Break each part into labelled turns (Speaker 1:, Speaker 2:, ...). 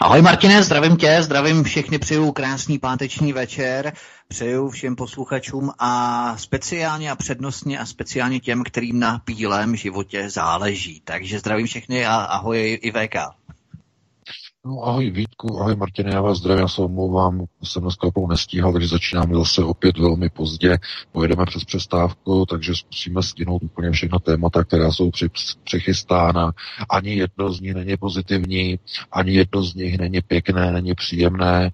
Speaker 1: Ahoj Martine, zdravím tě, zdravím všechny, přeju krásný páteční večer, přeju všem posluchačům a speciálně a přednostně a speciálně těm, kterým na bílém životě záleží. Takže zdravím všechny a ahoj i VK.
Speaker 2: No ahoj Vítku, ahoj Martine, já vás zdravím, já se omlouvám, jsem dneska opravdu nestíhal, takže začínáme zase opět velmi pozdě, pojedeme přes přestávku, takže zkusíme stihnout úplně všechna témata, která jsou při, přichystána. Ani jedno z nich není pozitivní, ani jedno z nich není pěkné, není příjemné,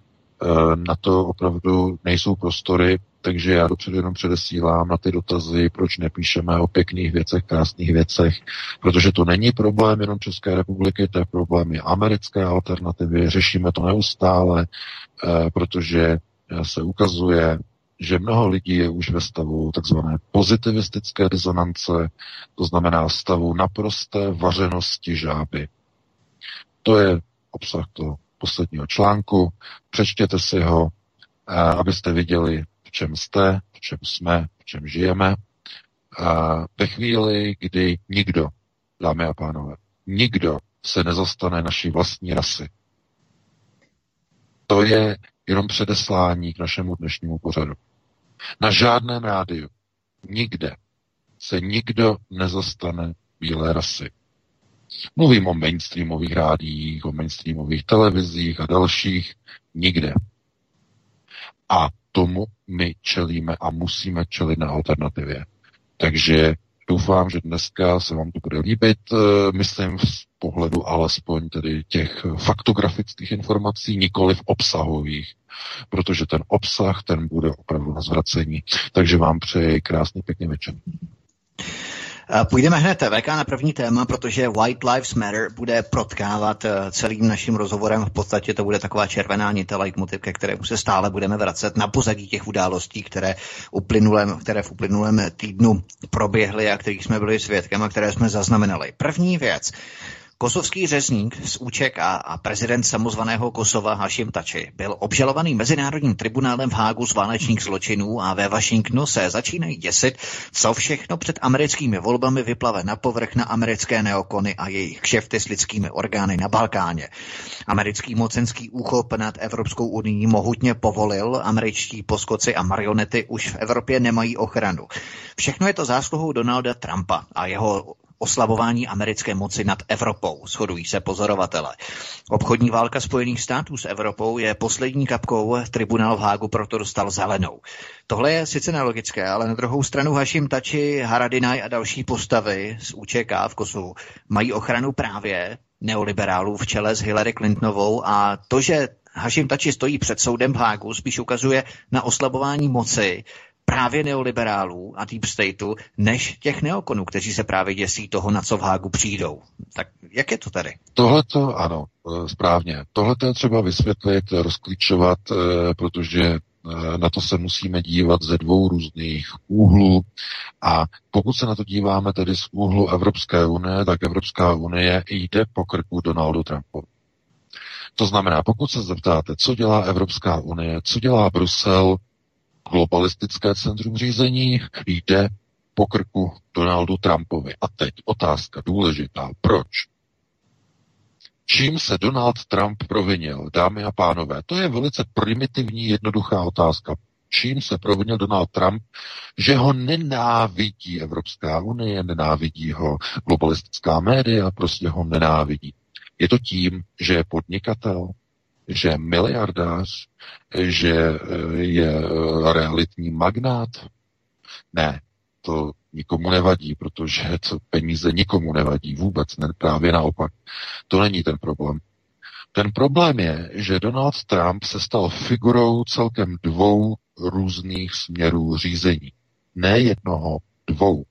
Speaker 2: na to opravdu nejsou prostory, takže já dopředu jenom předesílám na ty dotazy, proč nepíšeme o pěkných věcech, krásných věcech, protože to není problém jenom České republiky, to je problém i americké alternativy, řešíme to neustále, eh, protože se ukazuje, že mnoho lidí je už ve stavu takzvané pozitivistické rezonance, to znamená stavu naprosté vařenosti žáby. To je obsah toho posledního článku. Přečtěte si ho, eh, abyste viděli, čem jste, v čem jsme, v čem žijeme. Ve chvíli, kdy nikdo, dámy a pánové, nikdo se nezastane naší vlastní rasy. To je jenom předeslání k našemu dnešnímu pořadu. Na žádném rádiu, nikde, se nikdo nezastane bílé rasy. Mluvím o mainstreamových rádiích, o mainstreamových televizích a dalších. Nikde. A tomu my čelíme a musíme čelit na alternativě. Takže doufám, že dneska se vám to bude líbit, eh, myslím z pohledu alespoň tedy těch faktografických informací, nikoli v obsahových, protože ten obsah, ten bude opravdu na zvracení. Takže vám přeji krásný pěkný večer.
Speaker 1: Půjdeme hned VK na první téma, protože White Lives Matter bude protkávat eh, celým naším rozhovorem. V podstatě to bude taková červená nita leitmotiv, ke kterému se stále budeme vracet na pozadí těch událostí, které, uplynulém, které v uplynulém týdnu proběhly a kterých jsme byli svědkem a které jsme zaznamenali. První věc. Kosovský řezník z Úček a, a prezident samozvaného Kosova Hashim Tači byl obžalovaný Mezinárodním tribunálem v Hágu z válečných zločinů a ve Washingtonu se začínají děsit, co všechno před americkými volbami vyplave na povrch na americké neokony a jejich kšefty s lidskými orgány na Balkáně. Americký mocenský úchop nad Evropskou unii mohutně povolil, američtí poskoci a marionety už v Evropě nemají ochranu. Všechno je to zásluhou Donalda Trumpa a jeho oslabování americké moci nad Evropou, shodují se pozorovatele. Obchodní válka Spojených států s Evropou je poslední kapkou, tribunál v Hágu proto dostal zelenou. Tohle je sice nelogické, ale na druhou stranu Hashim Tači, Haradinaj a další postavy z UČK v Kosovu mají ochranu právě neoliberálů v čele s Hillary Clintonovou a to, že Hashim Tači stojí před soudem v Hágu, spíš ukazuje na oslabování moci právě neoliberálů a deep stateu, než těch neokonů, kteří se právě děsí toho, na co v Hágu přijdou. Tak jak je to tady?
Speaker 2: Tohle to, ano, e, správně. Tohle je třeba vysvětlit, rozklíčovat, e, protože e, na to se musíme dívat ze dvou různých úhlů. A pokud se na to díváme tedy z úhlu Evropské unie, tak Evropská unie jde po krku Donaldu Trumpovi. To znamená, pokud se zeptáte, co dělá Evropská unie, co dělá Brusel, globalistické centrum řízení jde po krku Donaldu Trumpovi. A teď otázka důležitá. Proč? Čím se Donald Trump provinil, dámy a pánové? To je velice primitivní, jednoduchá otázka. Čím se provinil Donald Trump, že ho nenávidí Evropská unie, nenávidí ho globalistická média, prostě ho nenávidí. Je to tím, že je podnikatel, že miliardář, že eh, je eh, realitní magnát. Ne, to nikomu nevadí, protože to peníze nikomu nevadí vůbec, ne, právě naopak. To není ten problém. Ten problém je, že Donald Trump se stal figurou celkem dvou různých směrů řízení. Ne jednoho, dvou.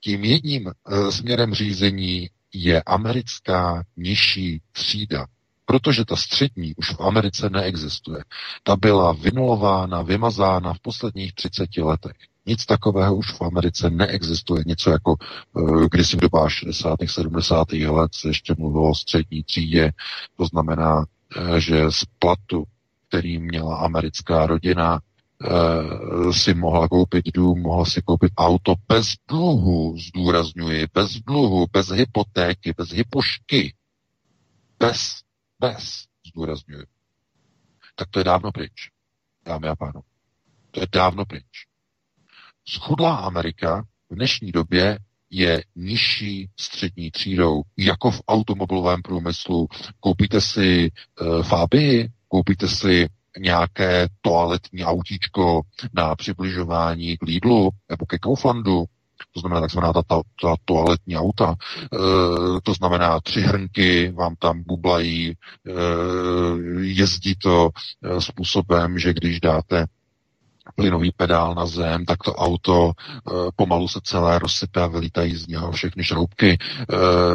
Speaker 2: Tím jedním e, směrem řízení je americká nižší třída, protože ta střední už v Americe neexistuje. Ta byla vynulována, vymazána v posledních 30 letech. Nic takového už v Americe neexistuje. Něco jako eh, když v dobách 60. 70. let se ještě mluvilo o střední třídě, to znamená, eh, že z platu, který měla americká rodina, eh, si mohla koupit dům, mohla si koupit auto bez dluhu, zdůrazňuji, bez dluhu, bez hypotéky, bez hypošky. Bez, bez, zdůrazňuji. Tak to je dávno pryč, dámy a pánové. To je dávno pryč. Schudlá Amerika v dnešní době je nižší střední třídou, jako v automobilovém průmyslu. Koupíte si e, Fabii, koupíte si nějaké toaletní autíčko na přibližování k Lidlu nebo ke Kauflandu, to znamená takzvaná ta, ta, ta toaletní auta, e, to znamená tři hrnky vám tam bublají, e, jezdí to e, způsobem, že když dáte plynový pedál na zem, tak to auto e, pomalu se celé rozsype a vylítají z něho všechny šroubky, e,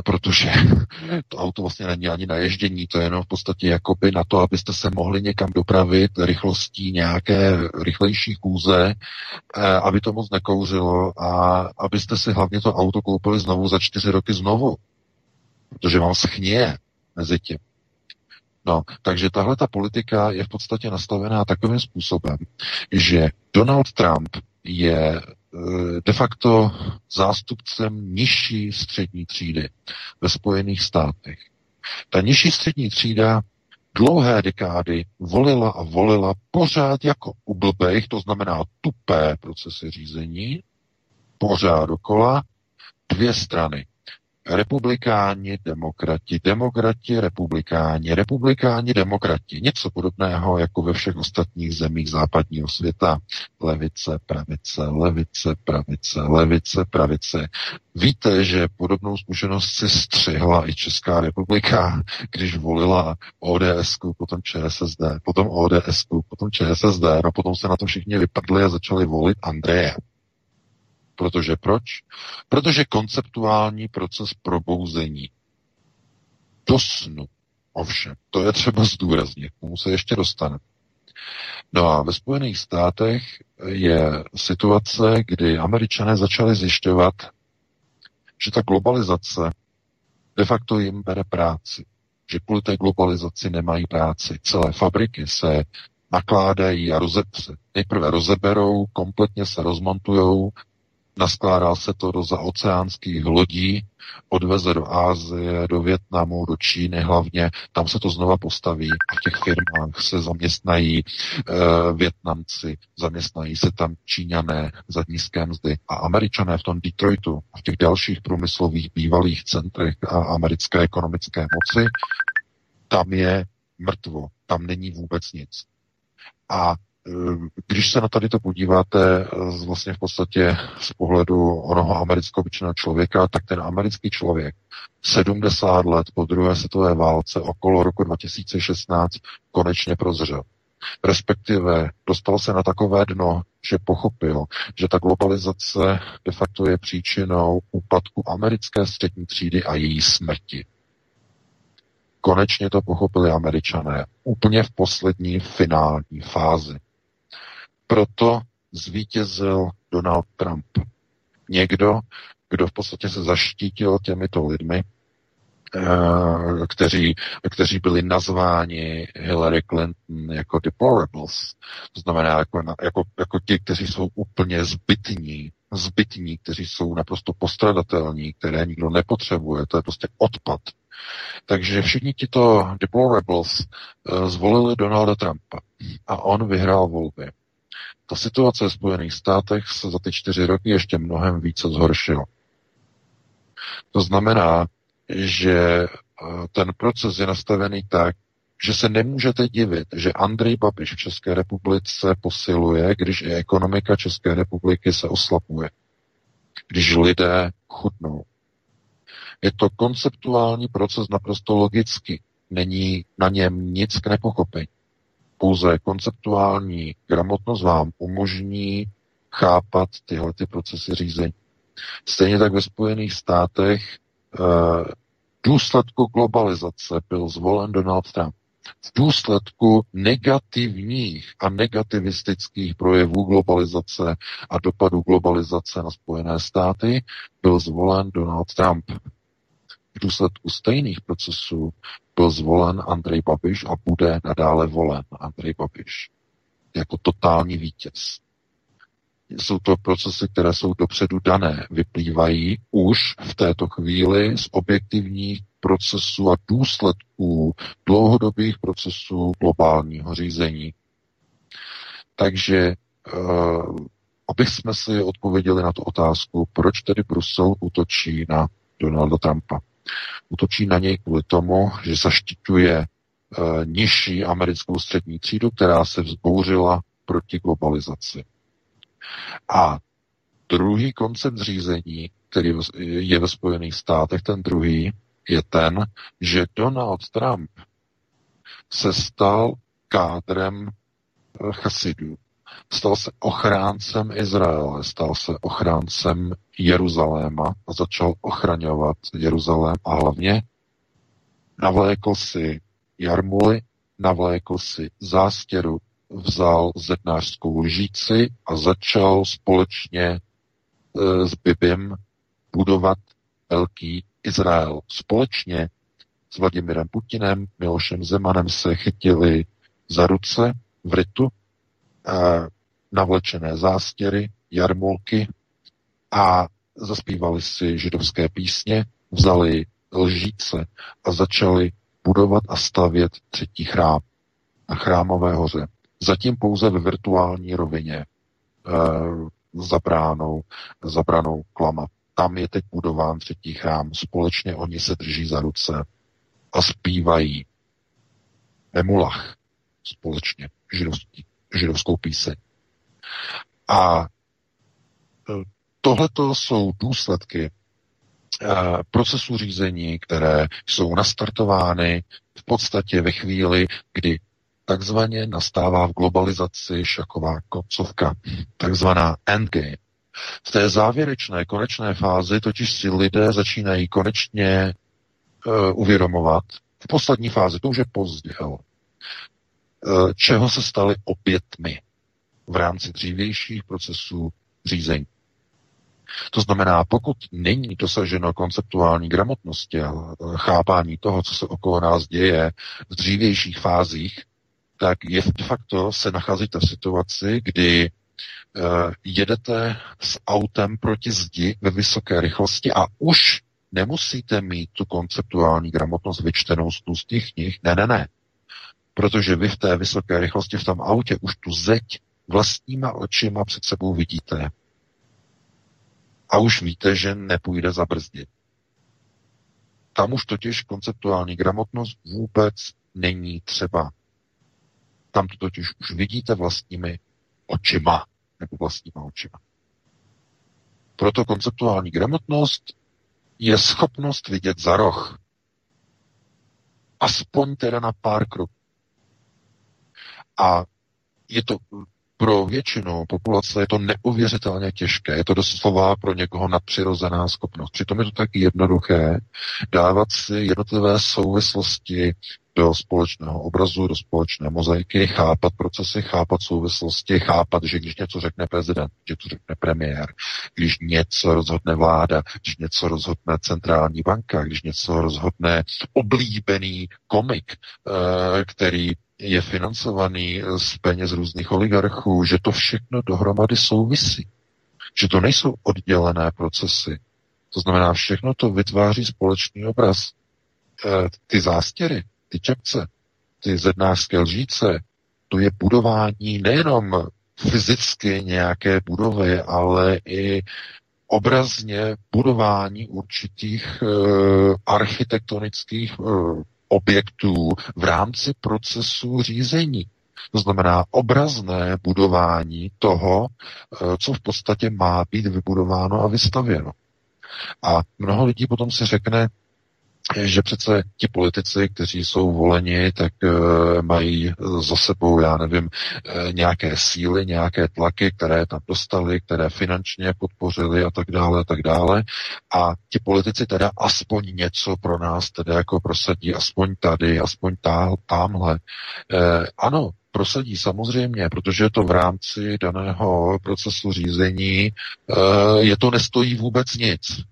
Speaker 2: protože to auto vlastně není ani na ježdění, to je jenom v podstatě jakoby na to, abyste se mohli někam dopravit rychlostí nějaké rychlejší kůze, e, aby to moc nekouřilo a abyste si hlavně to auto koupili znovu za čtyři roky znovu, protože vám schnie mezi tím. No, takže tahle ta politika je v podstatě nastavená takovým způsobem, že Donald Trump je eh, de facto zástupcem nižší střední třídy ve Spojených státech. Ta nižší střední třída dlouhé dekády volila a volila pořád jako u blbejch, to znamená tupé procesy řízení, pořád dokola, dvě strany. Republikáni, demokrati, demokrati, republikáni, republikáni, demokrati. Něco podobného jako ve všech ostatních zemích západního světa. Levice, pravice, levice, pravice, levice, pravice. Víte, že podobnou zkušenost si střihla i Česká republika, když volila ODS, potom ČSSD, potom ODS, potom ČSSD, no potom se na to všichni vypadli a začali volit Andreje. Protože proč? Protože konceptuální proces probouzení do snu, ovšem, to je třeba zdůraznit, k tomu se ještě dostane. No a ve Spojených státech je situace, kdy američané začali zjišťovat, že ta globalizace de facto jim bere práci. Že kvůli té globalizaci nemají práci. Celé fabriky se nakládají a rozepře. Nejprve rozeberou, kompletně se rozmontujou, Naskládá se to do zaoceánských lodí, odveze do Ázie, do Větnamu, do Číny hlavně, tam se to znova postaví a v těch firmách se zaměstnají e, Větnamci, zaměstnají se tam Číňané za nízké mzdy. A Američané v tom Detroitu a v těch dalších průmyslových bývalých centrech a americké ekonomické moci, tam je mrtvo, tam není vůbec nic. A když se na tady to podíváte vlastně v podstatě z pohledu onoho amerického obyčejného člověka, tak ten americký člověk 70 let po druhé světové válce okolo roku 2016 konečně prozřel. Respektive dostal se na takové dno, že pochopil, že ta globalizace de facto je příčinou úpadku americké střední třídy a její smrti. Konečně to pochopili američané úplně v poslední finální fázi proto zvítězil Donald Trump. Někdo, kdo v podstatě se zaštítil těmito lidmi, eh, kteří, kteří byli nazváni Hillary Clinton jako deplorables, to znamená jako, jako, jako ti, kteří jsou úplně zbytní, zbytní, kteří jsou naprosto postradatelní, které nikdo nepotřebuje, to je prostě odpad. Takže všichni tito deplorables uh, zvolili Donalda Trumpa a on vyhrál volby. Ta situace v Spojených státech se za ty čtyři roky ještě mnohem více zhoršila. To znamená, že eh, ten proces je nastavený tak, že se nemůžete divit, že Andrej Babiš v České republice posiluje, když i ekonomika České republiky se oslabuje. Když lidé chudnou. Je to konceptuální proces naprosto logicky. Není na něm nic k nepochopení. Pouze konceptuální gramotnost vám umožní chápat tyhle ty procesy řízení. Stejně tak ve Spojených státech e, důsledku globalizace byl zvolen Donald Trump. V důsledku negativních a negativistických projevů globalizace a dopadu globalizace na Spojené státy byl zvolen Donald Trump. V důsledku stejných procesů byl zvolen Andrej Babiš a bude nadále volen Andrej Babiš jako totální vítěz. Jsou to procesy, které jsou dopředu dané, vyplývají už v této chvíli z objektivních procesů a důsledků dlouhodobých procesů globálního řízení. Takže uh, abych jsme si odpověděli na tu otázku, proč tedy Brusel útočí na Donalda Trumpa. Útočí na něj kvůli tomu, že zaštiťuje uh, nižší americkou střední třídu, která se vzbouřila proti globalizaci. A druhý koncept řízení, který je ve Spojených státech, ten druhý, je ten, že Donald Trump se stal kádrem eh, chasidů. Stal se ochráncem Izraele, stal se ochráncem Jeruzaléma a začal ochraňovat Jeruzalém a hlavně navlékl si jarmuly, navlékl si zástěru, vzal zednářskou lžíci a začal společně e, s Bibim budovat velký Izrael. Společně s Vladimirem Putinem, Milošem Zemanem se chytili za ruce v rytu, e, navlečené zástěry, jarmulky a zaspívali si židovské písně, vzali lžíce a začali budovat a stavět třetí chrám na chrámové hoře. Zatím pouze ve virtuální rovině e, zabránou, zabranou klama. Tam je teď budován třetí chrám. Společně oni se drží za ruce a zpívají Emulach společně židovský, židovskou píseň. A e, tohleto jsou důsledky e, procesu řízení, které jsou nastartovány v podstatě ve chvíli, kdy takzvaně nastává v globalizaci šaková koncovka, takzvaná endgame. V té závěrečné, konečné fázi totiž si lidé začínají konečně uh, uvědomovat, v poslední fázi, to už je pozdě, čeho se stali opětmi v rámci dřívějších procesů řízení. To znamená, pokud není dosaženo konceptuální gramotnosti a chápání toho, co se okolo nás děje v dřívějších fázích, tak je de facto se nacházíte v situaci, kdy uh, jedete s autem proti zdi ve vysoké rychlosti a už nemusíte mít tu konceptuální gramotnost vyčtenou z tlustých knih. Ne, ne, ne. Protože vy v té vysoké rychlosti v tom autě už tu zeď vlastníma očima před sebou vidíte. A už víte, že nepůjde zabrzdit. Tam už totiž konceptuální gramotnost vůbec není třeba. Tam to totiž už vidíte vlastními očima, nebo vlastníma očima. Proto konceptuální gramotnost je schopnost vidět za roh. Aspoň teda na pár kroků. A je to pro většinu populace je to neuvěřitelně těžké. Je to doslova pro někoho nadpřirozená schopnost. Přitom je to tak jednoduché dávat si jednotlivé souvislosti do společného obrazu, do společné mozaiky, chápat procesy, chápat souvislosti, chápat, že když něco řekne prezident, že to řekne premiér, když něco rozhodne vláda, když něco rozhodne centrální banka, když něco rozhodne oblíbený komik, eh, který je financovaný z peněz různých oligarchů, že to všechno dohromady souvisí. Že to nejsou oddělené procesy. To znamená, všechno to vytváří společný obraz. E, ty zástěry, ty čepce, ty zednářské lžíce, to je budování nejenom fyzicky nějaké budovy, ale i obrazně budování určitých e, architektonických objektů v rámci procesu řízení. To znamená obrazné budování toho, eh, co v podstatě má být vybudováno a vystavěno. A mnoho lidí potom si řekne, že přece ti politici, kteří jsou voleni, tak e, mají za sebou, já nevím, e, nějaké síly, nějaké tlaky, které tam dostali, které finančně podpořili a tak dále a tak dále. A ti politici teda aspoň něco pro nás teda jako prosadí, aspoň tady, aspoň tá, tamhle. E, ano, prosadí samozřejmě, protože je to v rámci daného procesu řízení, je to nestojí vůbec nic.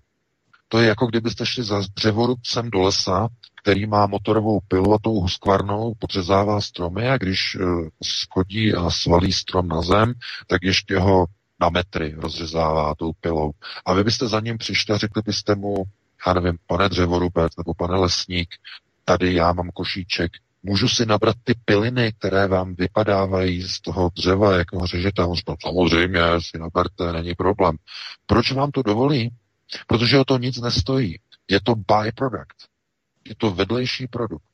Speaker 2: To je jako kdybyste šli za dřevorubcem do lesa, který má motorovou pilu a tou huskvarnou podřezává stromy a když uh, schodí a svalí strom na zem, tak ještě ho na metry rozřezává tou pilou. A vy byste za ním přišli a řekli byste mu, já nevím, pane dřevorubec nebo pane lesník, tady já mám košíček, můžu si nabrat ty piliny, které vám vypadávají z toho dřeva, jak ho řežete. On říká, samozřejmě, si naberte, není problém. Proč vám to dovolí? Protože o to nic nestojí. Je to byproduct. Je to vedlejší produkt.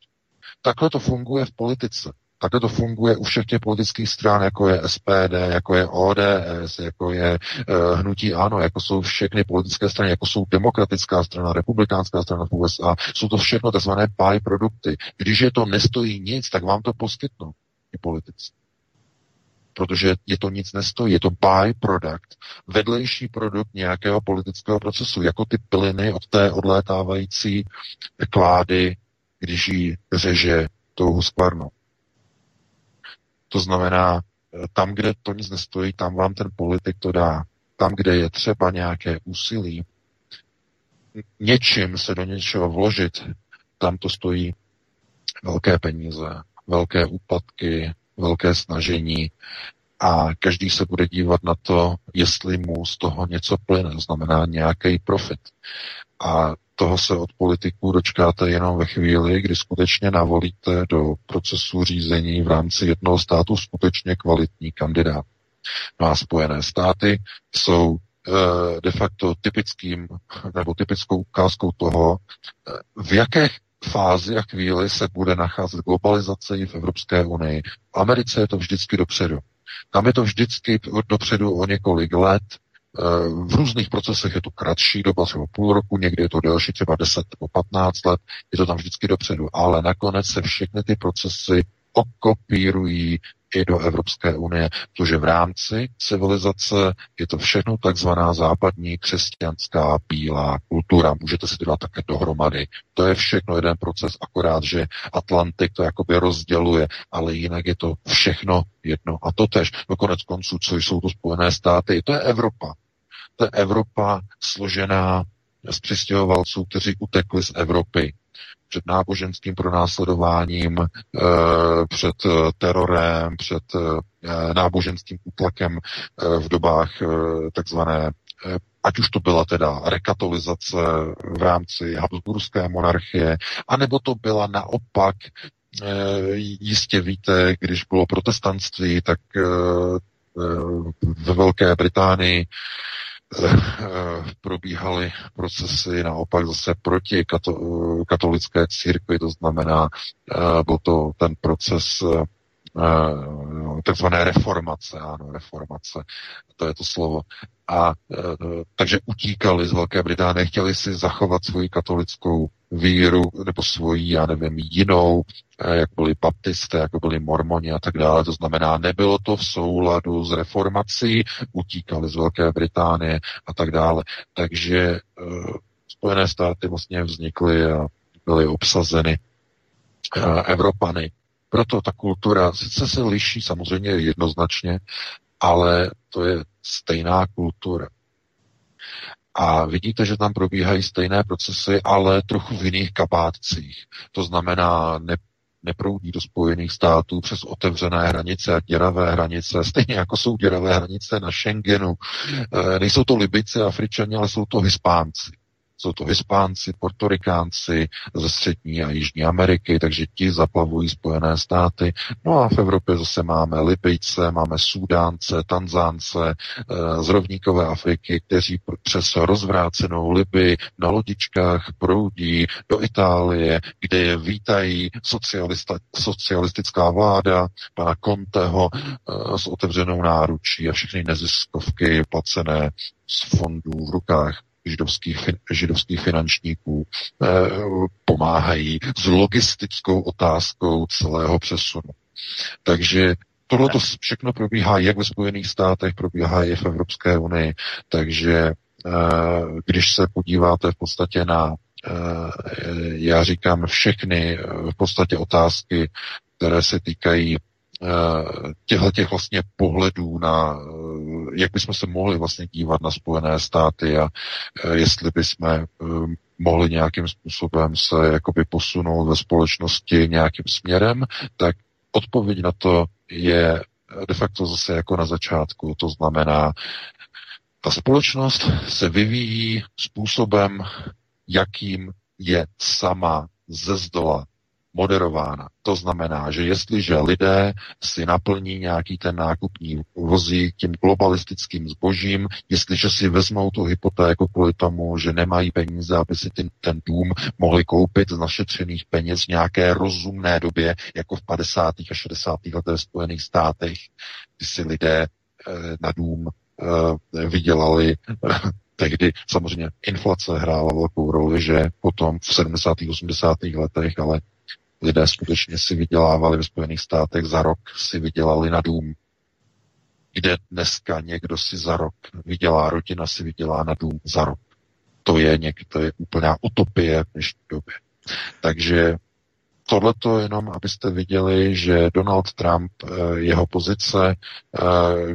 Speaker 2: Takhle to funguje v politice. Takhle to funguje u všech těch politických stran, jako je SPD, jako je ODS, jako je uh, Hnutí Ano, jako jsou všechny politické strany, jako jsou demokratická strana, republikánská strana v USA. Jsou to všechno tzv. byprodukty. Když je to nestojí nic, tak vám to poskytnou i politici protože je to nic nestojí, je to byproduct, vedlejší produkt nějakého politického procesu, jako ty plyny od té odlétávající klády, když ji řeže tou huskvarnou. To znamená, tam, kde to nic nestojí, tam vám ten politik to dá. Tam, kde je třeba nějaké úsilí, něčím se do něčeho vložit, tam to stojí velké peníze, velké úplatky, velké snažení a každý se bude dívat na to, jestli mu z toho něco plyne, znamená nějaký profit. A toho se od politiků dočkáte jenom ve chvíli, kdy skutečně navolíte do procesu řízení v rámci jednoho státu skutečně kvalitní kandidát. No a Spojené státy jsou e, de facto typickým nebo typickou ukázkou toho, e, v jaké fázi a chvíli se bude nacházet globalizace i v Evropské unii. V Americe je to vždycky dopředu. Tam je to vždycky dopředu o několik let. Eh, v různých procesech je to kratší doba, třeba půl roku, někdy je to delší, třeba 10 nebo 15 let, je to tam vždycky dopředu. Ale nakonec se všechny ty procesy okopírují i do Evropské unie, protože v rámci civilizace je to všechno takzvaná západní křesťanská bílá kultura. Můžete si to dát také dohromady. To je všechno jeden proces, akorát, že Atlantik to jakoby rozděluje, ale jinak je to všechno jedno. A to tež, do konec konců, co jsou to Spojené státy, to je Evropa. To je Evropa složená z přistěhovalců, kteří utekli z Evropy před náboženským pronásledováním, eh, před eh, terorem, před eh, náboženským útlakem v dobách takzvané ať už to byla teda rekatolizace v rámci Habsburské monarchie, anebo to byla naopak, jistě víte, když bylo protestantství, tak ve Velké Británii probíhaly procesy naopak zase proti kato, katolické církvi, to znamená, eh, byl to ten proces eh, takzvané reformace, ano, reformace, to je to slovo. A takže utíkali z Velké Británie, chtěli si zachovat svoji katolickou víru, nebo svoji, já nevím, jinou, jak byli baptisté, jako byli mormoni a tak dále. To znamená, nebylo to v souladu s reformací, utíkali z Velké Británie a tak dále. Takže Spojené státy vlastně vznikly a byly obsazeny Evropany. Proto ta kultura sice se liší samozřejmě jednoznačně, ale to je stejná kultura. A vidíte, že tam probíhají stejné procesy, ale trochu v jiných kapátcích. To znamená, ne, neproudí do Spojených států přes otevřené hranice a děravé hranice, stejně jako jsou děravé hranice na Schengenu. E, nejsou to Libici, Afričani, ale jsou to Hispánci. Jsou to Hispánci, Portorikánci ze Střední a Jižní Ameriky, takže ti zaplavují Spojené státy. No a v Evropě zase máme Libijce, máme Sudánce, Tanzánce eh, z rovníkové Afriky, kteří přes rozvrácenou Libii na lodičkách proudí do Itálie, kde je vítají socialistická vláda pana Conteho eh, s otevřenou náručí a všechny neziskovky placené z fondů v rukách židovských, židovských finančníků eh, pomáhají s logistickou otázkou celého přesunu. Takže tohle to všechno probíhá jak ve Spojených státech, probíhá i v Evropské unii. Takže eh, když se podíváte v podstatě na, eh, já říkám, všechny v podstatě otázky, které se týkají těchto těch vlastně pohledů na, jak bychom se mohli vlastně dívat na Spojené státy a jestli bychom mohli nějakým způsobem se jakoby posunout ve společnosti nějakým směrem, tak odpověď na to je de facto zase jako na začátku. To znamená, ta společnost se vyvíjí způsobem, jakým je sama ze zdola moderována. To znamená, že jestliže lidé si naplní nějaký ten nákupní vozík tím globalistickým zbožím, jestliže si vezmou tu hypotéku kvůli tomu, že nemají peníze, aby si ten, ten dům mohli koupit z našetřených peněz v nějaké rozumné době, jako v 50. a 60. letech v Spojených státech, kdy si lidé eh, na dům eh, vydělali eh, tehdy samozřejmě inflace hrála velkou roli, že potom v 70. 80. letech, ale lidé skutečně si vydělávali ve Spojených státech za rok, si vydělali na dům, kde dneska někdo si za rok vydělá, rodina si vydělá na dům za rok. To je, někdo, to je úplná utopie v dnešní době. Takže tohle to jenom, abyste viděli, že Donald Trump, eh, jeho pozice, eh,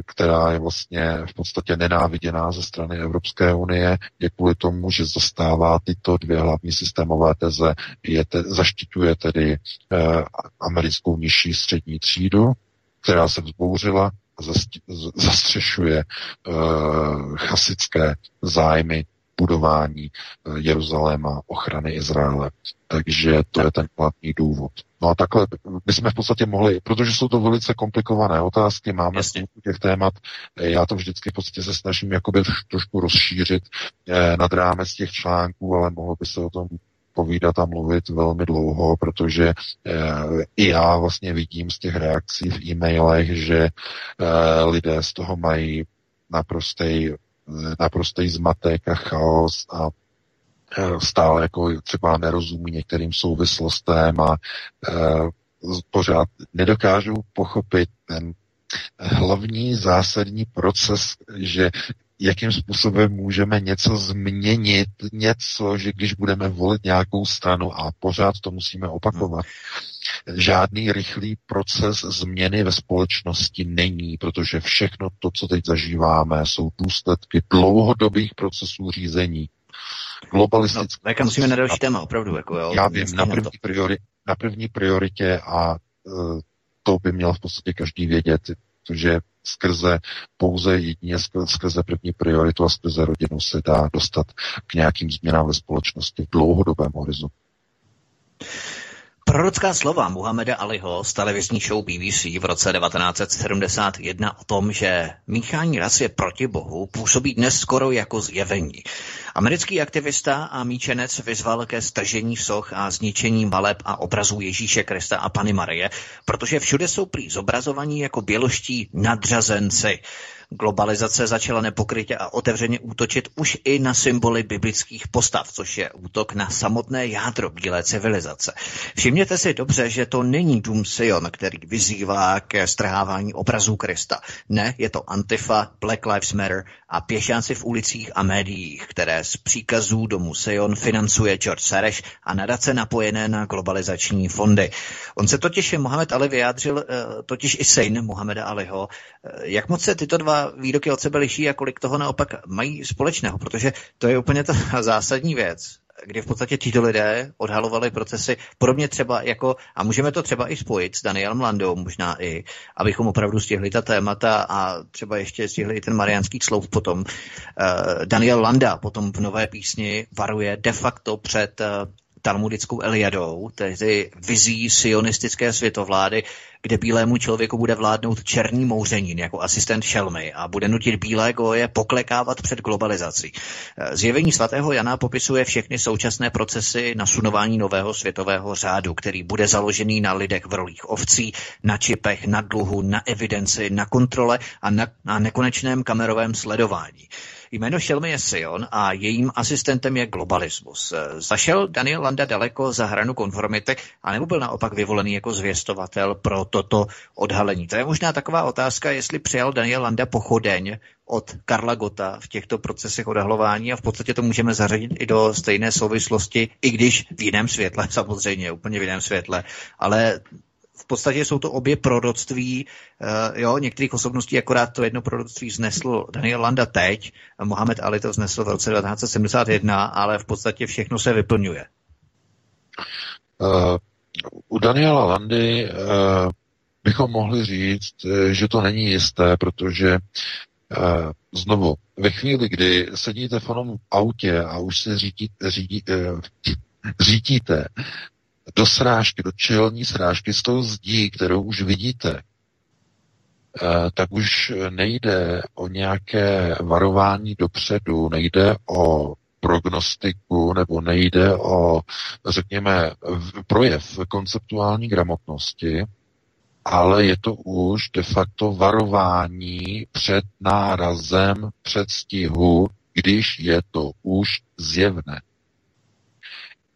Speaker 2: která je vlastně v podstatě nenáviděná ze strany Evropské unie, je kvůli tomu, že zastává tyto dvě hlavní systémové teze, je te, zaštiťuje tedy eh, americkou nižší střední třídu, která se vzbouřila zastřešuje chasické zájmy budování eh, Jeruzaléma, ochrany Izraele. Takže to je ten hlavní důvod. No a takhle bychom v podstatě mohli, protože jsou to velice komplikované otázky, máme spoustu těch témat, eh, já to vždycky v podstatě se snažím jakoby trošku rozšířit eh, nad rámec těch článků, ale mohlo by se o tom povídat a mluvit velmi dlouho, protože eh, i já vlastně vidím z těch reakcí v e-mailech, že eh, lidé z toho mají naprostý naprostý zmatek a chaos a e, stále jako třeba nerozumí některým souvislostem a e, pořád nedokážou pochopit ten hlavní zásadní proces, že jakým způsobem můžeme něco změnit, něco, že když budeme volit nějakou stranu a pořád to musíme opakovat, žádný rychlý proces změny ve společnosti není, protože všechno to, co teď zažíváme, jsou důsledky dlouhodobých procesů řízení.
Speaker 1: Globalistické... No, musíme na další téma, opravdu. Jako, jo,
Speaker 2: já vím, na první, priori, na první prioritě a uh, to by měl v podstatě každý vědět, protože skrze pouze jedině skrze první prioritu a skrze rodinu se dá dostat k nějakým změnám ve společnosti v dlouhodobém horizontu.
Speaker 1: Prorocká slova Muhameda Aliho z televizní show BBC v roce 1971 o tom, že míchání rasy proti Bohu působí dnes skoro jako zjevení. Americký aktivista a míčenec vyzval ke stržení soch a zničení maleb a obrazů Ježíše Krista a Pany Marie, protože všude jsou prý zobrazovaní jako běloští nadřazenci. Globalizace začala nepokrytě a otevřeně útočit už i na symboly biblických postav, což je útok na samotné jádro bílé civilizace. Všimněte si dobře, že to není dům Sion, který vyzývá ke strhávání obrazů Krista. Ne, je to Antifa, Black Lives Matter a pěšáci v ulicích a médiích, které z příkazů domu Sion financuje George Soros a nadace napojené na globalizační fondy. On se totiž, Mohamed Ali vyjádřil, eh, totiž i syn Mohameda Aliho, eh, jak moc se tyto dva výroky od sebe liší a kolik toho naopak mají společného, protože to je úplně ta zásadní věc kdy v podstatě tito lidé odhalovali procesy podobně třeba jako, a můžeme to třeba i spojit s Danielem Landou, možná i, abychom opravdu stihli ta témata a třeba ještě stihli i ten mariánský sloup potom. Uh, Daniel Landa potom v nové písni varuje de facto před uh, talmudickou Eliadou, tedy vizí sionistické světovlády, kde bílému člověku bude vládnout černý mouřenin jako asistent šelmy a bude nutit bílé goje poklekávat před globalizací. Zjevení svatého Jana popisuje všechny současné procesy nasunování nového světového řádu, který bude založený na lidech v rolích ovcí, na čipech, na dluhu, na evidenci, na kontrole a na, na nekonečném kamerovém sledování. Jméno šelmy je Sion a jejím asistentem je globalismus. Zašel Daniel Landa daleko za hranu konformity, anebo byl naopak vyvolený jako zvěstovatel pro toto odhalení? To je možná taková otázka, jestli přijal Daniel Landa pochodeň od Karla Gota v těchto procesech odhalování a v podstatě to můžeme zařadit i do stejné souvislosti, i když v jiném světle, samozřejmě, úplně v jiném světle, ale v podstatě jsou to obě proroctví, uh, jo, některých osobností, akorát to jedno proroctví znesl Daniel Landa teď, Mohamed Ali to znesl v roce 1971, ale v podstatě všechno se vyplňuje.
Speaker 2: Uh, u Daniela Landy uh, bychom mohli říct, že to není jisté, protože uh, znovu, ve chvíli, kdy sedíte v onom autě a už se řídí, řídí, uh, řídíte do srážky, do čelní srážky s tou zdí, kterou už vidíte, eh, tak už nejde o nějaké varování dopředu, nejde o prognostiku nebo nejde o, řekněme, projev konceptuální gramotnosti, ale je to už de facto varování před nárazem, před stihu, když je to už zjevné.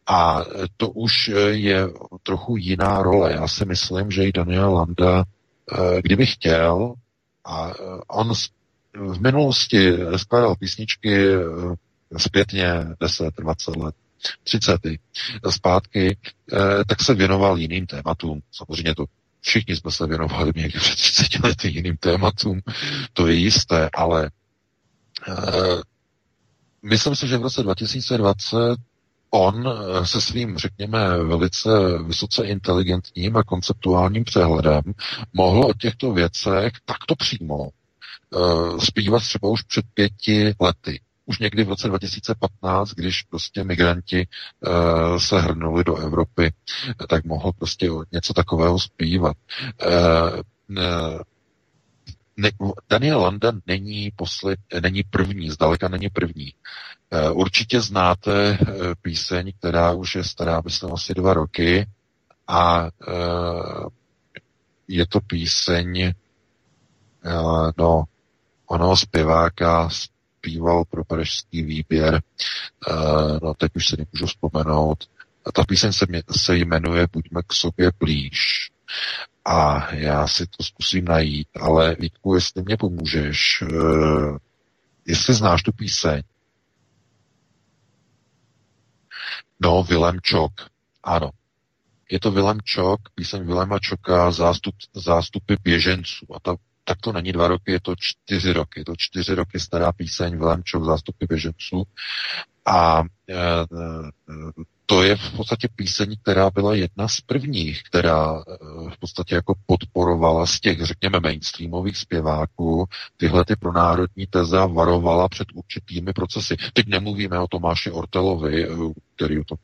Speaker 2: A to už je trochu jiná role. Já si myslím, že i Daniel Landa, eh, kdyby chtěl, a eh, on v minulosti skládal písničky eh, zpětně 10, 20 let, 30 zpátky, tak se věnoval jiným tématům. Samozřejmě to všichni jsme se věnovali někdy před 30 lety jiným tématům, to je jisté, ale myslím si, že v roce 2020 on eh, se svým, řekněme, velice vysoce inteligentním a konceptuálním přehledem mohl o těchto věcech takto přímo uh, zpívat třeba už před pěti lety. Už někdy v roce 2015, když prostě migranti uh, se hrnuli do Evropy, tak mohl prostě něco takového zpívat. Uh, ne, Daniel Landa není, posled, není první, zdaleka není první. Eh, určitě znáte eh, píseň, která už je stará, myslím, asi dva roky a eh, je to píseň no, onoho zpěváka zpíval pro pařížský výběr, no teď už se nemůžu vzpomenout. Ta píseň se, mě, se jmenuje Buďme k sobě blíž. A já si to zkusím najít, ale Vítku, jestli mě pomůžeš, jestli znáš tu píseň, No, Vilém Čok. Ano. Je to Vilém Čok, píseň Viléma Čoka, zástup, zástupy běženců. A ta, tak to není dva roky, je to čtyři roky. Je to čtyři roky stará píseň Vilém Čok, zástupy běženců. A e, e, to je v podstatě píseň, která byla jedna z prvních, která e, v podstatě jako podporovala z těch, řekněme, mainstreamových zpěváků tyhle ty pronárodní teze a varovala před určitými procesy. Teď nemluvíme o Tomáši Ortelovi, e, který o tom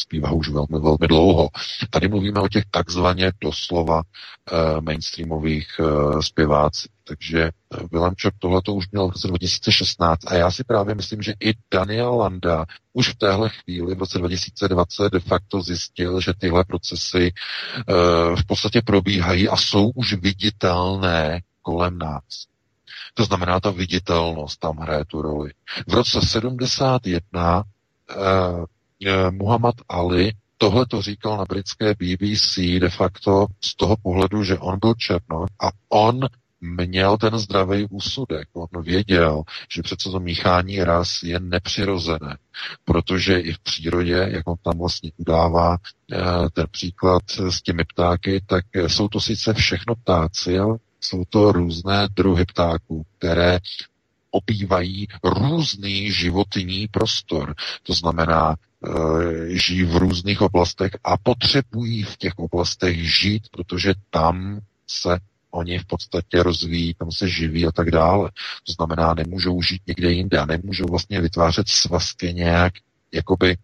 Speaker 2: zpívá už velmi, velmi dlouho. Tady mluvíme o těch takzvaně doslova uh, mainstreamových uh, zpěvácích. Takže Willem Čok tohle to už měl v roce 2016 a já si právě myslím, že i Daniel Landa už v téhle chvíli v roce 2020 de facto zjistil, že tyhle procesy uh, v podstatě probíhají a jsou už viditelné kolem nás. To znamená, ta viditelnost tam hraje tu roli. V roce 71 uh, Eh, Muhammad Ali tohle to říkal na britské BBC de facto z toho pohledu, že on byl černo a on měl ten zdravý úsudek. On věděl, že přece to míchání ras je nepřirozené, protože i v přírodě, jak on tam vlastně udává eh, ten příklad s těmi ptáky, tak jsou to sice všechno ptáci, ale jsou to různé druhy ptáků, které obývají různý životní prostor. To znamená, žijí v různých oblastech a potřebují v těch oblastech žít, protože tam se oni v podstatě rozvíjí, tam se živí a tak dále. To znamená, nemůžou žít někde jinde a nemůžou vlastně vytvářet svazky nějak jakoby e,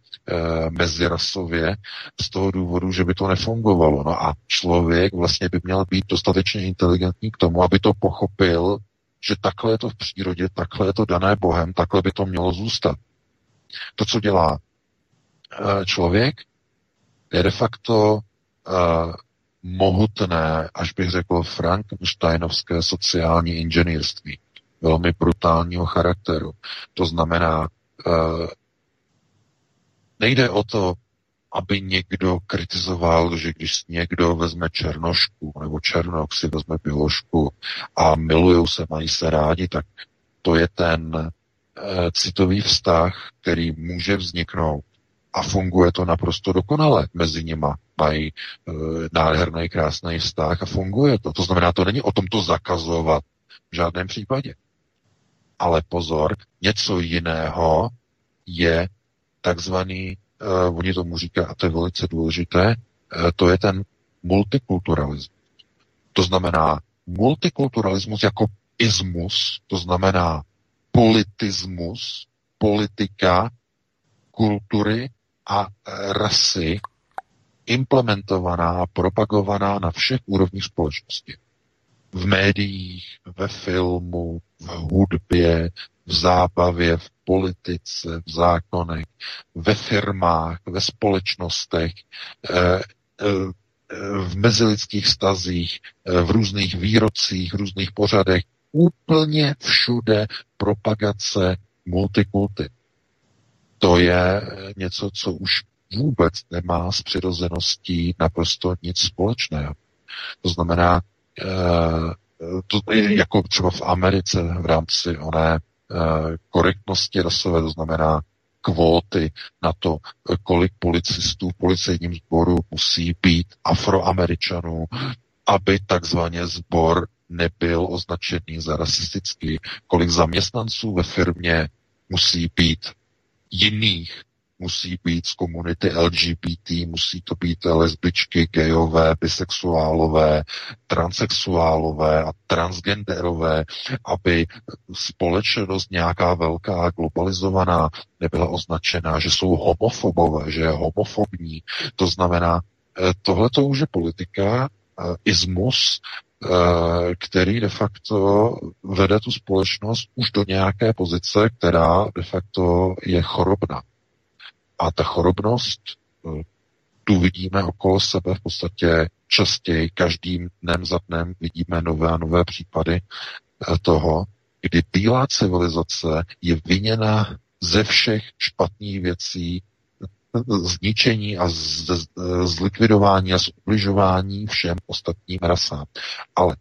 Speaker 2: mezirasově z toho důvodu, že by to nefungovalo. No a člověk vlastně by měl být dostatečně inteligentní k tomu, aby to pochopil, že takhle je to v přírodě, takhle je to dané Bohem, takhle by to mělo zůstat. To, co dělá člověk, je de facto e, mohutné, až bych řekl Frankensteinovské sociální inženýrství velmi brutálního charakteru. To znamená, eh, nejde o to, aby někdo kritizoval, že když někdo vezme černošku nebo černok si vezme pilošku a milují se, mají se rádi, tak to je ten citový vztah, který může vzniknout a funguje to naprosto dokonale mezi nima. Mají e, nádherný, krásný vztah a funguje to. To znamená, to není o tom to zakazovat v žádném případě. Ale pozor, něco jiného je takzvaný, uh, oni tomu říká, a to je velice důležité, uh, to je ten multikulturalismus. To znamená multikulturalismus jako ismus, to znamená politismus, politika, kultury a rasy implementovaná, propagovaná na všech úrovních společnosti v médiích, ve filmu, v hudbě, v zábavě, v politice, v zákonech, ve firmách, ve společnostech, eh, eh, v mezilidských stazích, v různých výrocích, v různých pořadech, úplně všude propagace multikulty. To je něco, co už vůbec nemá s přirozeností naprosto nic společného. To znamená, Eh, to je jako třeba v Americe v rámci oné eh, korektnosti rasové, to znamená kvóty na to, kolik policistů v policejním sboru musí být afroameričanů, aby takzvaně sbor nebyl označený za rasistický, kolik zaměstnanců ve firmě musí být jiných musí být z komunity LGBT, musí to být lesbičky, gejové, bisexuálové, transexuálové a transgenderové, aby společnost nějaká velká, globalizovaná, nebyla označená, že jsou homofobové, že je homofobní. To znamená, eh, tohle to už je politika, eh, ismus, který de facto vede tu společnost už do nějaké pozice, která de facto je chorobná. A ta chorobnost, eh, tu vidíme okolo sebe v podstatě častěji, každým dnem za dnem vidíme nové a nové případy eh, toho, kdy bílá civilizace je viněna ze všech špatných věcí, eh, zničení a z, z, zlikvidování a zubližování všem ostatním rasám. Ale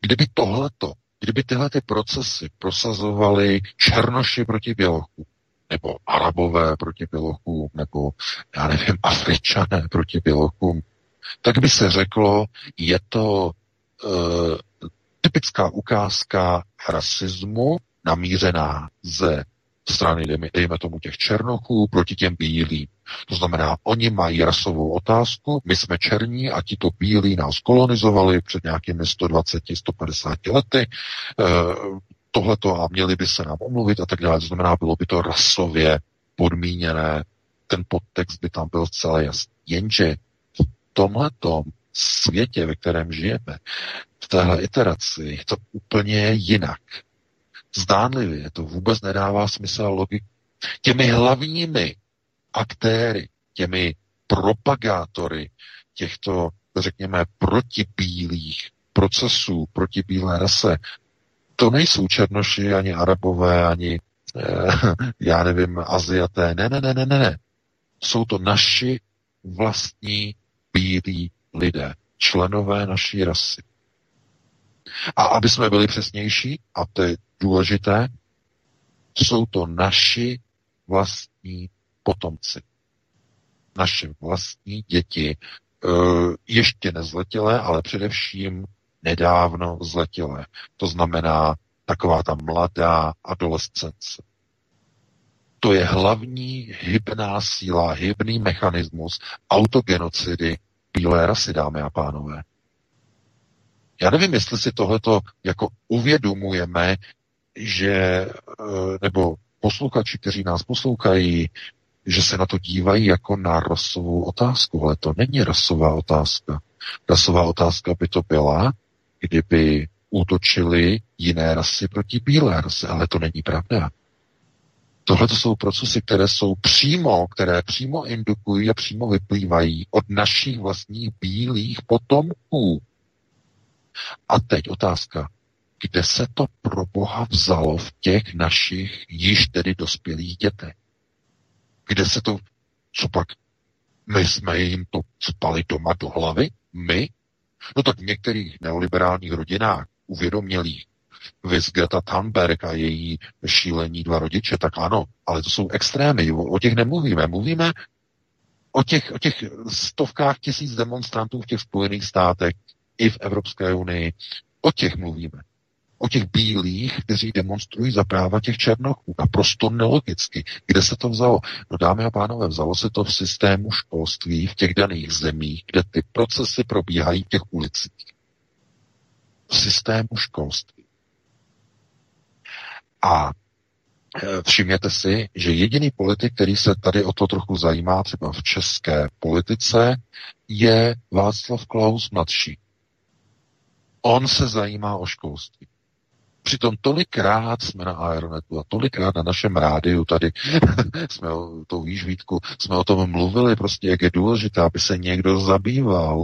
Speaker 2: kdyby tohleto, kdyby tyhle ty procesy prosazovaly černoši proti bělochům, nebo Arabové proti Bělochům, nebo já nevím, Afričané proti Bělochům, tak by se řeklo, je to e, typická ukázka rasismu namířená ze strany, dejme, tomu, těch černochů proti těm bílým. To znamená, oni mají rasovou otázku, my jsme černí a ti to bílí nás kolonizovali před nějakými 120-150 lety. E, tohleto a měli by se nám omluvit a tak dále. To znamená, bylo by to rasově podmíněné, ten podtext by tam byl zcela jasný. Jenže v tomhletom světě, ve kterém žijeme, v téhle iteraci, je to úplně jinak. Zdánlivě, to vůbec nedává smysl a logiku. Těmi hlavními aktéry, těmi propagátory těchto, řekněme, protibílých procesů, proti bílé rase, to nejsou černoši, ani arabové, ani eh, já nevím, Aziaté. Ne, ne, ne, ne, ne, ne. Jsou to naši vlastní bílí lidé, členové naší rasy. A aby jsme byli přesnější, a to je důležité, jsou to naši vlastní potomci. Naše vlastní děti, eh, ještě nezletilé, ale především nedávno zletilé. To znamená taková ta mladá adolescence. To je hlavní hybná síla, hybný mechanismus autogenocidy bílé rasy, dámy a pánové. Já nevím, jestli si tohleto jako uvědomujeme, že, eh, nebo posluchači, kteří nás poslouchají, že se na to dívají jako na rasovou otázku, ale to není rasová otázka. Rasová otázka by to byla, kdyby útočili jiné rasy proti bílé rasy, ale to není pravda. Tohle to jsou procesy, které jsou přímo, které přímo indukují a přímo vyplývají od našich vlastních bílých potomků. A teď otázka, kde se to pro Boha vzalo v těch našich již tedy dospělých dětech? Kde se to, co pak, my jsme jim to spali doma do hlavy? My? No tak v některých neoliberálních rodinách, uvědomělých, Viz Greta Thunberg a její šílení dva rodiče, tak ano, ale to jsou extrémy, o těch nemluvíme. Mluvíme o těch, o těch stovkách tisíc demonstrantů v těch Spojených státech i v Evropské unii. O těch mluvíme. O těch bílých, kteří demonstrují za práva těch černochů. Naprosto nelogicky. Kde se to vzalo? No dámy a pánové, vzalo se to v systému školství v těch daných zemích, kde ty procesy probíhají v těch ulicích. V systému školství. A e, všimněte si, že jediný politik, který se tady o to trochu zajímá, třeba v české politice, je Václav Klaus mladší. On se zajímá o školství. Přitom tolikrát jsme na Aeronetu a tolikrát na našem rádiu tady, jsme o to víš Vítku, jsme o tom mluvili prostě, jak je důležité, aby se někdo zabýval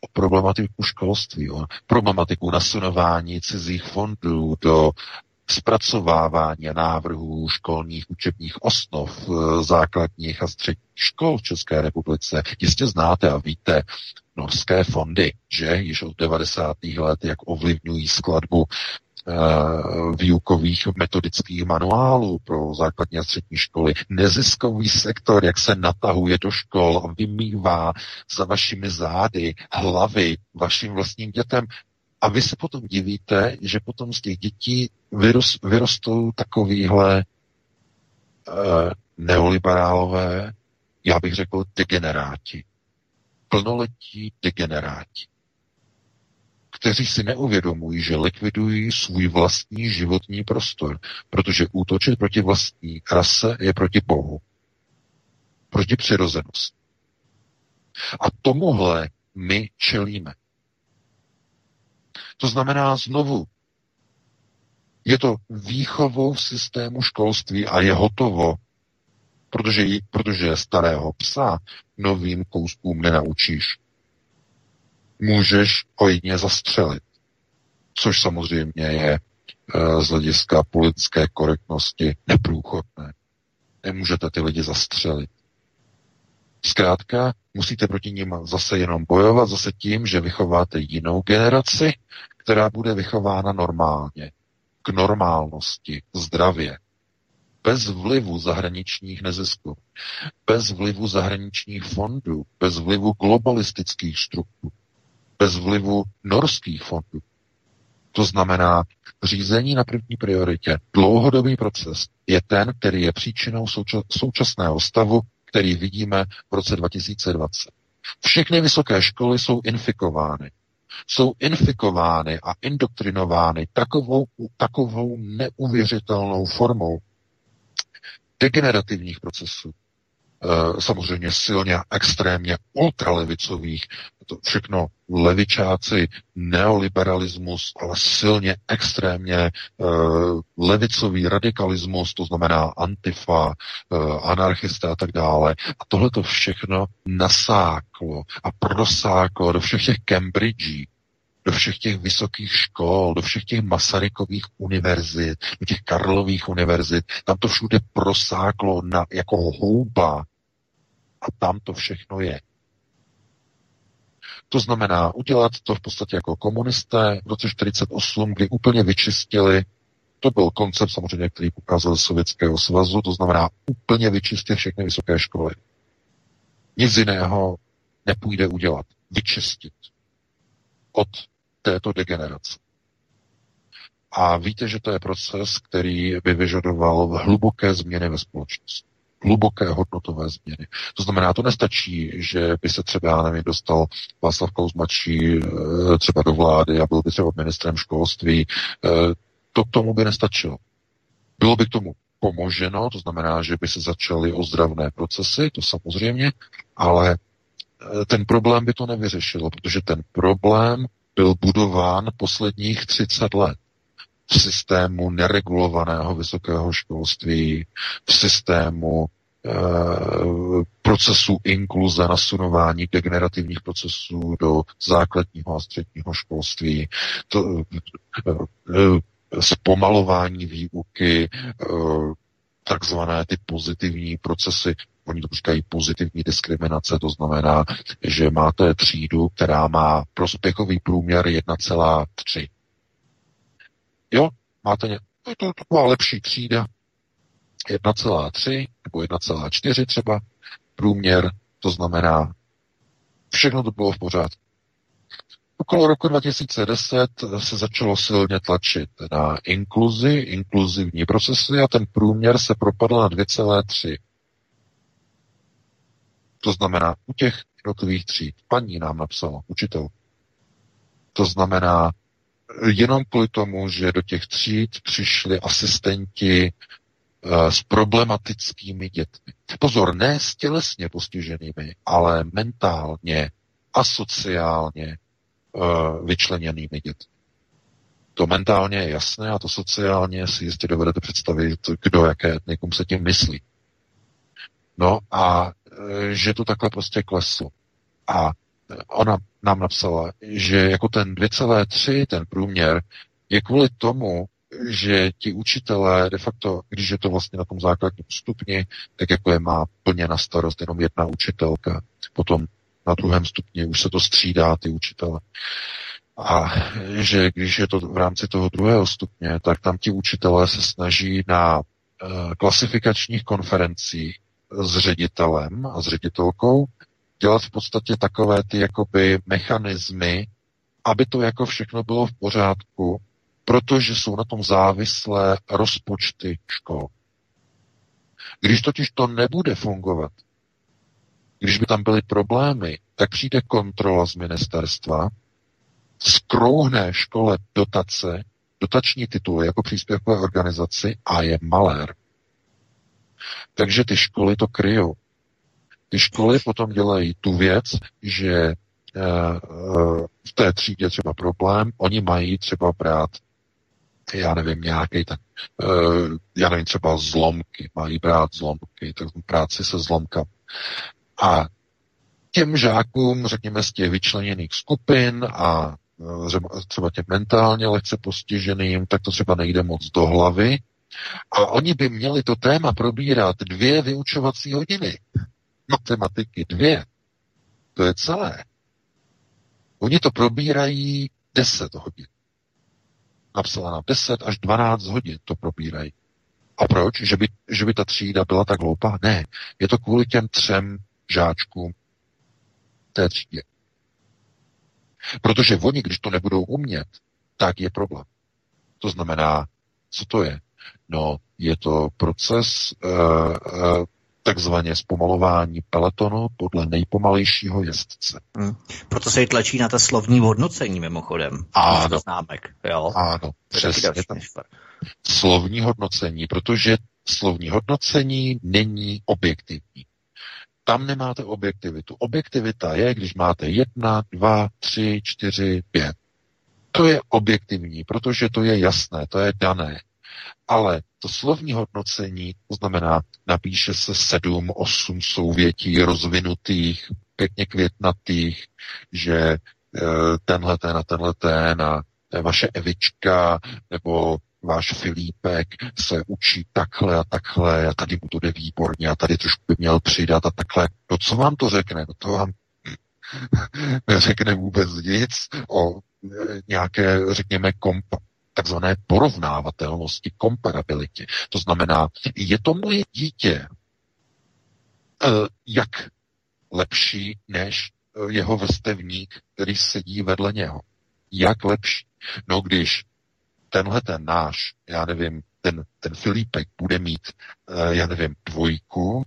Speaker 2: o problematiku školství, o problematiku nasunování cizích fondů do zpracovávání návrhů školních učebních osnov eh, základních a středních škol v České republice. Jistě znáte a víte norské fondy, že již od 90. let, jak ovlivňují skladbu výukových metodických manuálů pro základní a střední školy. Neziskový sektor, jak se natahuje do škol a vymývá za vašimi zády hlavy vašim vlastním dětem. A vy se potom divíte, že potom z těch dětí vyrost, vyrostou takovýhle uh, neoliberálové, já bych řekl degeneráti. Plnoletí degeneráti, kteří si neuvědomují, že likvidují svůj vlastní životní prostor, protože útočit proti vlastní rase je proti Bohu, proti přirozenosti. A tomuhle my čelíme. To znamená znovu, je to výchovou systému školství a je hotovo, protože, protože starého psa novým kouskům nenaučíš. Můžeš ho jedině zastřelit, což samozřejmě je eh, z hlediska politické korektnosti neprůchodné. Nemůžete ty lidi zastřelit. Zkrátka, musíte proti ním zase jenom bojovat, zase tím, že vychováte jinou generaci, která bude vychována normálně, k normálnosti, zdravě, bez vlivu zahraničních nezisků, bez vlivu zahraničních fondů, bez vlivu globalistických struktur, bez vlivu norských fondů. To znamená, řízení na první prioritě, dlouhodobý proces je ten, který je příčinou současného stavu, který vidíme v roce 2020. Všechny vysoké školy jsou infikovány jsou infikovány a indoktrinovány takovou, takovou neuvěřitelnou formou degenerativních procesů, samozřejmě silně a extrémně ultralevicových, to všechno levičáci, neoliberalismus, ale silně extrémně uh, levicový radikalismus, to znamená antifa, uh, anarchisté a tak dále. A tohle to všechno nasáklo a prosáklo do všech těch Cambridge, do všech těch vysokých škol, do všech těch Masarykových univerzit, do těch Karlových univerzit. Tam to všude prosáklo na, jako houba. A tam to všechno je. To znamená udělat to v podstatě jako komunisté v roce 1948, kdy úplně vyčistili, to byl koncept samozřejmě, který ukázal Sovětského svazu, to znamená úplně vyčistit všechny vysoké školy. Nic jiného nepůjde udělat. Vyčistit od této degenerace. A víte, že to je proces, který by vyžadoval hluboké změny ve společnosti hluboké hodnotové změny. To znamená, to nestačí, že by se třeba, já nevím, dostal Václav Klaus mladší eh, třeba do vlády a byl by třeba ministrem školství. Eh, to tomu by nestačilo. Bylo by k tomu pomoženo, to znamená, že by se začaly ozdravné procesy, to samozřejmě, ale eh, ten problém by to nevyřešilo, protože ten problém byl budován posledních 30 let v systému neregulovaného vysokého školství, v systému e, procesu inkluze, nasunování degenerativních procesů do základního a středního školství, to, e, e, zpomalování výuky, takzvané ty pozitivní procesy, oni to říkají pozitivní diskriminace, to znamená, že máte třídu, která má prospěchový průměr 1,3. Jo, máte ně, to, to taková lepší třída, 1,3 nebo 1,4 třeba průměr, to znamená, všechno to bylo v pořádku. Okolo roku 2010 se začalo silně tlačit na inkluzi, inkluzivní procesy a ten průměr se propadl na 2,3. To znamená, u těch jednotlivých tříd, paní nám napsala, učitel. To znamená, jenom kvůli tomu, že do těch tříd přišli asistenti uh, s problematickými dětmi. Pozor, ne s tělesně postiženými, ale mentálně a sociálně uh, vyčleněnými dětmi. To mentálně je jasné a to sociálně si jistě dovedete představit, kdo jaké etnikum se tím myslí. No a e, že to takhle prostě kleslo. A ona nám napsala, že jako ten 2,3, ten průměr, je kvůli tomu, že ti učitelé de facto, když je to vlastně na tom základním stupni, tak jako je má plně na starost jenom jedna učitelka. Potom na druhém stupni už se to střídá ty učitele. A že když je to v rámci toho druhého stupně, tak tam ti učitelé se snaží na uh, klasifikačních konferencích s ředitelem a s ředitelkou dělat v podstatě takové ty jakoby mechanismy, aby to jako všechno bylo v pořádku, protože jsou na tom závislé rozpočty škol. Když totiž to nebude fungovat, když by tam byly problémy, tak přijde kontrola z ministerstva, skrouhne škole dotace, dotační tituly jako příspěvkové organizaci a je malér. Takže ty školy to kryjou. Ty školy potom dělají tu věc, že eh, eh, v té třídě třeba problém, oni mají třeba brát já nevím, nějaký tak, eh, já nevím, třeba zlomky, mají brát zlomky, tak práci se zlomka. A těm žákům, řekněme, z těch vyčleněných skupin a třeba těm mentálně lehce postiženým, tak to třeba nejde moc do hlavy. A oni by měli to téma probírat dvě vyučovací hodiny matematiky dvě. To je celé. Oni to probírají 10 hodin. Napsala na 10 až 12 hodin to probírají. A proč? Že by, že by ta třída byla tak hloupá? Ne. Je to kvůli těm třem žáčkům té třídě. Protože oni, když to nebudou umět, tak je problém. To znamená, co to je? No, je to proces uh, uh, takzvaně zpomalování peletonu podle nejpomalejšího jezdce. Hmm.
Speaker 1: Proto se i tlačí na to slovní hodnocení mimochodem.
Speaker 2: Ano.
Speaker 1: Známek, jo?
Speaker 2: Ano, přesně tak. Slovní hodnocení, protože slovní hodnocení není objektivní. Tam nemáte objektivitu. Objektivita je, když máte jedna, dva, tři, čtyři, pět. To je objektivní, protože to je jasné, to je dané. Ale to slovní hodnocení, to znamená, napíše se sedm, osm souvětí rozvinutých, pěkně květnatých, že e, tenhle ten a tenhle ten a vaše Evička nebo váš Filipek se učí takhle a takhle a tady mu to jde výborně a tady trošku by měl přidat a takhle. No co vám to řekne? No to vám neřekne vůbec nic o e, nějaké, řekněme, kompa, takzvané porovnávatelnosti, komparabilitě. To znamená, je to moje dítě eh, jak lepší než eh, jeho vrstevník, který sedí vedle něho. Jak lepší? No když tenhle ten náš, já nevím, ten, ten Filipek bude mít, eh, já nevím, dvojku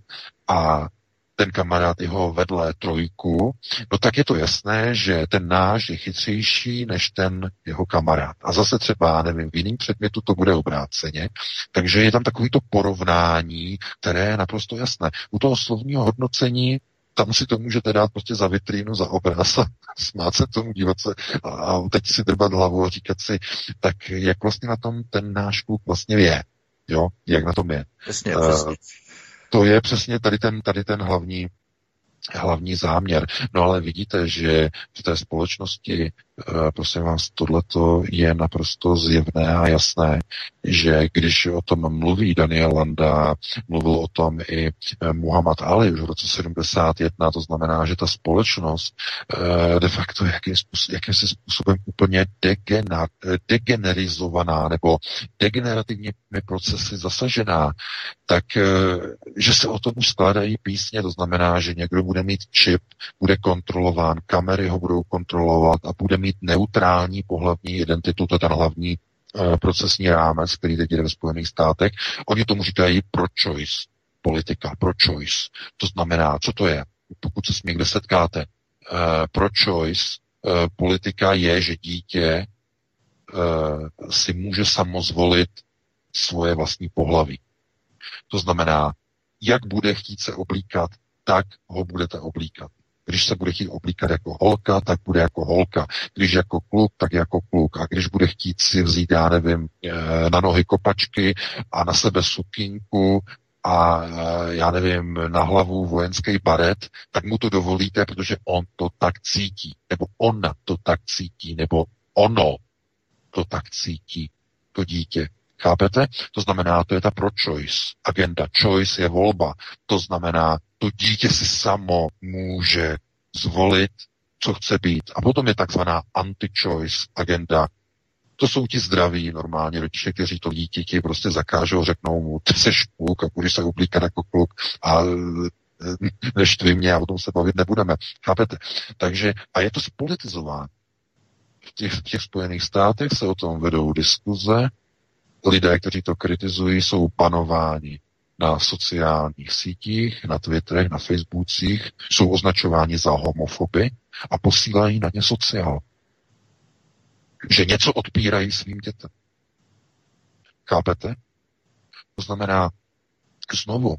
Speaker 2: a ten kamarád jeho vedle trojku, no tak je to jasné, že ten náš je chytřejší než ten jeho kamarád. A zase třeba, nevím, v jiném předmětu to bude obráceně. Takže je tam takovýto porovnání, které je naprosto jasné. U toho slovního hodnocení tam si to můžete dát prostě za vitrínu, za obraz a smát se tomu, dívat se a, teď si drbat hlavu a říkat si, tak jak vlastně na tom ten náš kluk vlastně je. Jo, jak na tom je.
Speaker 1: Přesně. Uh,
Speaker 2: to je přesně tady ten, tady ten hlavní hlavní záměr. No ale vidíte, že v té společnosti, prosím vás, tohleto je naprosto zjevné a jasné, že když o tom mluví Daniel Landa, mluvil o tom i eh, Muhammad Ali už v roce 71, to znamená, že ta společnost eh, de facto jakým způsob, jakýmsi způsobem úplně degenerizovaná nebo degenerativními procesy zasažená, tak že se o tom už skládají písně, to znamená, že někdo bude mít čip, bude kontrolován, kamery ho budou kontrolovat a bude mít neutrální pohlavní identitu, to je ten hlavní uh, procesní rámec, který teď jde ve Spojených státech. Oni tomu říkají pro-choice politika, pro-choice. To znamená, co to je? Pokud se s někde setkáte, uh, pro-choice uh, politika je, že dítě si může samozvolit svoje vlastní pohlaví. To znamená, jak bude chtít se oblíkat, tak ho budete oblíkat. Když se bude chtít oblíkat jako holka, tak bude jako holka. Když jako kluk, tak jako kluk. A když bude chtít si vzít, já nevím, eh, na nohy kopačky a na sebe sukínku a eh, já nevím, na hlavu vojenský baret, tak mu to dovolíte, protože on to tak cítí. Nebo ona to tak cítí. Nebo ono to tak cítí. To dítě. Chápete? To znamená, to je ta pro-choice agenda. Choice je volba. To znamená, to dítě si samo může zvolit, co chce být. A potom je takzvaná anti-choice agenda. To jsou ti zdraví normálně rodiče, kteří to dítěti prostě zakážou, řeknou mu, ty seš kluk a se uplíkat jako kluk a neštvi mě a o tom se bavit nebudeme. Chápete? Takže, a je to spolitizováno. V těch, v těch Spojených státech se o tom vedou diskuze, lidé, kteří to kritizují, jsou panováni na sociálních sítích, na Twitterech, na Facebookích, jsou označováni za homofoby a posílají na ně sociál. Že něco odpírají svým dětem. Chápete? To znamená, znovu,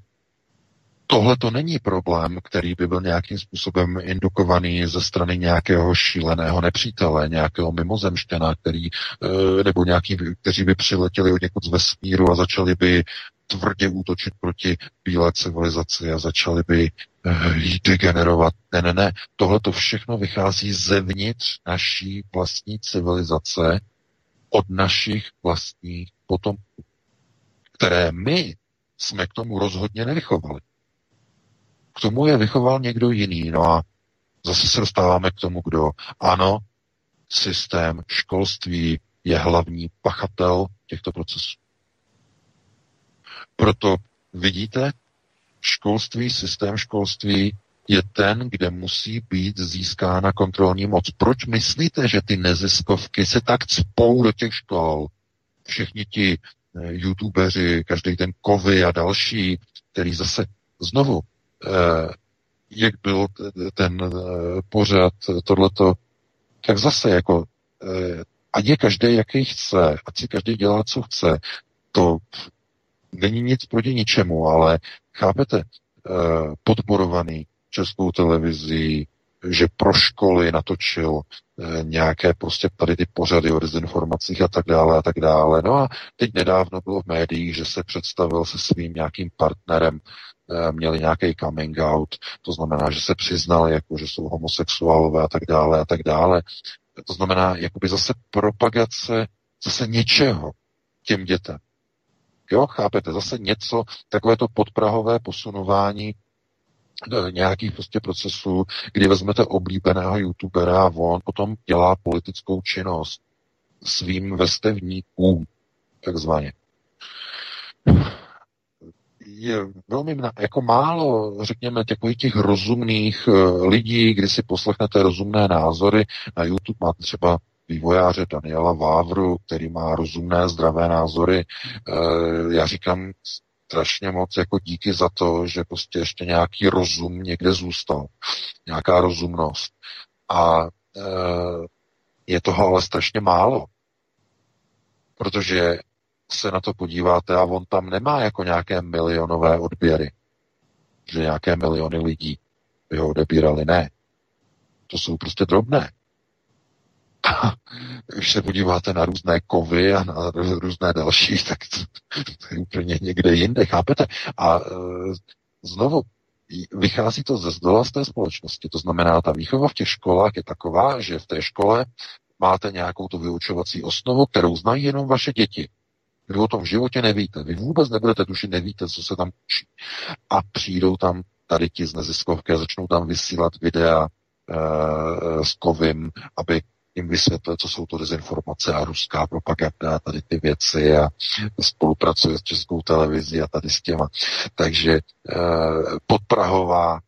Speaker 2: tohle to není problém, který by byl nějakým způsobem indukovaný ze strany nějakého šíleného nepřítele, nějakého mimozemštěna, který, eh, nebo nějaký, kteří by přiletěli od někud z vesmíru a začali by tvrdě útočit proti bílé civilizaci a začali by uh, ji degenerovat. Ne, ne, ne. Tohle to všechno vychází zevnitř naší vlastní civilizace od našich vlastních potomků, které my jsme k tomu rozhodně nevychovali. K tomu je vychoval někdo jiný. No a zase se dostáváme k tomu, kdo ano, systém školství je hlavní pachatel těchto procesů. Proto vidíte, školství, systém školství je ten, kde musí být získána kontrolní moc. Proč myslíte, že ty neziskovky se tak cpou do těch škol? Všichni ti eh, youtubeři, každý ten kovy a další, který zase znovu, eh, jak byl ten eh, pořad, tohleto, tak zase jako, eh, ať je každý, jaký chce, ať si každý dělá, co chce, to není nic proti ničemu, ale chápete, eh, podporovaný českou televizí, že pro školy natočil eh, nějaké prostě tady ty pořady o dezinformacích a tak dále a tak dále. No a teď nedávno bylo v médiích, že se představil se svým nějakým partnerem, eh, měli nějaký coming out, to znamená, že se přiznali, jako, že jsou homosexuálové a tak dále a tak dále. To znamená, jakoby zase propagace zase něčeho těm dětem. Jo, chápete, zase něco, takové to podprahové posunování e, nějakých prostě procesů, kdy vezmete oblíbeného youtubera a on potom dělá politickou činnost svým vestevníkům, takzvaně. Je velmi jako málo, řekněme, takových těch rozumných e, lidí, kdy si poslechnete rozumné názory. Na YouTube máte třeba vývojáře Daniela Vávru, který má rozumné, zdravé názory. Eh, já říkám, strašně moc jako díky za to, že prostě ještě nějaký rozum někde zůstal. Nějaká rozumnost. A e, je toho ale strašně málo. Protože se na to podíváte a on tam nemá jako nějaké milionové odběry. Že nějaké miliony lidí by ho odebírali. Ne. To jsou prostě drobné. Když se podíváte na různé kovy a na různé další, tak to, je úplně někde jinde, chápete? A e, znovu, vychází to ze zdola z té společnosti. To znamená, ta výchova v těch školách je taková, že v té škole máte nějakou tu vyučovací osnovu, kterou znají jenom vaše děti. Vy o tom v životě nevíte. Vy vůbec nebudete tušit, nevíte, co se tam učí. A přijdou tam tady ti z neziskovky a začnou tam vysílat videa e, s kovím, aby jim vysvětlil, co jsou to dezinformace a ruská propaganda a tady ty věci a spolupracuje s českou televizí a tady s těma. Takže e, podprahová e,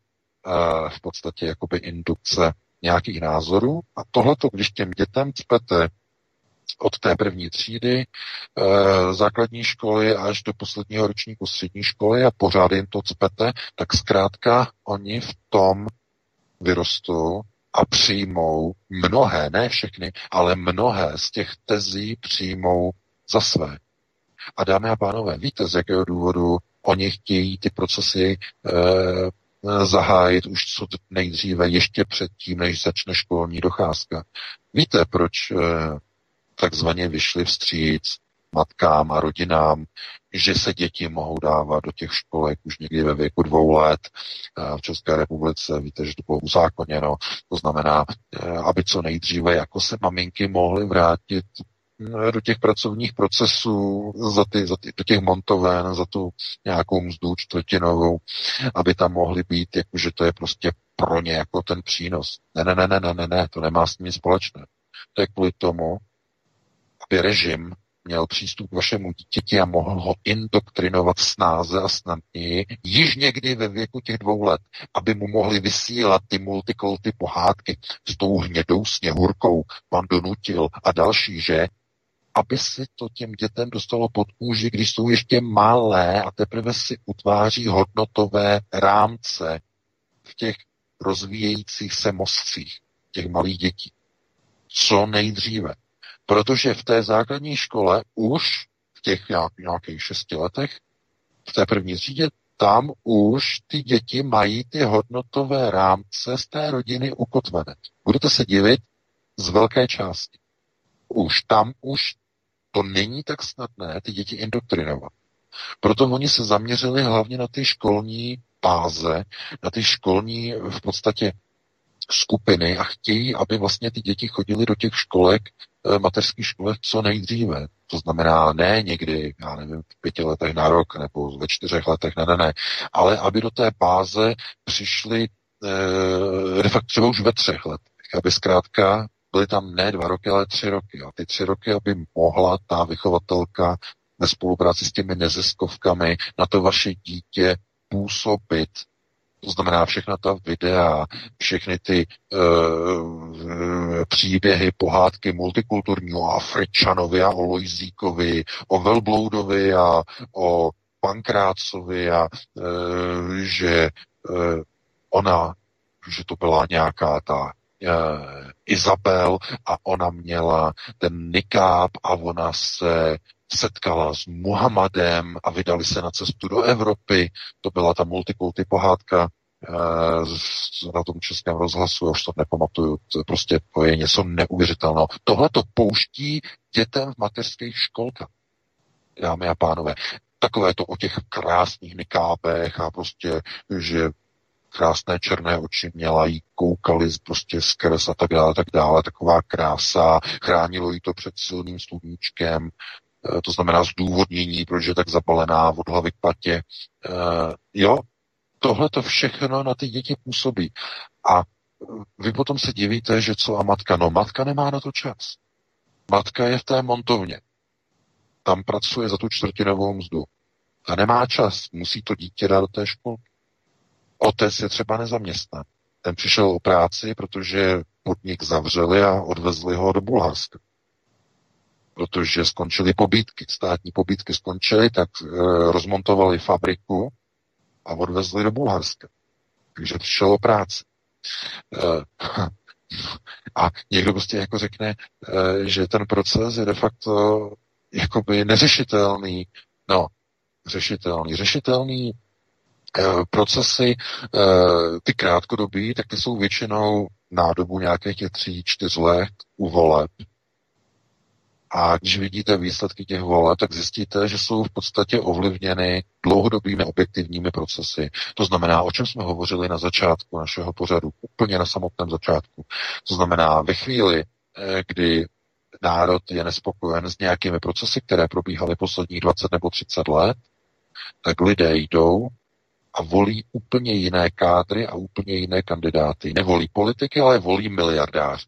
Speaker 2: v podstatě jakoby indukce nějakých názorů a tohleto, když těm dětem cpete od té první třídy e, základní školy až do posledního ročníku střední školy a pořád jim to cpete, tak zkrátka oni v tom vyrostou a přijmou mnohé, ne všechny, ale mnohé z těch tezí přijmou za své. A dámy a pánové, víte, z jakého důvodu oni chtějí ty procesy e, zahájit už co nejdříve, ještě předtím, než začne školní docházka. Víte, proč e, takzvaně vyšli vstříc matkám a rodinám, že se děti mohou dávat do těch školek už někdy ve věku dvou let. V České republice víte, že to bylo uzákoněno. To znamená, eh, aby co nejdříve jako se maminky mohly vrátit eh, do těch pracovních procesů, za ty, za ty, do těch montoven, za tu nějakou mzdu čtvrtinovou, aby tam mohly být, jakože to je prostě pro ně jako ten přínos. Ne, ne, ne, ne, ne, ne, ne, to nemá s nimi společné. To je kvůli tomu, aby režim měl přístup k vašemu dítěti a mohl ho indoktrinovat snáze a snadněji, již někdy ve věku těch dvou let, aby mu mohli vysílat ty multikulty pohádky s tou hnědou sněhurkou, pan donutil a další, že aby si to těm dětem dostalo pod kůži, když jsou ještě malé a teprve si utváří hodnotové rámce v těch rozvíjejících se mozcích těch malých dětí. Co nejdříve. Protože v té základní škole už v těch nějakých šesti letech, v té první třídě, tam už ty děti mají ty hodnotové rámce z té rodiny ukotvené. Budete se divit z velké části. Už tam už to není tak snadné ty děti indoktrinovat. Proto oni se zaměřili hlavně na ty školní páze, na ty školní v podstatě skupiny a chtějí, aby vlastně ty děti chodili do těch školek, eh, mateřských školek co nejdříve. To znamená ne někdy, já nevím, v pěti letech na rok nebo ve čtyřech letech, ne, ne, ne, ale aby do té báze přišli eh, de facto třeba už ve třech letech, aby zkrátka byly tam ne dva roky, ale tři roky. A ty tři roky, aby mohla ta vychovatelka ve spolupráci s těmi neziskovkami na to vaše dítě působit to znamená všechna ta videa, všechny ty uh, příběhy, pohádky multikulturní o Afričanovi a o Lojzíkovi, o Velbloudovi a o Pankrácovi a uh, že uh, ona, že to byla nějaká ta uh, Izabel a ona měla ten nikáb a ona se setkala s Muhammadem a vydali se na cestu do Evropy. To byla ta multikulty pohádka eh, na tom českém rozhlasu, už to nepamatuju, to prostě to je něco neuvěřitelného. Tohle to pouští dětem v mateřských školkách, dámy a pánové. Takové to o těch krásných nikábech a prostě, že krásné černé oči měla, jí koukali prostě skres a tak dále, tak dále, taková krása, chránilo jí to před silným sluníčkem, to znamená zdůvodnění, proč je tak zapalená od hlavy k patě. Eh, jo, tohle to všechno na ty děti působí. A vy potom se divíte, že co a matka? No matka nemá na to čas. Matka je v té montovně. Tam pracuje za tu čtvrtinovou mzdu. A nemá čas. Musí to dítě dát do té školky. Otec je třeba nezaměstnan. Ten přišel o práci, protože podnik zavřeli a odvezli ho do Bulharska. Protože skončily pobytky, státní pobytky skončily, tak e, rozmontovali fabriku a odvezli do Bulharska. Takže přišel o práci. E, a někdo prostě jako řekne, e, že ten proces je de facto jakoby neřešitelný. No, řešitelný. Řešitelný procesy, ty krátkodobí, tak ty jsou většinou nádobu nějakých těch tří, čtyř let u voleb. A když vidíte výsledky těch voleb, tak zjistíte, že jsou v podstatě ovlivněny dlouhodobými objektivními procesy. To znamená, o čem jsme hovořili na začátku našeho pořadu, úplně na samotném začátku. To znamená, ve chvíli, eh, kdy národ je nespokojen s nějakými procesy, které probíhaly posledních 20 nebo 30 let, tak lidé jdou a volí úplně jiné kádry a úplně jiné kandidáty. Nevolí politiky, ale volí miliardář.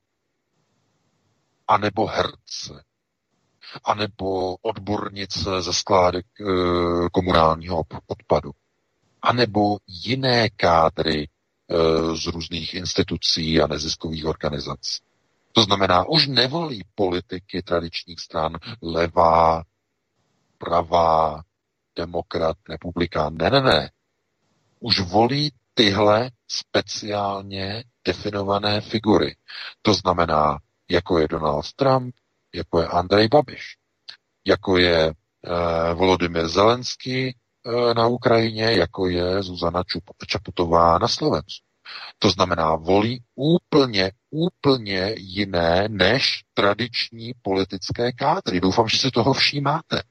Speaker 2: A nebo herce. A nebo odbornice ze skládek e, komunálního odpadu. A nebo jiné kádry e, z různých institucí a neziskových organizací. To znamená, už nevolí politiky tradičních stran levá, pravá, demokrat, republikán. Ne, ne, ne už volí tyhle speciálně definované figury. To znamená, jako je Donald Trump, jako je Andrej Babiš, jako je e, Volodymyr Zelenský e, na Ukrajině, jako je Zuzana Čup- Čaputová na Slovensku. To znamená, volí úplně, úplně jiné než tradiční politické kádry. Doufám, že si toho všímáte.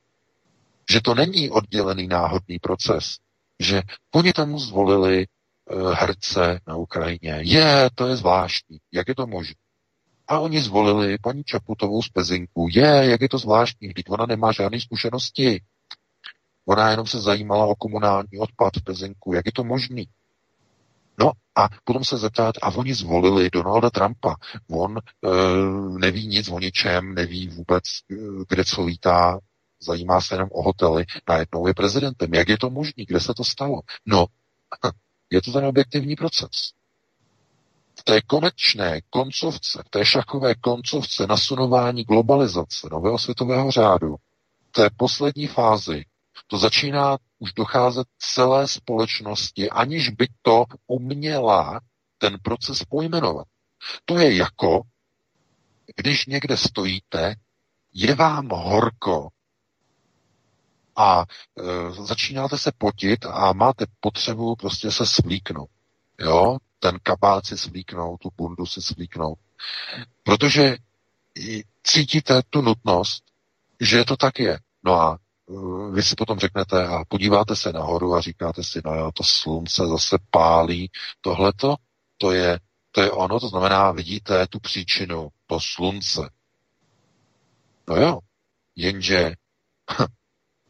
Speaker 2: Že to není oddělený náhodný proces že oni tam zvolili uh, herce na Ukrajině. Je, to je zvláštní. Jak je to možné? A oni zvolili paní Čaputovou z Pezinku. Je, jak je to zvláštní, když ona nemá žádné zkušenosti. Ona jenom se zajímala o komunální odpad v Pezinku. Jak je to možný? No a potom se zeptat, a oni zvolili Donalda Trumpa. On e, neví nic o ničem, neví vůbec, e, kde co lítá, zajímá se jenom o hotely, najednou je prezidentem. Jak je to možné? Kde se to stalo? No, je to ten objektivní proces. V té konečné koncovce, v té šachové koncovce nasunování globalizace nového světového řádu, v té poslední fázi, to začíná už docházet celé společnosti, aniž by to uměla ten proces pojmenovat. To je jako, když někde stojíte, je vám horko a e, začínáte se potit a máte potřebu prostě se svlíknout. Jo? Ten kabát si svlíknout, tu bundu si svlíknout. Protože cítíte tu nutnost, že to tak je. No a e, vy si potom řeknete a podíváte se nahoru a říkáte si, no jo, to slunce zase pálí, tohleto, to je, to je ono, to znamená, vidíte tu příčinu, to slunce. No jo, jenže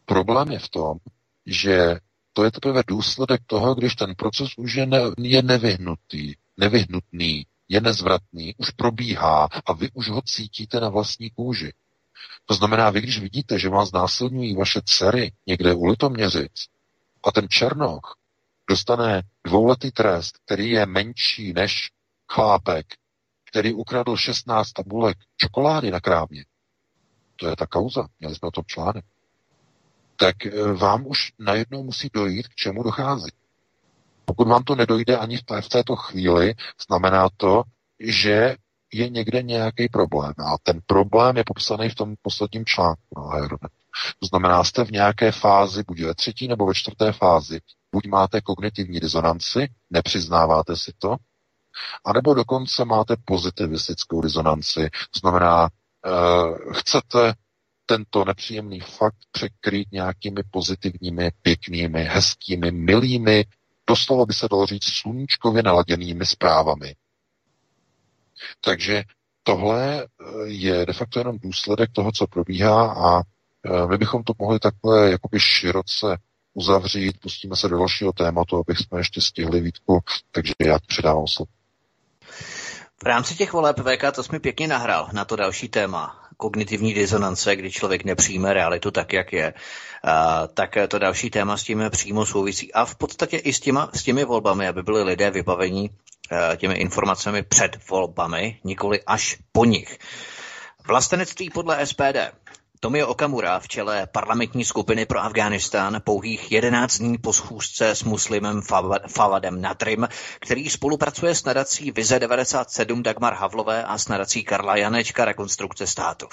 Speaker 2: Problém je v tom, že to je teprve důsledek toho, když ten proces už je, ne, je nevyhnutý, nevyhnutný, je nezvratný, už probíhá a vy už ho cítíte na vlastní kůži. To znamená, vy když vidíte, že vás násilňují vaše dcery někde u Litoměřic a ten Černoch dostane dvouletý trest, který je menší než chlápek, který ukradl 16 tabulek čokolády na krámě. To je ta kauza. Měli jsme o tom článek tak eh, vám už najednou musí dojít, k čemu dochází. Pokud vám to nedojde ani v, té, v této chvíli, znamená to, že je někde nějaký problém. A ten problém je popsaný v tom posledním článku. To znamená, jste v nějaké fázi, buď ve třetí nebo ve čtvrté fázi. Buď máte kognitivní disonanci, nepřiznáváte si to, anebo dokonce máte pozitivistickou disonanci. To znamená, uh, chcete tento nepříjemný fakt překrýt nějakými pozitivními, pěknými, hezkými, milými, doslova by se dalo říct sluníčkově naladěnými zprávami. Takže tohle eh, je de facto jenom důsledek toho, co probíhá a eh, my bychom to mohli takhle jakoby široce uzavřít, pustíme se do dalšího tématu, abych jsme ještě stihli Vítku, takže já předávám slovo.
Speaker 1: V rámci těch voleb VK to jsi mi pěkně nahrál na to další téma kognitivní disonance, kdy člověk nepřijme realitu tak, jak je, tak to další téma s tím přímo souvisí. A v podstatě i s, těma, s těmi volbami, aby byli lidé vybavení těmi informacemi před volbami, nikoli až po nich. Vlastenectví podle SPD. Tomio Okamura v čele parlamentní skupiny pro Afghánistán pouhých 11 dní po schůzce s muslimem Fawadem Natrim, který spolupracuje s nadací Vize 97 Dagmar Havlové a s nadací Karla Janečka rekonstrukce státu.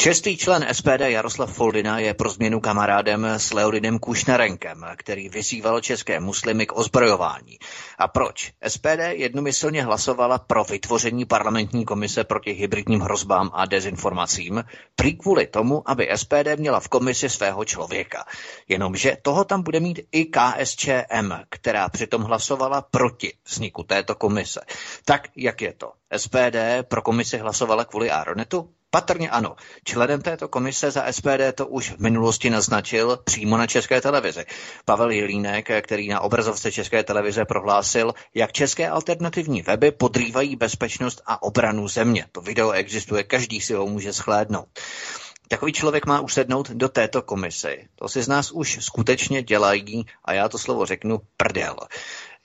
Speaker 1: Šestý člen SPD Jaroslav Foldina je pro změnu kamarádem s Leonidem Kušnarenkem, který vyzýval české muslimy k ozbrojování. A proč? SPD jednomyslně hlasovala pro vytvoření parlamentní komise proti hybridním hrozbám a dezinformacím, prý kvůli tomu, tomu, aby SPD měla v komisi svého člověka. Jenomže toho tam bude mít i KSČM, která přitom hlasovala proti vzniku této komise. Tak, jak je to? SPD pro komisi hlasovala kvůli Aronetu? Patrně ano. Členem této komise za SPD to už v minulosti naznačil přímo na České televizi. Pavel Jelínek, který na obrazovce České televize prohlásil, jak české alternativní weby podrývají bezpečnost a obranu země. To video existuje, každý si ho může schlédnout. Takový člověk má usednout do této komisy. To si z nás už skutečně dělají, a já to slovo řeknu, prdel.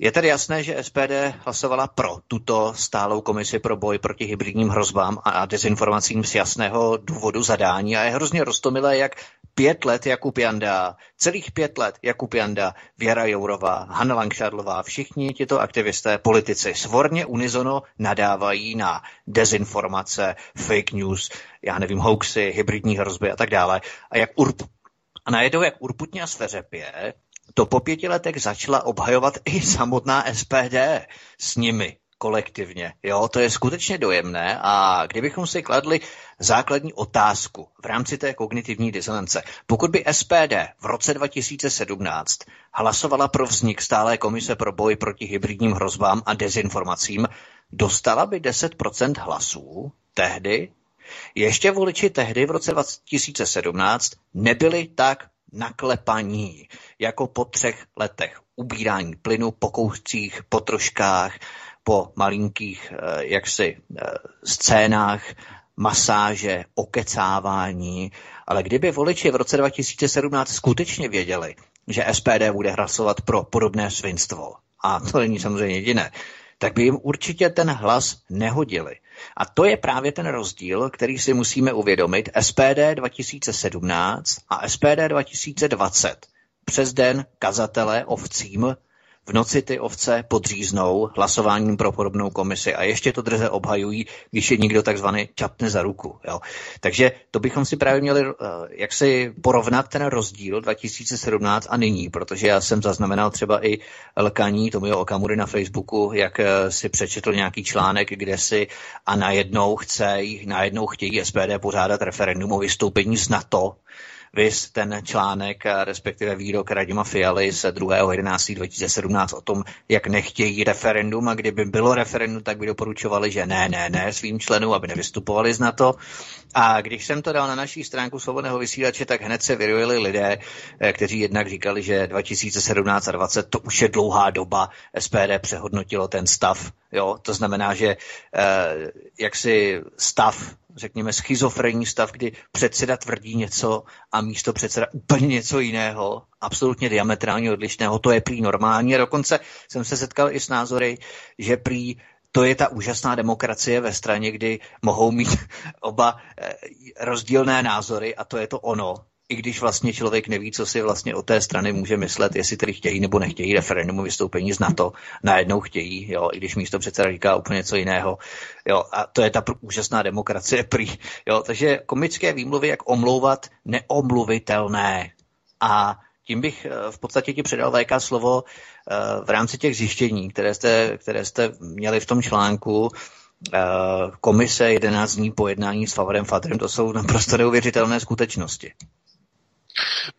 Speaker 1: Je tedy jasné, že SPD hlasovala pro tuto stálou komisi pro boj proti hybridním hrozbám a dezinformacím z jasného důvodu zadání a je hrozně roztomilé, jak pět let Jakub Janda, celých pět let Jakub Janda, Věra Jourová, Hanna Langšádlová, všichni tito aktivisté, politici svorně unizono nadávají na dezinformace, fake news, já nevím, hoaxy, hybridní hrozby a tak dále. A jak urp a najednou, jak urputně a sveřepě, to po pěti letech začala obhajovat i samotná SPD s nimi kolektivně. Jo, to je skutečně dojemné a kdybychom si kladli základní otázku v rámci té kognitivní disonance. Pokud by SPD v roce 2017 hlasovala pro vznik stálé komise pro boj proti hybridním hrozbám a dezinformacím, dostala by 10% hlasů tehdy? Ještě voliči tehdy v roce 2017 nebyli tak naklepaní jako po třech letech ubírání plynu po kouscích, po troškách, po malinkých eh, jaksi eh, scénách masáže, okecávání, ale kdyby voliči v roce 2017 skutečně věděli, že SPD bude hlasovat pro podobné svinstvo, a to není samozřejmě jediné, tak by jim určitě ten hlas nehodili. A to je právě ten rozdíl, který si musíme uvědomit. SPD 2017 a SPD 2020. Přes den kazatele ovcím v noci ty ovce podříznou hlasováním pro podobnou komisi a ještě to drze obhajují, když je někdo takzvaný čapne za ruku. Jo. Takže to bychom si právě měli uh, jak si porovnat ten rozdíl 2017 a nyní, protože já jsem zaznamenal třeba i lkaní Tomio Okamury na Facebooku, jak uh, si přečetl nějaký článek, kde si a najednou chce, najednou chtějí SPD pořádat referendum o vystoupení z NATO, Vys ten článek, respektive výrok Radima Fialy z 2.11.2017 o tom, jak nechtějí referendum a kdyby bylo referendum, tak by doporučovali, že ne, ne, ne svým členům, aby nevystupovali z NATO. A když jsem to dal na naší stránku svobodného vysílače, tak hned se vyrojili lidé, eh, kteří jednak říkali, že 2017 a 20 to už je dlouhá doba, SPD přehodnotilo ten stav. Jo? To znamená, že eh, jaksi stav řekněme, schizofrenní stav, kdy předseda tvrdí něco a místo předseda úplně něco jiného, absolutně diametrálně odlišného, to je prý normální. A dokonce jsem se setkal i s názory, že prý to je ta úžasná demokracie ve straně, kdy mohou mít oba eh, rozdílné názory a to je to ono i když vlastně člověk neví, co si vlastně o té strany může myslet, jestli tedy chtějí nebo nechtějí referendum vystoupení z NATO, najednou chtějí, jo, i když místo předseda říká úplně něco jiného. Jo, a to je ta úžasná demokracie prý. Jo, takže komické výmluvy, jak omlouvat neomluvitelné. A tím bych eh, v podstatě ti předal VK slovo eh, v rámci těch zjištění, které jste, které jste měli v tom článku, eh, komise 11 dní po jednání s Favorem Fatrem, to jsou naprosto neuvěřitelné skutečnosti.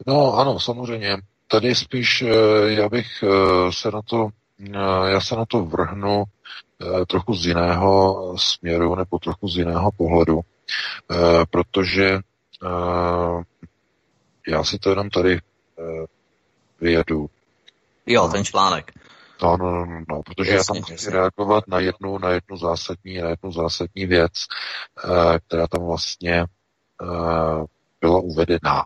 Speaker 2: No ano, samozřejmě. Tady spíš eh, já bych eh, se na to, eh, já se na to vrhnu trochu z jiného směru nebo trochu z jiného pohledu, protože já si to jenom tady vyjedu.
Speaker 1: Jo, ten článek.
Speaker 2: No, no, no, no, no protože jasně, já tam chci reagovat na jednu, na jednu zásadní, na jednu zásadní věc, která tam vlastně byla uvedena.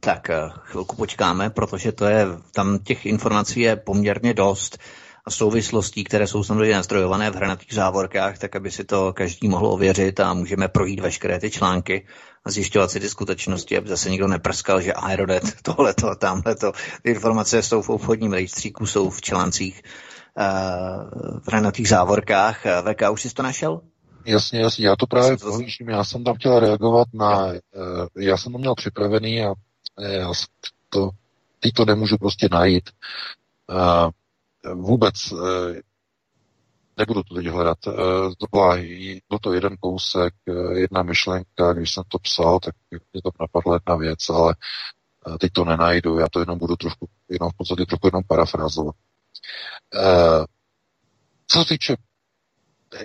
Speaker 1: Tak eh, chvilku počkáme, protože to je, tam těch informací je poměrně dost a souvislostí, které jsou samozřejmě nazdrojované v hranatých závorkách, tak aby si to každý mohl ověřit a můžeme projít veškeré ty články a zjišťovat si ty skutečnosti, aby zase nikdo neprskal, že Aerodet, tohleto, tamhleto. Ty informace jsou v obchodním rejstříku, jsou v článcích uh, v hranatých závorkách. VK, už jsi to našel?
Speaker 2: Jasně, jasně, já to právě pohlížím, já jsem tam chtěl reagovat na, uh, já jsem to měl připravený a já to, teď to nemůžu prostě najít. Uh, vůbec eh, nebudu to teď hledat. Eh, to byla, byl to jeden kousek, eh, jedna myšlenka, když jsem to psal, tak mě to napadla jedna věc, ale teď to nenajdu, já to jenom budu trošku, jenom v podstatě trochu jenom parafrázovat. Co se týče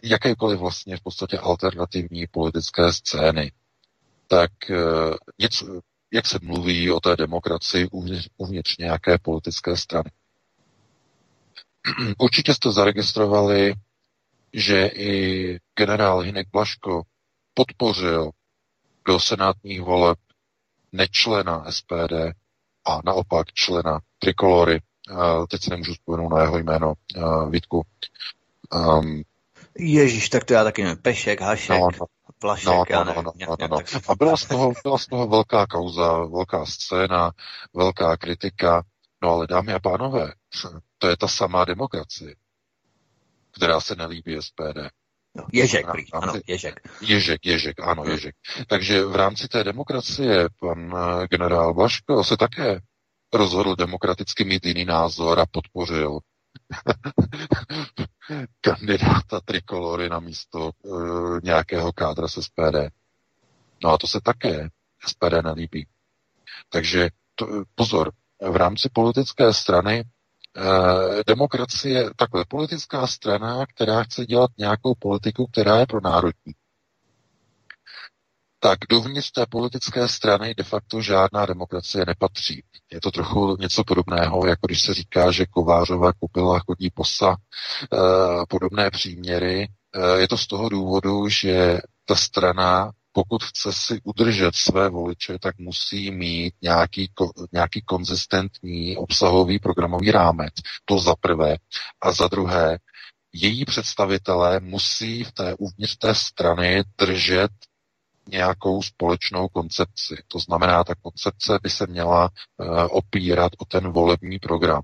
Speaker 2: jakékoliv vlastně v podstatě alternativní politické scény, tak něco, jak se mluví o té demokracii uvnitř, uvnitř nějaké politické strany. Určitě jste zaregistrovali, že i generál Hinek Blaško podpořil do senátních voleb nečlena SPD a naopak člena Trikolory. Uh, teď si nemůžu vzpomenout na jeho jméno, uh, Vítku.
Speaker 1: Um, Ježíš, tak to já taky nevím. Pešek, Hašek, no, no, Plašek, no, no, no, no, no, no, no.
Speaker 2: A byla z, toho, byla z toho velká kauza, velká scéna, velká kritika. No ale dámy a pánové, to je ta samá demokracie, která se nelíbí SPD.
Speaker 1: No, ježek, rámci, ano, Ježek.
Speaker 2: Ježek, Ježek, ano, hmm. Ježek. Takže v rámci té demokracie pan eh, generál Blaško se také rozhodl demokraticky mít jiný názor a podpořil kandidáta trikolory na místo uh, nějakého kádra z SPD. No a to se také SPD nelíbí. Takže to, pozor, v rámci politické strany eh, demokracie, takhle, politická strana, která chce dělat nějakou politiku, která je pro národní, tak dovnitř té politické strany de facto žádná demokracie nepatří. Je to trochu něco podobného, jako když se říká, že Kovářova kupila chodí posa, eh, podobné příměry. Eh, je to z toho důvodu, že ta strana pokud chce si udržet své voliče, tak musí mít nějaký, nějaký konzistentní obsahový programový rámec. To za prvé. A za druhé, její představitelé musí v té uvnitř té strany držet nějakou společnou koncepci. To znamená, ta koncepce by se měla uh, opírat o ten volební program.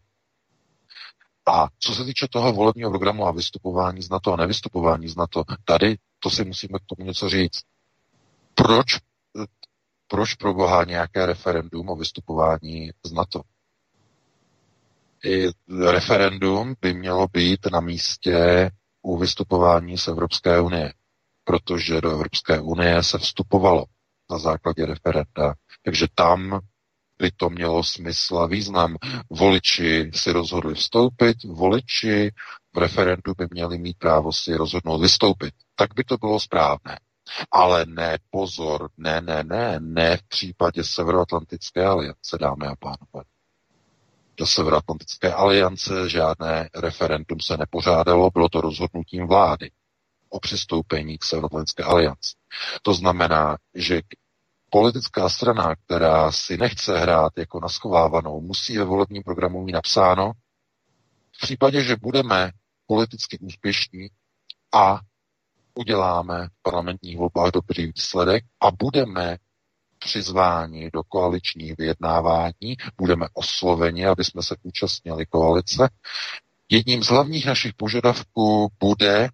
Speaker 2: A co se týče toho volebního programu a vystupování z NATO a nevystupování z NATO, tady to si musíme k tomu něco říct proč, proč pro boha nějaké referendum o vystupování z NATO? I referendum by mělo být na místě u vystupování z Evropské unie, protože do Evropské unie se vstupovalo na základě referenda. Takže tam by to mělo smysl a význam. Voliči si rozhodli vstoupit, voliči v referendu by měli mít právo si rozhodnout vystoupit. Tak by to bylo správné. Ale ne, pozor, ne, ne, ne, ne v případě Severoatlantické aliance, dámy a pánové. Do Severoatlantické aliance žádné referendum se nepořádalo, bylo to rozhodnutím vlády o přistoupení k Severoatlantické alianci. To znamená, že politická strana, která si nechce hrát jako naschovávanou, musí ve volebním programu mít napsáno, v případě, že budeme politicky úspěšní a uděláme v parlamentních volbách dobrý výsledek a budeme přizváni do koaličních vyjednávání, budeme osloveni, aby jsme se účastnili koalice. Jedním z hlavních našich požadavků bude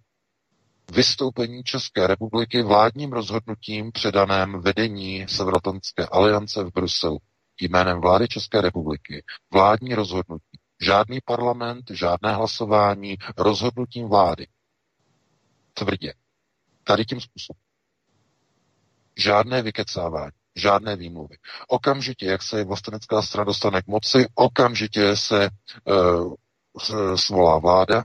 Speaker 2: vystoupení České republiky vládním rozhodnutím předaném vedení Severoatlantské aliance v Bruselu jménem vlády České republiky. Vládní rozhodnutí. Žádný parlament, žádné hlasování, rozhodnutím vlády. Tvrdě. Tady tím způsobem. Žádné vykecávání, žádné výmluvy. Okamžitě, jak se vlastenecká strana dostane k moci, okamžitě se uh, svolá vláda,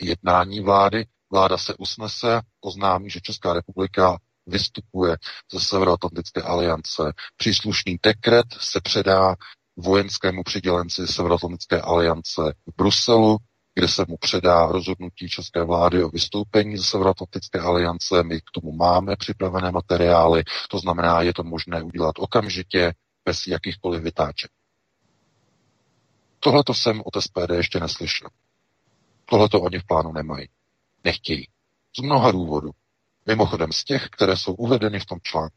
Speaker 2: jednání vlády, vláda se usnese, oznámí, že Česká republika vystupuje ze Severoatlantické aliance. Příslušný dekret se předá vojenskému přidělenci Severoatlantické aliance v Bruselu, kde se mu předá rozhodnutí české vlády o vystoupení ze Severoatlantické aliance. My k tomu máme připravené materiály, to znamená, je to možné udělat okamžitě, bez jakýchkoliv vytáček. Tohle to jsem od SPD ještě neslyšel. Tohle to oni v plánu nemají. Nechtějí. Z mnoha důvodů. Mimochodem z těch, které jsou uvedeny v tom článku.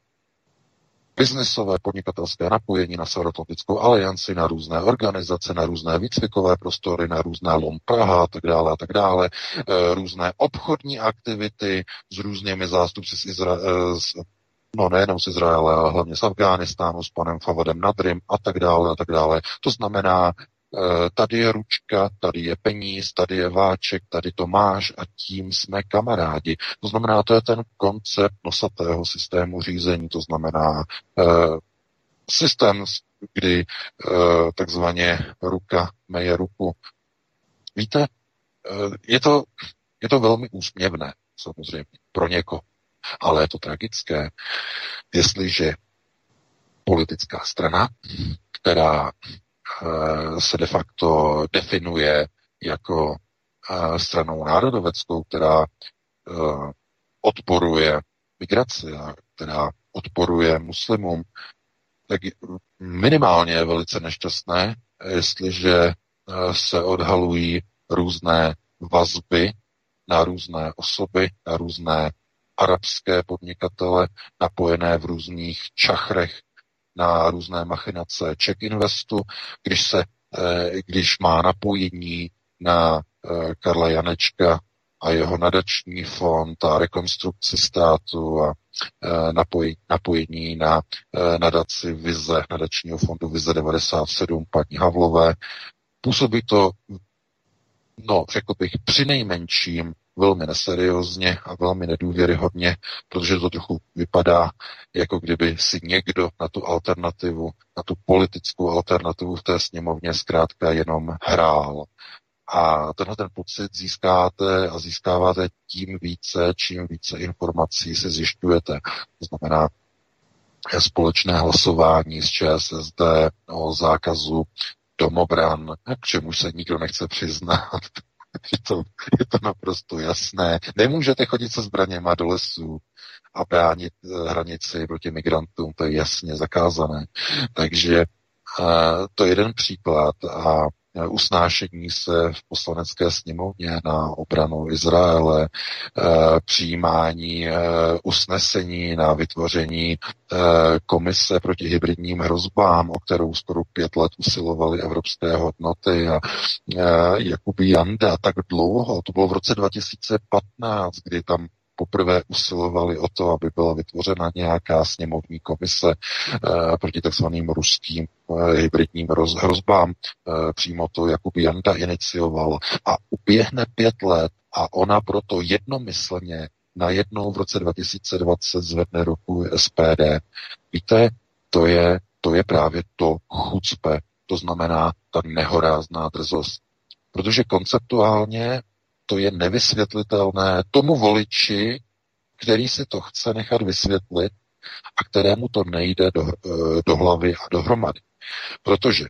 Speaker 2: Biznesové podnikatelské napojení na Severoatlantickou alianci, na různé organizace, na různé výcvikové prostory, na různé LOM Praha a tak dále a tak dále, e, různé obchodní aktivity s různými zástupci z, Izra- e, z no nejenom z Izraele, ale hlavně z Afghánistánu, s panem Favadem Nadrim a tak dále a tak dále. To znamená, Eh, tady je ručka, tady je peníz, tady je váček, tady to máš a tím jsme kamarádi. To znamená, to je ten koncept nosatého systému řízení, to znamená uh, systém, kdy uh, takzvaně ruka meje ruku. Víte, uh, je to, je to velmi úsměvné, samozřejmě, pro někoho. Ale je to tragické, jestliže politická strana, která Eh, se de facto definuje jako eh, stranou národoveckou, která eh, odporuje migraci a která odporuje muslimům, tak minimálně je velice nešťastné, jestliže se odhalují různé vazby na různé osoby, na různé arabské podnikatele napojené v různých čachrech na různé machinace Check Investu, když, se, eh, když má napojení na eh, Karla Janečka a jeho nadační fond a rekonstrukci státu a eh, napoj, napojení na nadaci Vize, nadačního fondu Vize 97 paní Havlové. Působí to, no, řekl bych, při nejmenším velmi neseriózně a velmi nedůvěryhodně, protože to trochu vypadá, jako kdyby si někdo na tu alternativu, na tu politickou alternativu v té sněmovně zkrátka jenom hrál. A tenhle ten pocit získáte a získáváte tím více, čím více informací se zjišťujete. To znamená, společné hlasování s ČSSD o zákazu domobran, k čemu se nikdo nechce přiznat, je to, je to naprosto jasné. Nemůžete chodit se zbraněma do lesů a bránit eh, hranici proti migrantům, to je jasně zakázané. Takže uh, to je jeden příklad a Eh, usnášení se v poslanecké sněmovně na obranu Izraele, eh, přijímání eh, usnesení na vytvoření komise proti hybridním hrozbám, o kterou skoro pět let usilovaly evropské hodnoty a Jakub Janda tak dlouho, to bylo v roce 2015, kdy tam poprvé usilovali o to, aby byla vytvořena nějaká sněmovní komise e, proti takzvaným ruským e, hybridním roz, hrozbám. E, přímo to Jakub Janda inicioval. A uběhne pět let a ona proto jednomyslně najednou v roce 2020 zvedne ruku SPD. Víte, to je, to je právě to chucpe, to znamená ta nehorázná drzost. Protože konceptuálně to je nevysvětlitelné tomu voliči, který si to chce nechat vysvětlit a kterému to nejde do, eh, do hlavy a dohromady. Protože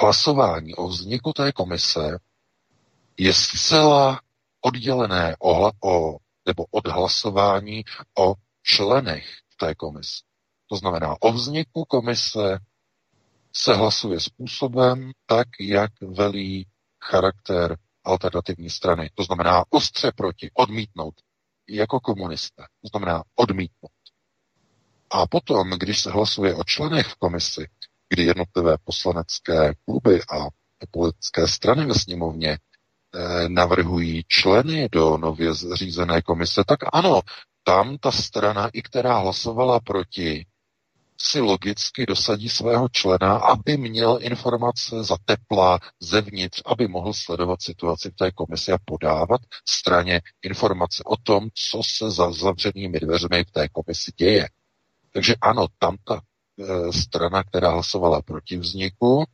Speaker 2: hlasování o vzniku té komise je zcela oddělené o, o, nebo od hlasování o členech té komise. To znamená, o vzniku komise se hlasuje způsobem tak, jak velí charakter alternativní strany. To znamená ostře proti, odmítnout, jako komunista. To znamená odmítnout. A potom, když se hlasuje o členech v komisi, kdy jednotlivé poslanecké kluby a politické strany ve sněmovně eh, navrhují členy do nově zřízené komise, tak ano, tam ta strana, i která hlasovala proti, si logicky dosadí svého člena, aby měl informace za tepla zevnitř, aby mohl sledovat situaci v té komisi a podávat straně informace o tom, co se za zavřenými dveřmi v té komisi děje. Takže ano, tam ta e, strana, která hlasovala proti vzniku,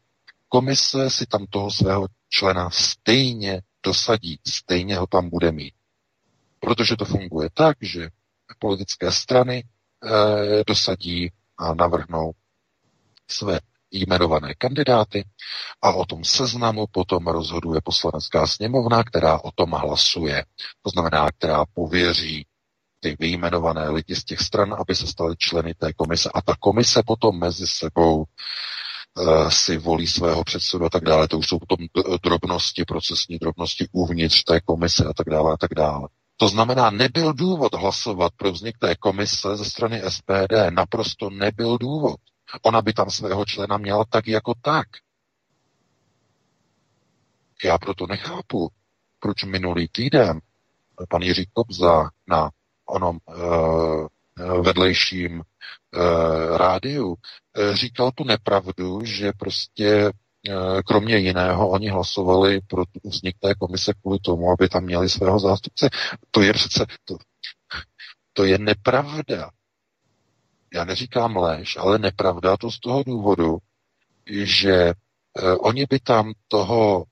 Speaker 2: komise si tam toho svého člena stejně dosadí, stejně ho tam bude mít. Protože to funguje tak, že politické strany e, dosadí a navrhnou své jmenované kandidáty a o tom seznamu potom rozhoduje poslanecká sněmovna, která o tom hlasuje. To znamená, která pověří ty vyjmenované lidi z těch stran, aby se stali členy té komise. A ta komise potom mezi sebou si volí svého předsedu a tak dále. To už jsou potom drobnosti, procesní drobnosti uvnitř té komise a tak dále a tak dále. To znamená, nebyl důvod hlasovat pro vznik té komise ze strany SPD. Naprosto nebyl důvod. Ona by tam svého člena měla tak jako tak. Já proto nechápu, proč minulý týden pan Jiří Kobza na onom uh, vedlejším uh, rádiu uh, říkal tu nepravdu, že prostě kromě jiného oni hlasovali pro vznik té komise kvůli tomu, aby tam měli svého zástupce. To je přece, to, to je nepravda. Já neříkám lež, ale nepravda to z toho důvodu, že oni by tam toho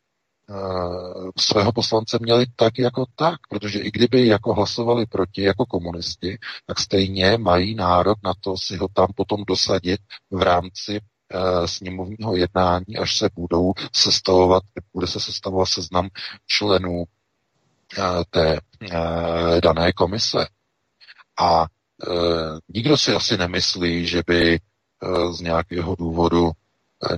Speaker 2: Eh, svého poslance měli tak jako tak, protože i kdyby jako hlasovali proti jako komunisti, tak stejně mají nárok na to si ho tam potom dosadit v rámci sněmovního jednání, až se budou sestavovat, bude se sestavovat seznam členů uh, té uh, dané komise. A nikdo si asi nemyslí, že by z nějakého důvodu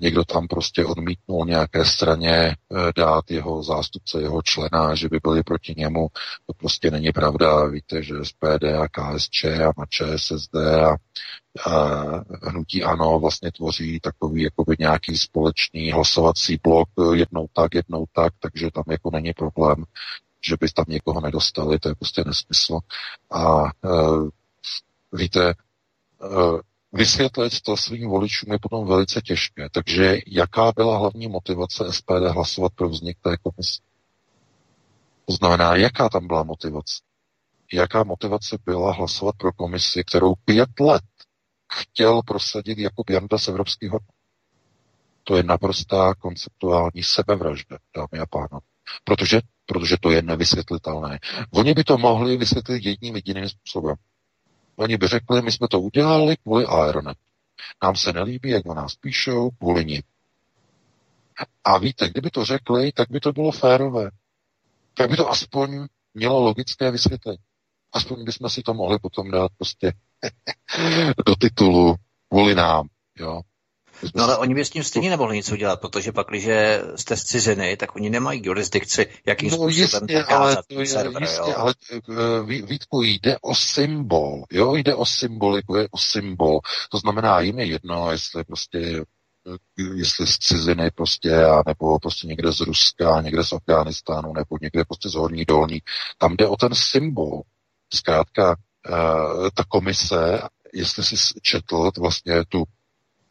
Speaker 2: někdo tam prostě odmítnul nějaké straně eh, dát jeho zástupce, jeho člena, že by byli proti němu. To prostě není pravda. Víte, že SPD a KSČ a ČSSD a hnutí ANO vlastně tvoří takový jakoby nějaký společný hlasovací blok, jednou tak, jednou tak, takže tam jako není problém, že by tam někoho nedostali, to je prostě nesmysl. A uh, víte, uh, Vysvětlit to svým voličům je potom velice těžké. Takže jaká byla hlavní motivace SPD hlasovat pro vznik té komise? To znamená, jaká tam byla motivace? Jaká motivace byla hlasovat pro komisi, kterou pět let chtěl prosadit jako Janda z evropských hodnot? To je naprostá konceptuální sebevražda, dámy a pánové. Protože, protože to je nevysvětlitelné. Oni by to mohli vysvětlit jedním jediným způsobem. Oni by řekli, my jsme to udělali kvůli Aeronet. Nám se nelíbí, jak o nás píšou, kvůli ní. A víte, kdyby to řekli, tak by to bylo férové. Tak by to aspoň mělo logické vysvětlení. Aspoň bychom si to mohli potom dát prostě do titulu kvůli nám. Jo?
Speaker 1: No ale oni by s tím stejně nemohli nic udělat, protože pak, když jste z ciziny, tak oni nemají jurisdikci, jakým no, způsobem
Speaker 2: jistě, ale, to je, server, jistě, jo? ale uh, Vítku, jde o symbol, jo, jde o symboliku, je o symbol. To znamená, jim je jedno, jestli prostě eh, jestli z ciziny prostě, a nebo prostě někde z Ruska, někde z Afganistánu, nebo někde prostě z Horní dolní. Tam jde o ten symbol. Zkrátka, uh, ta komise, jestli si četl vlastně tu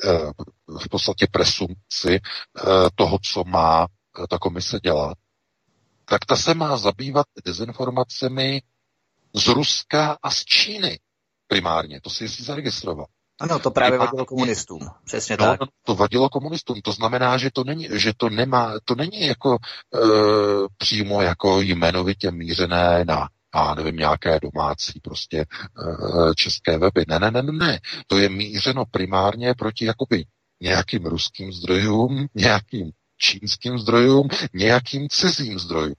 Speaker 2: Eh, v podstatě presumpci eh, toho, co má eh, ta komise dělat, tak ta se má zabývat dezinformacemi z Ruska a z Číny primárně. To si jistě zaregistroval.
Speaker 1: Ano, to právě primárně, vadilo komunistům. Přesně no, tak. No,
Speaker 2: to vadilo komunistům. To znamená, že to není, že to nemá, to není jako e, přímo jako jmenovitě mířené na a nevím, nějaké domácí prostě eh, české weby. Ne, ne, ne, ne. To je mířeno primárně proti jakoby nějakým ruským zdrojům, nějakým čínským zdrojům, nějakým cizím zdrojům.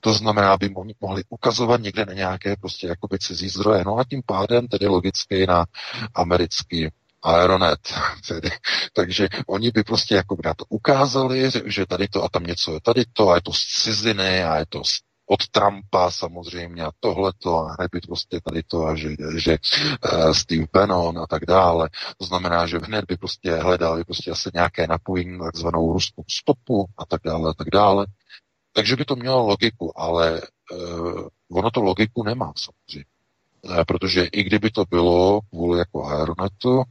Speaker 2: To znamená, aby mohli ukazovat někde na nějaké prostě jakoby cizí zdroje. No a tím pádem tedy logicky na americký Aeronet. Tedy. Takže oni by prostě jako na to ukázali, že tady to a tam něco je tady to a je to z ciziny a je to z od Trumpa samozřejmě a tohleto a hned by prostě tady to a že, že uh, Steve Bannon a tak dále. To znamená, že hned by prostě hledali prostě asi nějaké napojení na takzvanou ruskou stopu a tak dále a tak dále. Takže by to mělo logiku, ale uh, ono to logiku nemá samozřejmě. Uh, protože i kdyby to bylo kvůli jako Aeronetu,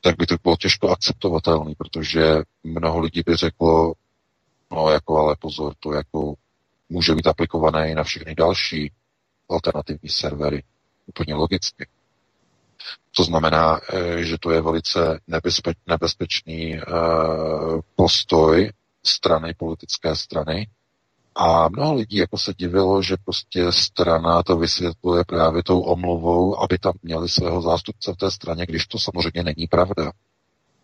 Speaker 2: tak by to bylo těžko akceptovatelné, protože mnoho lidí by řeklo, no jako ale pozor, to jako může být aplikované i na všechny další alternativní servery. Úplně logicky. To znamená, eh, že to je velice nebezpeč, nebezpečný eh, postoj strany, politické strany. A mnoho lidí jako se divilo, že prostě strana to vysvětluje právě tou omluvou, aby tam měli svého zástupce v té straně, když to samozřejmě není pravda.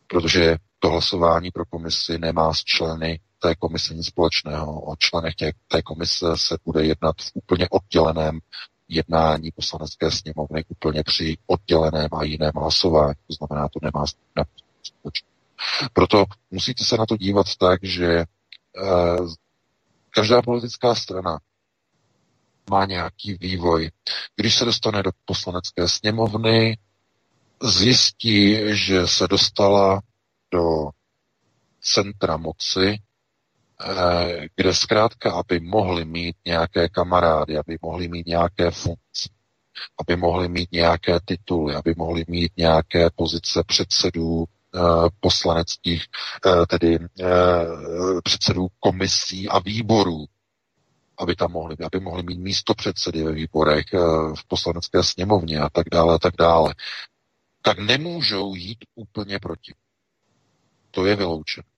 Speaker 2: Protože to hlasování pro komisi nemá s členy té komise nic společného. O členech těch, té komise se bude jednat v úplně odděleném jednání poslanecké sněmovny úplně při odděleném a jiném hlasování. To znamená, to nemá společného. Proto musíte se na to dívat tak, že eh, každá politická strana má nějaký vývoj. Když se dostane do poslanecké sněmovny, zjistí, že se dostala do centra moci, kde zkrátka, aby mohli mít nějaké kamarády, aby mohli mít nějaké funkce, aby mohli mít nějaké tituly, aby mohli mít nějaké pozice předsedů eh, poslaneckých, eh, tedy předsedů komisí a výborů, aby tam mohli, aby mohli mít místo předsedy ve výborech, v poslanecké sněmovně a tak dále a tak dále, tak nemůžou jít úplně proti. To je vyloučeno.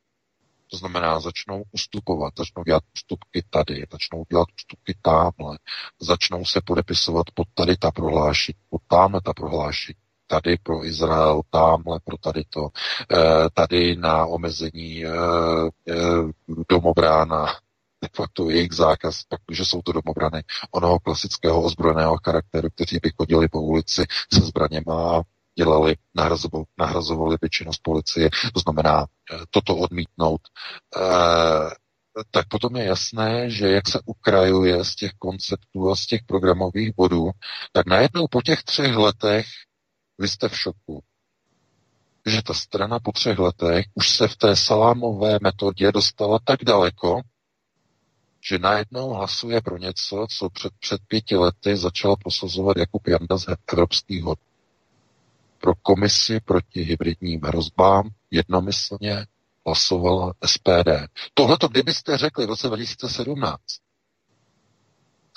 Speaker 2: To znamená, začnou ustupovat, začnou dělat ústupky tady, začnou dělat ústupky tamhle, začnou se podepisovat pod tady ta prohlášení, pod tamhle ta prohlášení, tady pro Izrael, tamhle pro tady to, eh, tady na omezení eh, eh, domobrána, de facto jejich zákaz, protože jsou to domobrany onoho klasického ozbrojeného charakteru, kteří by chodili po ulici se zbraněma a dělali, nahrazovali, nahrazovali z policie, to znamená eh, toto odmítnout, eh, tak potom je jasné, že jak se ukrajuje z těch konceptů a z těch programových bodů, tak najednou po těch třech letech vy jste v šoku. Že ta strana po třech letech už se v té salámové metodě dostala tak daleko, že najednou hlasuje pro něco, co před, před pěti lety začal prosazovat Jakub Janda z evropských hodnot pro komisi proti hybridním hrozbám jednomyslně hlasovala SPD. Tohle to kdybyste řekli v roce 2017,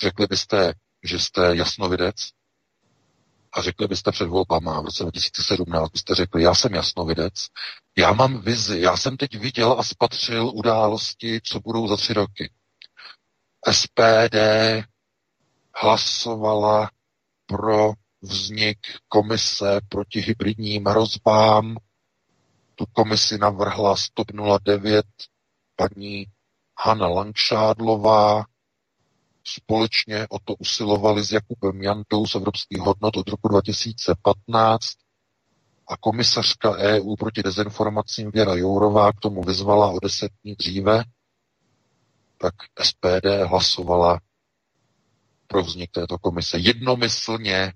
Speaker 2: řekli byste, že jste jasnovidec a řekli byste před volbama v roce 2017, byste řekli, já jsem jasnovidec, já mám vizi, já jsem teď viděl a spatřil události, co budou za tři roky. SPD hlasovala pro vznik komise proti hybridním hrozbám. Tu komisi navrhla Stop 09 paní Hanna Langšádlová. Společně o to usilovali s Jakubem Jantou z Evropských hodnot od roku 2015 a komisařka EU proti dezinformacím Věra Jourová k tomu vyzvala o deset dní dříve, tak SPD hlasovala pro vznik této komise jednomyslně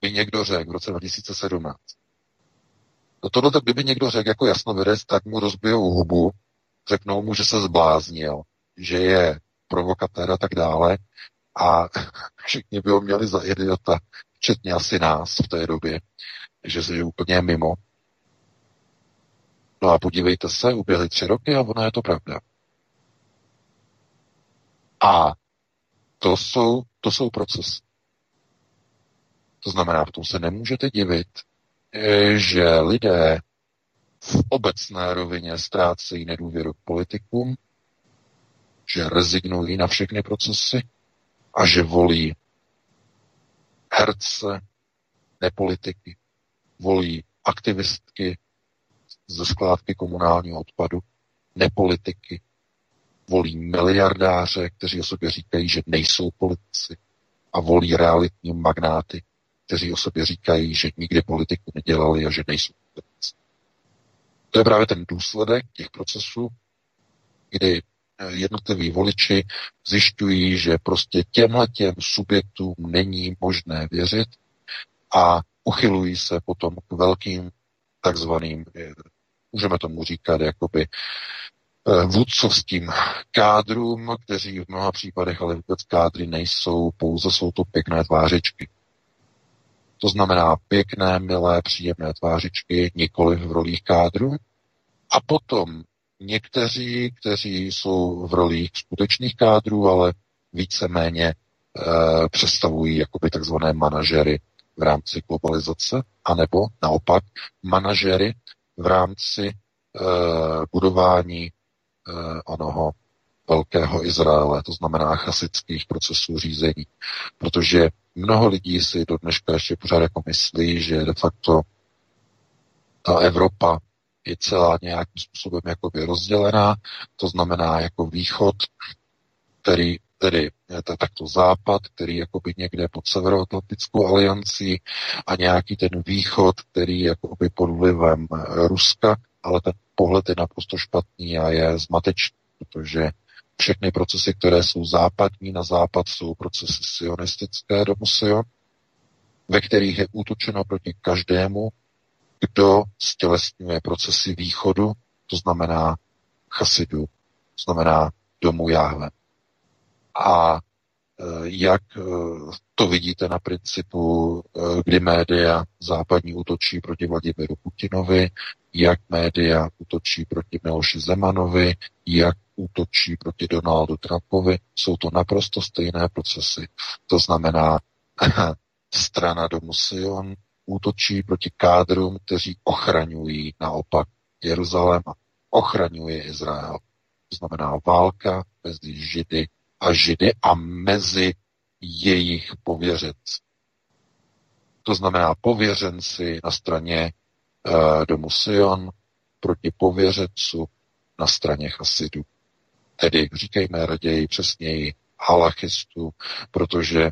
Speaker 2: by někdo řekl v roce 2017. No tohle, kdyby někdo řekl jako jasnovidec, tak mu rozbijou hubu, řeknou mu, že se zbláznil, že je provokatér a tak dále a všichni by ho měli za idiota, včetně asi nás v té době, že je úplně mimo. No a podívejte se, uběhly tři roky a ono je to pravda. A to jsou, to jsou procesy. To znamená, v tom se nemůžete divit, eh, že lidé v obecné rovině ztrácejí nedůvěru k politikům, že rezignují na všechny procesy a že volí herce, nepolitiky, volí aktivistky ze skládky komunálního odpadu, nepolitiky, volí miliardáře, kteří o sobě říkají, že nejsou politici a volí realitní magnáty, kteří o sobě říkají, že nikdy politiku nedělali a že nejsou politici. To je právě ten důsledek těch procesů, kdy eh, jednotliví voliči zjišťují, že prostě těmhle těm subjektům není možné věřit a uchylují se potom k velkým takzvaným, eh, můžeme tomu říkat, jakoby eh, vůdcovským kádrům, kteří v mnoha případech ale vůbec kádry nejsou, pouze jsou to pěkné tvářičky. To znamená pěkné, milé, příjemné tvářičky, nikoli v rolích kádru. A potom někteří, kteří jsou v rolích skutečných kádrů, ale víceméně e, představují jakoby takzvané manažery v rámci globalizace, anebo naopak manažery v rámci e, budování e, onoho velkého Izraele, to znamená chasických procesů řízení. Protože mnoho lidí si do dneška ještě pořád jako myslí, že de facto ta Evropa je celá nějakým způsobem jakoby rozdělená, to znamená jako východ, který tedy to takto západ, který jakoby někde pod Severoatlantickou aliancí a nějaký ten východ, který je jakoby pod vlivem Ruska, ale ten pohled je naprosto špatný a je zmatečný, protože všechny procesy, které jsou západní na západ, jsou procesy sionistické do Sion, ve kterých je útočeno proti každému, kdo stělesňuje procesy východu, to znamená chasidu, to znamená domu Jáhve. A e, jak e, to vidíte na principu, e, kdy média západní útočí proti Vladimíru Putinovi, jak média útočí proti Miloši Zemanovi, jak útočí proti Donaldu Trumpovi, jsou to naprosto stejné procesy. To znamená, strana domu Sion útočí proti kádrům, kteří ochraňují naopak Jeruzalém a ochraňuje Izrael. To znamená válka mezi Židy a Židy a mezi jejich pověřenci. To znamená pověřenci na straně uh, domu Sion proti pověřencu na straně Chasidů. Tedy říkejme raději přesněji halachistů, protože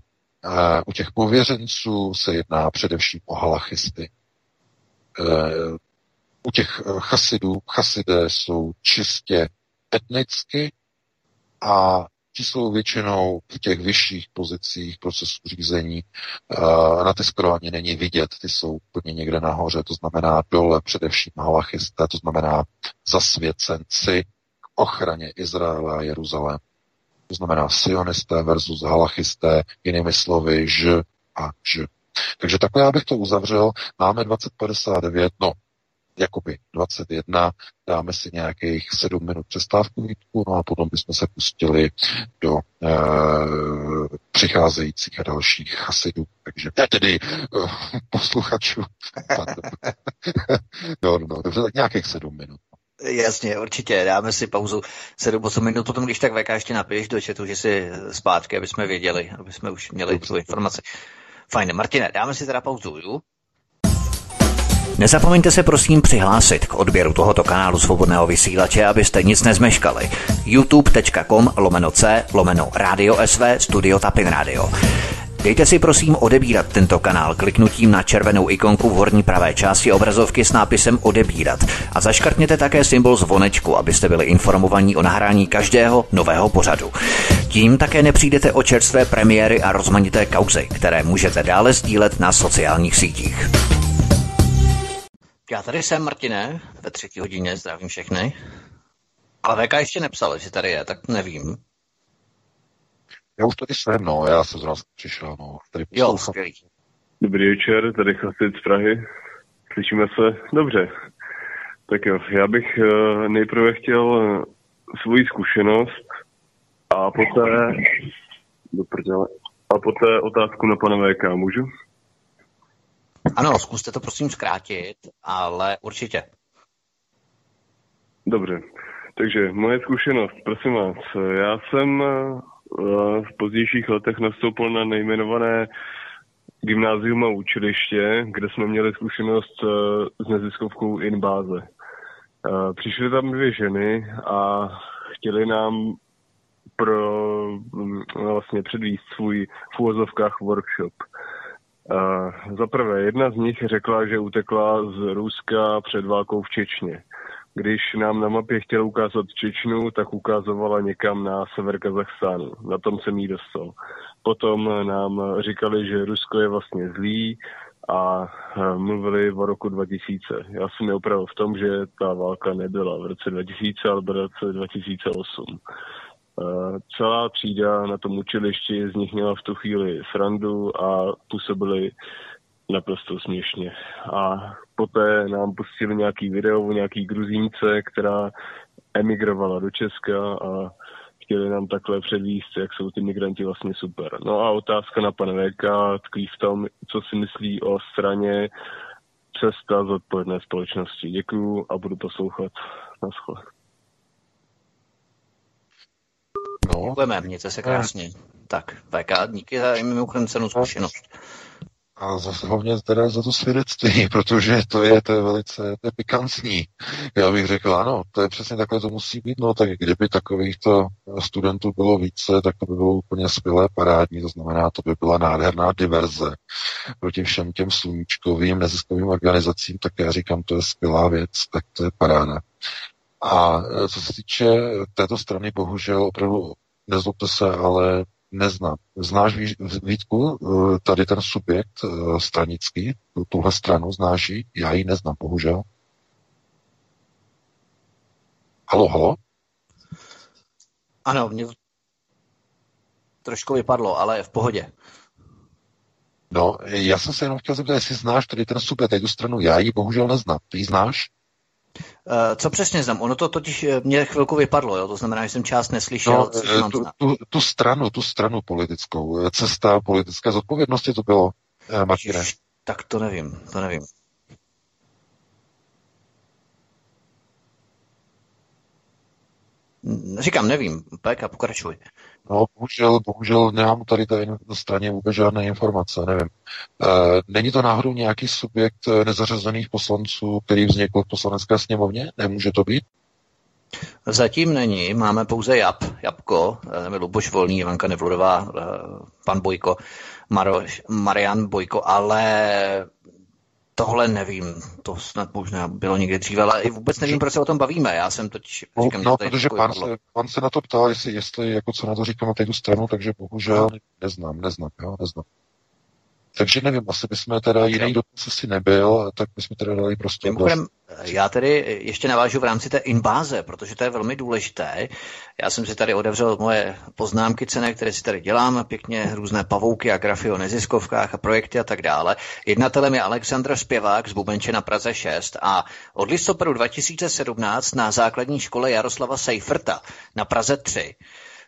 Speaker 2: uh, u těch pověřenců se jedná především o halachisty. Uh, u těch chasidů, chasidé jsou čistě etnicky a ti jsou většinou v těch vyšších pozicích procesu řízení. Na ty skoro ani není vidět, ty jsou úplně někde nahoře, to znamená dole především halachisté, to znamená zasvěcenci ochraně Izraela a Jeruzalém. To znamená sionisté versus halachisté, jinými slovy ž a ž. Takže takhle já bych to uzavřel. Máme 2059, no jakoby 21, dáme si nějakých 7 minut přestávku výtku, no a potom bychom se pustili do e, přicházejících a dalších chasidů, takže ne tedy e, posluchačů. no, no, no, dobře, tak nějakých 7 minut.
Speaker 1: Jasně, určitě, dáme si pauzu 7-8 minut, potom když tak VK ještě napiš do chatu, že si zpátky, aby jsme věděli, aby jsme už měli tu informaci. Fajn, Martine, dáme si teda pauzu, jo? Nezapomeňte se prosím přihlásit k odběru tohoto kanálu svobodného vysílače, abyste nic nezmeškali. youtube.com lomeno c lomeno radio sv studio tapin radio. Dejte si prosím odebírat tento kanál kliknutím na červenou ikonku v horní pravé části obrazovky s nápisem odebírat a zaškrtněte také symbol zvonečku, abyste byli informovaní o nahrání každého nového pořadu. Tím také nepřijdete o čerstvé premiéry a rozmanité kauzy, které můžete dále sdílet na sociálních sítích. Já tady jsem, Martine, ve třetí hodině, zdravím všechny. Ale VK ještě nepsal, že tady je, tak nevím.
Speaker 2: Já už tady jsem, no, já jsem zrovna přišel, no. Tady
Speaker 1: jo, skvělý.
Speaker 3: Dobrý večer, tady Chasit z Prahy. Slyšíme se dobře. Tak jo, já bych uh, nejprve chtěl uh, svoji zkušenost a poté, do a poté otázku na pana VK, můžu?
Speaker 1: Ano, zkuste to prosím zkrátit, ale určitě.
Speaker 3: Dobře, takže moje zkušenost, prosím vás, já jsem eh, v pozdějších letech nastoupil na nejmenované gymnázium a učiliště, kde jsme měli zkušenost eh, s neziskovkou Inbáze. Eh, přišly tam dvě ženy a chtěli nám pro mm, vlastně předvíst svůj v úvozovkách workshop. Za prvé, jedna z nich řekla, že utekla z Ruska před válkou v Čečně. Když nám na mapě chtěla ukázat Čečnu, tak ukázovala někam na sever Kazachstánu. Na tom jsem jí dostal. Potom nám říkali, že Rusko je vlastně zlý a mluvili o roku 2000. Já jsem je opravil v tom, že ta válka nebyla v roce 2000, ale v roce 2008. Eh, celá třída na tom učilišti z nich měla v tu chvíli srandu a působili naprosto směšně. A poté nám pustili nějaký video o nějaký gruzínce, která emigrovala do Česka a chtěli nám takhle předvíst, jak jsou ty migranti vlastně super. No a otázka na pana VK tkví v tom, co si myslí o straně cesta zodpovědné společnosti. Děkuju a budu poslouchat. Naschle.
Speaker 1: No. Děkujeme, mějte se krásně. Tak, VK, díky za mimochodem cenou zkušenost.
Speaker 2: A za, hlavně teda za to svědectví, protože to je, to je velice to je pikantní. Já bych řekl, ano, to je přesně takhle to musí být, no tak kdyby takovýchto studentů bylo více, tak to by bylo úplně skvělé, parádní, to znamená, to by byla nádherná diverze proti všem těm sluníčkovým neziskovým organizacím, tak já říkám, to je skvělá věc, tak to je paráda. A co se týče této strany, bohužel opravdu nezlobte se, ale neznám. Znáš Vítku, eh, tady ten subjekt eh, stranický, tuhle stranu znáš ji? Já ji neznám, bohužel. Halo, halo?
Speaker 1: Ano, mě trošku vypadlo, ale v pohodě.
Speaker 2: No, já jsem se jenom chtěl zeptat, jestli znáš tady ten subjekt, tady tu stranu, já ji bohužel neznám. Ty ji znáš?
Speaker 1: Eh, co přesně znám? Ono to totiž eh, mě chvilku vypadlo, jo? to znamená, že jsem část neslyšel. No, co
Speaker 2: eh, tu, tu, tu stranu, tu stranu politickou, cesta politické zodpovědnosti to bylo, Martine.
Speaker 1: Tak to nevím, to nevím. Říkám, nevím, Peka, pokračuj.
Speaker 2: No, bohužel, bohužel nemám tady tady na straně vůbec žádné informace, nevím. E, není to náhodou nějaký subjekt eh, nezařazených poslanců, který vznikl v poslanecké sněmovně? Nemůže to být?
Speaker 1: Zatím není, máme pouze JAP, Jabko, eh, Luboš Volný, Ivanka Nevludová, pan Bojko, Maroš, Marian Bojko, ale Tohle nevím, to snad možná bylo někdy dříve, ale i vůbec nevím, proč se o tom bavíme. Já jsem totiž
Speaker 2: no, říkám, no, že protože pan se, pan se na to ptal, jestli, jestli jako co na to říkám na této stranu, takže bohužel no. neznám, neznám, jo, neznám. Takže nevím, asi bychom teda jiný dotaz asi nebyl, tak bychom teda dali prostě.
Speaker 1: Mimochodem, já tedy ještě navážu v rámci té inbáze, protože to je velmi důležité. Já jsem si tady otevřel moje poznámky cené, které si tady dělám, pěkně různé pavouky a grafy o neziskovkách a projekty a tak dále. Jednatelem je Aleksandr Spěvák z Bubenče na Praze 6 a od listopadu 2017 na základní škole Jaroslava Seiferta na Praze 3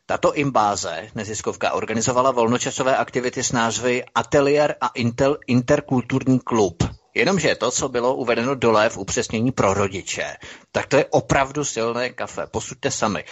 Speaker 1: tato imbáze, neziskovka, organizovala volnočasové aktivity s názvy Atelier a Intel Interkulturní klub. Jenomže to, co bylo uvedeno dole v upřesnění pro rodiče, tak to je opravdu silné kafe. Posuďte sami.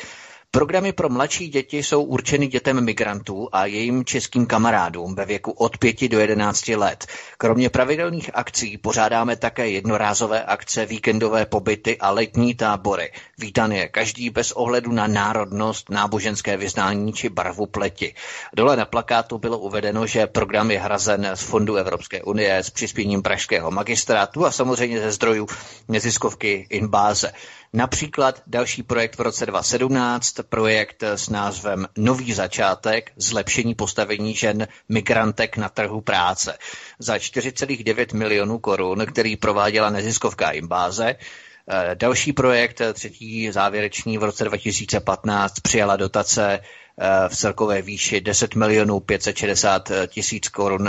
Speaker 1: Programy pro mladší děti jsou určeny dětem migrantů a jejím českým kamarádům ve věku od 5 do 11 let. Kromě pravidelných akcí pořádáme také jednorázové akce, víkendové pobyty a letní tábory. Vítán je každý bez ohledu na národnost, náboženské vyznání či barvu pleti. Dole na plakátu bylo uvedeno, že program je hrazen z Fondu Evropské unie s přispěním Pražského magistrátu a samozřejmě ze zdrojů neziskovky Inbáze. Například další projekt v roce 2017, projekt s názvem Nový začátek, zlepšení postavení žen migrantek na trhu práce. Za 4,9 milionů korun, který prováděla neziskovka Imbáze, eh, Další projekt, třetí závěrečný v roce 2015, přijala dotace eh, v celkové výši 10 milionů 560 tisíc korun,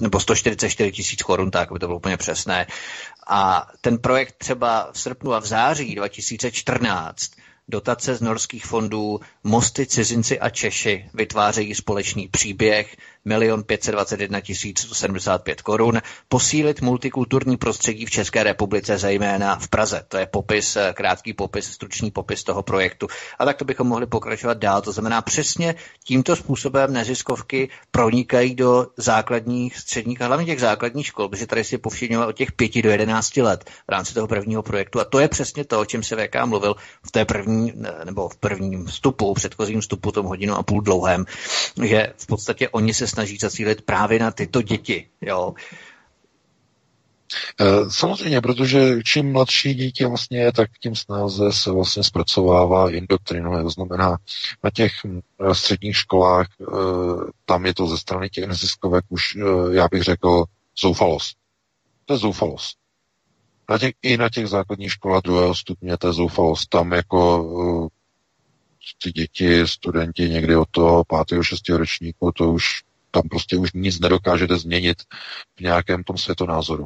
Speaker 1: nebo 144 tisíc korun, tak aby to bylo úplně přesné. A ten projekt třeba v srpnu a v září 2014 dotace z norských fondů Mosty, cizinci a Češi vytvářejí společný příběh, 1 521 175 korun, posílit multikulturní prostředí v České republice, zejména v Praze. To je popis, eh, krátký popis, stručný popis toho projektu. A tak to bychom mohli pokračovat dál. To znamená přesně tímto způsobem neziskovky pronikají do základních, středních a hlavně těch základních škol, protože tady si povšimněme od těch 5 do 11 let v rámci toho prvního projektu. A to je přesně to, o čem se VK mluvil v té první, nebo v prvním vstupu, předchozím vstupu, tom hodinu a půl dlouhém, že v podstatě oni se snaží zacílit právě na tyto děti. Jo.
Speaker 2: E, samozřejmě, protože čím mladší dítě vlastně je, tak tím snáze se vlastně zpracovává, indoktrinuje. To znamená, na těch středních školách, e, tam je to ze strany těch neziskovek už, já bych řekl, zoufalost. To je zoufalost. Na těch, I na těch základních školách druhého stupně to je zoufalost. Tam jako ty děti, studenti někdy od toho pátého, šestého ročníku, to už tam prostě už nic nedokážete změnit v nějakém tom světonázoru.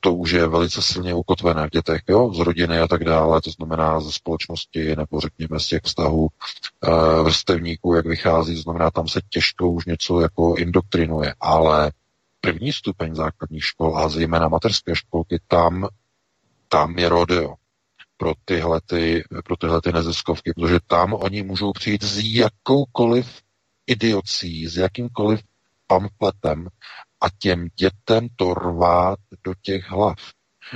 Speaker 2: To už je velice silně ukotvené v dětech, jo, z rodiny a tak dále, to znamená ze společnosti nebo řekněme z těch vztahů e, vrstevníků, jak vychází, to znamená, tam se těžko už něco jako indoktrinuje, ale první stupeň základních škol a zejména materské školky, tam, tam je rodeo pro tyhle, ty, pro tyhle ty neziskovky, protože tam oni můžou přijít s jakoukoliv idiocí, s jakýmkoliv pamfletem a těm dětem to rvát do těch hlav.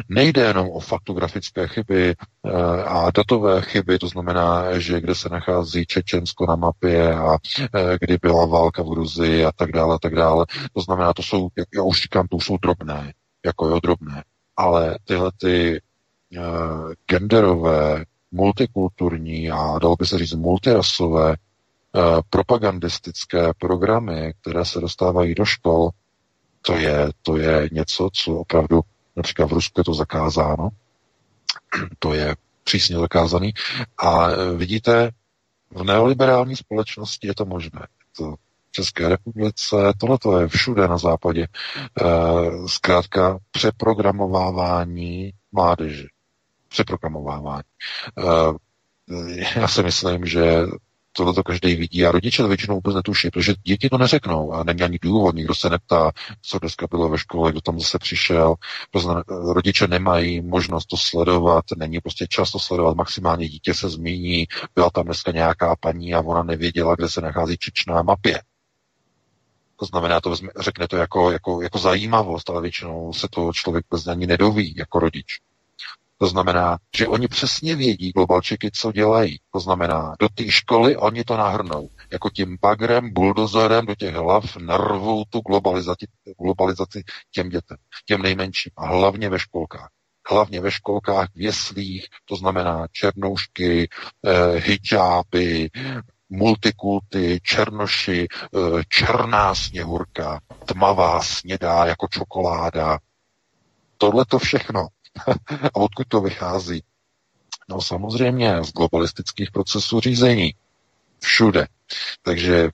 Speaker 2: Nejde jenom o faktografické chyby eh, a datové chyby, to znamená, že kde se nachází Čečensko na mapě a eh, kdy byla válka v Gruzii a tak dále, a tak dále. To znamená, to jsou, jak já už říkám, to jsou drobné, jako jo, drobné. Ale tyhle ty uh, genderové, multikulturní a dalo by se říct multirasové propagandistické programy, které se dostávají do škol, to je, to je něco, co opravdu Například v Rusku je to zakázáno. To je přísně zakázaný. A e, vidíte, v neoliberální společnosti je to možné. To v České republice, tohle je všude na západě. E, zkrátka přeprogramovávání mládeže. Přeprogramovávání. Já si myslím, že tohle to každý vidí a rodiče to většinou vůbec netuší, protože děti to neřeknou a není ani důvod, nikdo se neptá, co dneska bylo ve škole, kdo tam zase přišel. Prostě rodiče nemají možnost to sledovat, není prostě čas to sledovat, maximálně dítě se zmíní, byla tam dneska nějaká paní a ona nevěděla, kde se nachází čičná mapě. To znamená, to řekne to jako, jako, jako zajímavost, ale většinou se to člověk bez ani nedoví jako rodič. To znamená, že oni přesně vědí, globalčiky, co dělají. To znamená, do té školy oni to nahrnou. Jako tím bagrem, buldozerem do těch hlav narvou tu globalizaci, globalizaci těm dětem, těm nejmenším. A hlavně ve školkách. Hlavně ve školkách, v jeslích, to znamená černoušky, eh, hijáby, multikulty, černoši, eh, černá sněhurka, tmavá snědá jako čokoláda. Tohle to všechno a odkud to vychází? No samozřejmě z globalistických procesů řízení. Všude. Takže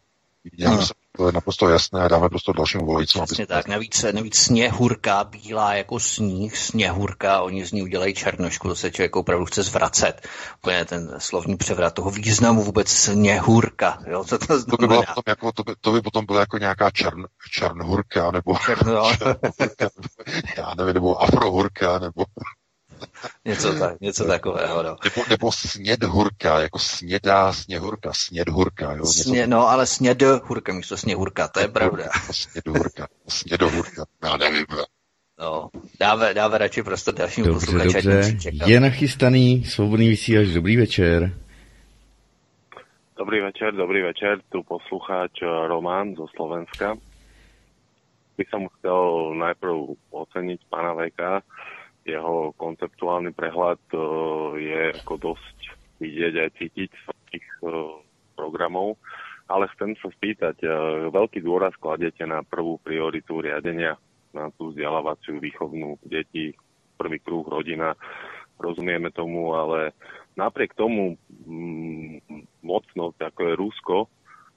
Speaker 2: já myslím, to je naprosto jasné a dáme prostě dalšímu volajícímu.
Speaker 1: Přesně tak, navíc, navíc sněhurka, bílá jako sníh, sněhurka, oni z ní udělají černošku, to se člověk opravdu chce zvracet. Úplně ten slovní převrat toho významu vůbec sněhurka, jo, co to znamená? To by,
Speaker 2: bylo potom jako, to by, to by potom byla jako nějaká čern, černhurka, nebo Černo. já nevím, nebo afrohurka, nebo
Speaker 1: něco, tak, něco takového, no.
Speaker 2: Nebo, nebo snědhurka, jako snědá sněhurka, snědhurka, jo.
Speaker 1: Sně, no, ale snědhurka místo sněhurka, to je pravda.
Speaker 2: Snědhurka, snědohurka, já nevím.
Speaker 1: No, dáme, dáme radši prostě dalšímu
Speaker 4: dobře, posluchači. Dobře, je nachystaný, svobodný vysílač, dobrý večer.
Speaker 5: Dobrý večer, dobrý večer, tu poslucháč Roman zo Slovenska. By som chcel najprv oceniť pána Veka, jeho konceptuálny prehľad e, je ako dosť vidieť aj cítiť z tých e, programov, ale chcem sa spýtať, e, veľký dôraz kladete na prvú prioritu riadenia, na tú vzdelávaciu výchovnú detí, prvý kruh rodina, rozumieme tomu, ale napriek tomu mm, mocnosť, ako je Rusko,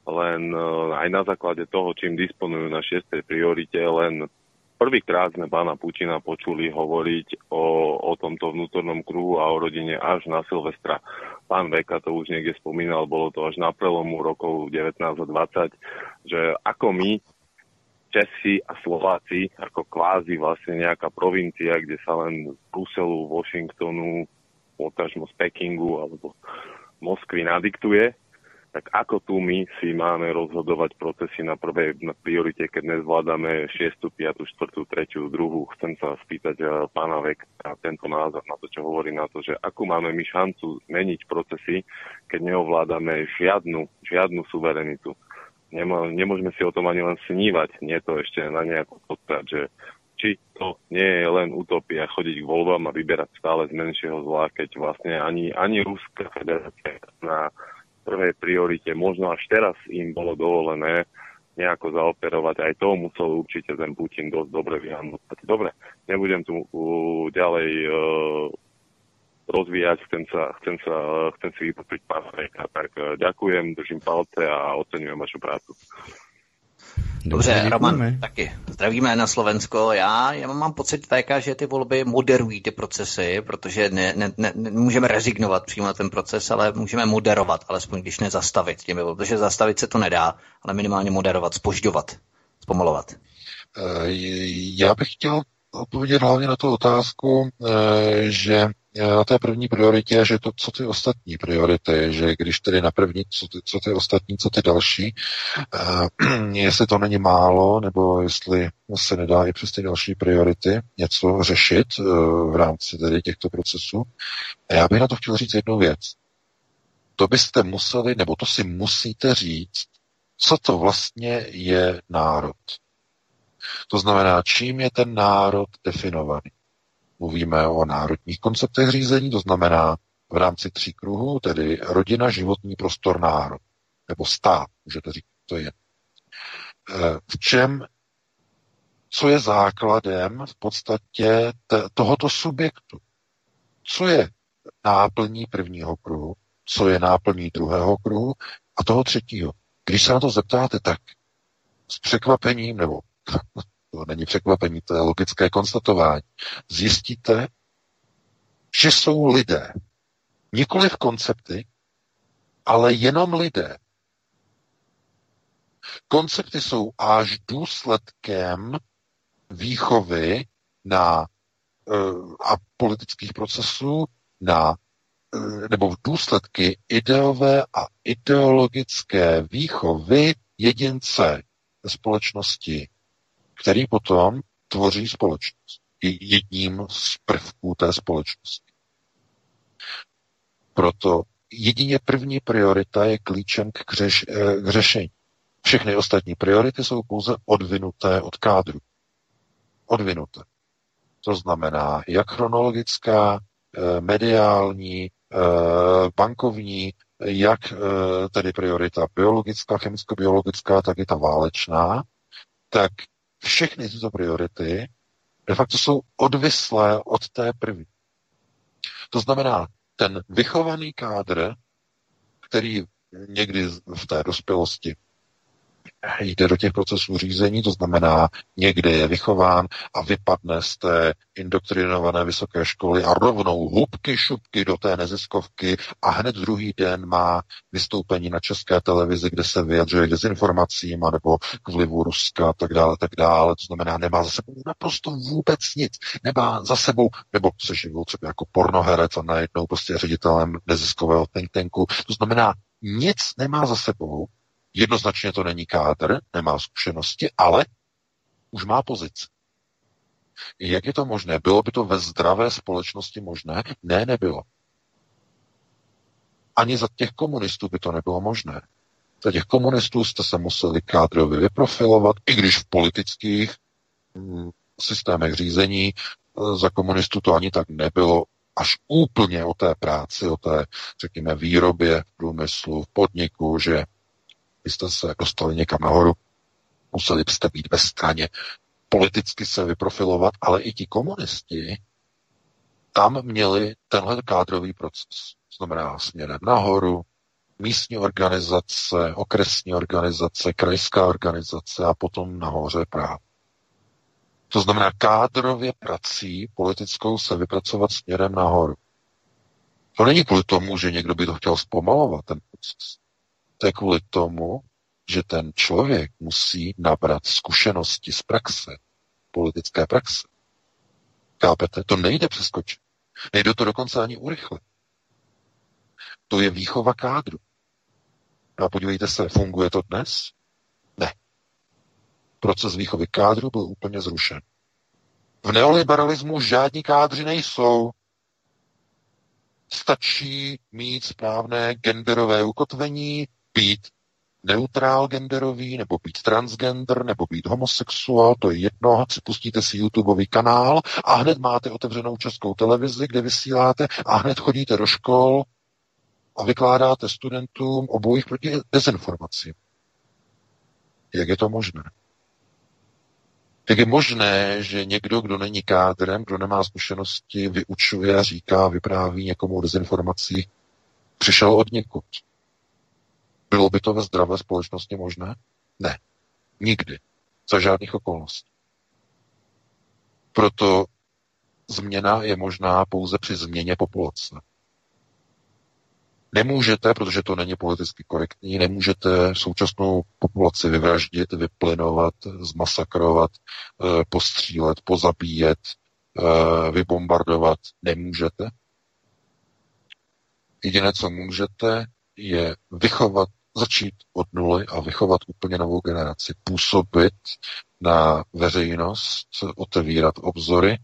Speaker 5: len aj na základe toho, čím disponujú na šiestej priorite, len Prvýkrát sme pána Putina počuli hovoriť o, o tomto vnútornom kruhu a o rodine až na Silvestra. Pán Veka to už niekde spomínal, bolo to až na prelomu rokov 19 a 20, že ako my, Česi a Slováci, ako kvázi vlastne nejaká provincia, kde sa len z Bruselu, Washingtonu, potažmo z Pekingu alebo Moskvy nadiktuje, tak ako tu my si máme rozhodovať procesy na prvej na priorite, keď nezvládame 6., 5., 4., 3., 2. Chcem sa spýtať uh, pána Vek a tento názor na to, čo hovorí na to, že akú máme my šancu zmeniť procesy, keď neovládame žiadnu, žiadnu suverenitu. Nemá, nemôžeme si o tom ani len snívať, nie to ešte na nejakú podstať, že či to nie je len utopia chodiť k voľbám a vyberať stále z menšieho zla, keď vlastne ani, ani Ruská federácia na prvej priorite. Možno až teraz im bolo dovolené nejako zaoperovať. Aj to musel určite ten Putin dosť dobre vyhandlovať. Dobre, nebudem tu uh, ďalej uh, rozvíjať, chcem sa, chcem sa, chcem si vypočiť pár tak uh, ďakujem, držím palce a oceňujem vašu prácu.
Speaker 1: Dobře, Dobře Roman, taky. Zdravíme na Slovensko. Já, já mám pocit VK, že ty volby moderují ty procesy, protože ne, ne, ne, můžeme rezignovat přímo na ten proces, ale můžeme moderovat, alespoň když ne zastavit těmi volby, protože zastavit se to nedá, ale minimálně moderovat, spožďovat, zpomalovat.
Speaker 2: Eh, já bych chtěl odpovědět hlavně na tu otázku, eh, že na té první prioritě, že to, co ty ostatní priority, že když tedy na první, co ty, co ty ostatní, co ty další, uh, jestli to není málo, nebo jestli se nedá i přes ty další priority něco řešit uh, v rámci tedy těchto procesů. A já bych na to chtěl říct jednu věc. To byste museli, nebo to si musíte říct, co to vlastně je národ. To znamená, čím je ten národ definovaný. Mluvíme o národních konceptech řízení, to znamená v rámci tří kruhů, tedy rodina, životní prostor, národ. Nebo stát, můžete říct, to je. Eh, v čem, co je základem v podstatě tohoto subjektu? Co je náplní prvního kruhu, co je náplní druhého kruhu a toho třetího. Když se na to zeptáte, tak s překvapením, nebo to není překvapení, to je logické konstatování, zjistíte, že jsou lidé. Nikoli v koncepty, ale jenom lidé. Koncepty jsou až důsledkem výchovy na, eh, a politických procesů na eh, nebo v důsledky ideové a ideologické výchovy jedince společnosti který potom tvoří společnost. Je jedním z prvků té společnosti. Proto jedině první priorita je klíčem k, řeš, eh, k řešení. Všechny ostatní priority jsou pouze odvinuté od kádru. Odvinuté. To znamená, jak chronologická, eh, mediální, eh, bankovní, jak tedy priorita biologická, chemicko-biologická, tak i ta válečná, tak všechny tyto priority de facto jsou odvislé od té první. To znamená, ten vychovaný kádr, který někdy v té dospělosti jde do těch procesů řízení, to znamená, někde je vychován a vypadne z té indoktrinované vysoké školy a rovnou hubky šupky do té neziskovky a hned druhý den má vystoupení na české televizi, kde se vyjadřuje k dezinformacím nebo k vlivu Ruska a tak dále, tak dále. To znamená, nemá za sebou naprosto vůbec nic. Nemá za sebou, nebo se živil třeba jako pornoherec a najednou prostě ředitelem neziskového think tanku. To znamená, nic nemá za sebou, Jednoznačně to není kádr, nemá zkušenosti, ale už má pozici. Jak je to možné? Bylo by to ve zdravé společnosti možné? Ne, nebylo. Ani za těch komunistů by to nebylo možné. Za těch komunistů jste se museli kádrově vyprofilovat, i když v politických hm, systémech řízení eh, za komunistů to ani tak nebylo až úplně o té práci, o té, řekněme, výrobě průmyslu, v podniku, že byste se dostali někam nahoru, museli byste být ve straně, politicky se vyprofilovat, ale i ti komunisti tam měli tenhle kádrový proces. Znamená směrem nahoru, místní organizace, okresní organizace, krajská organizace a potom nahoře práv. To znamená kádrově prací politickou se vypracovat směrem nahoru. To není kvůli tomu, že někdo by to chtěl zpomalovat, ten proces. To je kvůli tomu, že ten člověk musí nabrat zkušenosti z praxe, politické praxe. Kápete? To nejde přeskočit. Nejde to dokonce ani urychlit. To je výchova kádru. A podívejte se, funguje to dnes? Ne. Proces výchovy kádru byl úplně zrušen. V neoliberalismu žádní kádři nejsou. Stačí mít správné genderové ukotvení, být neutrál genderový, nebo být transgender, nebo být homosexuál, to je jedno, pustíte si YouTubeový kanál a hned máte otevřenou českou televizi, kde vysíláte a hned chodíte do škol a vykládáte studentům obojích proti dezinformacím. Jak je to možné? Jak je možné, že někdo, kdo není kádrem, kdo nemá zkušenosti, vyučuje říká, vypráví někomu o dezinformacích, přišel od někud. Bylo by to ve zdravé společnosti možné? Ne. Nikdy. Za žádných okolností. Proto změna je možná pouze při změně populace. Nemůžete, protože to není politicky korektní, nemůžete současnou populaci vyvraždit, vyplinovat, zmasakrovat, eh, postřílet, pozabíjet, eh, vybombardovat. Nemůžete. Jediné, co můžete, je vychovat, začít od nuly a vychovat úplně novou generaci, působit na veřejnost, otevírat obzory,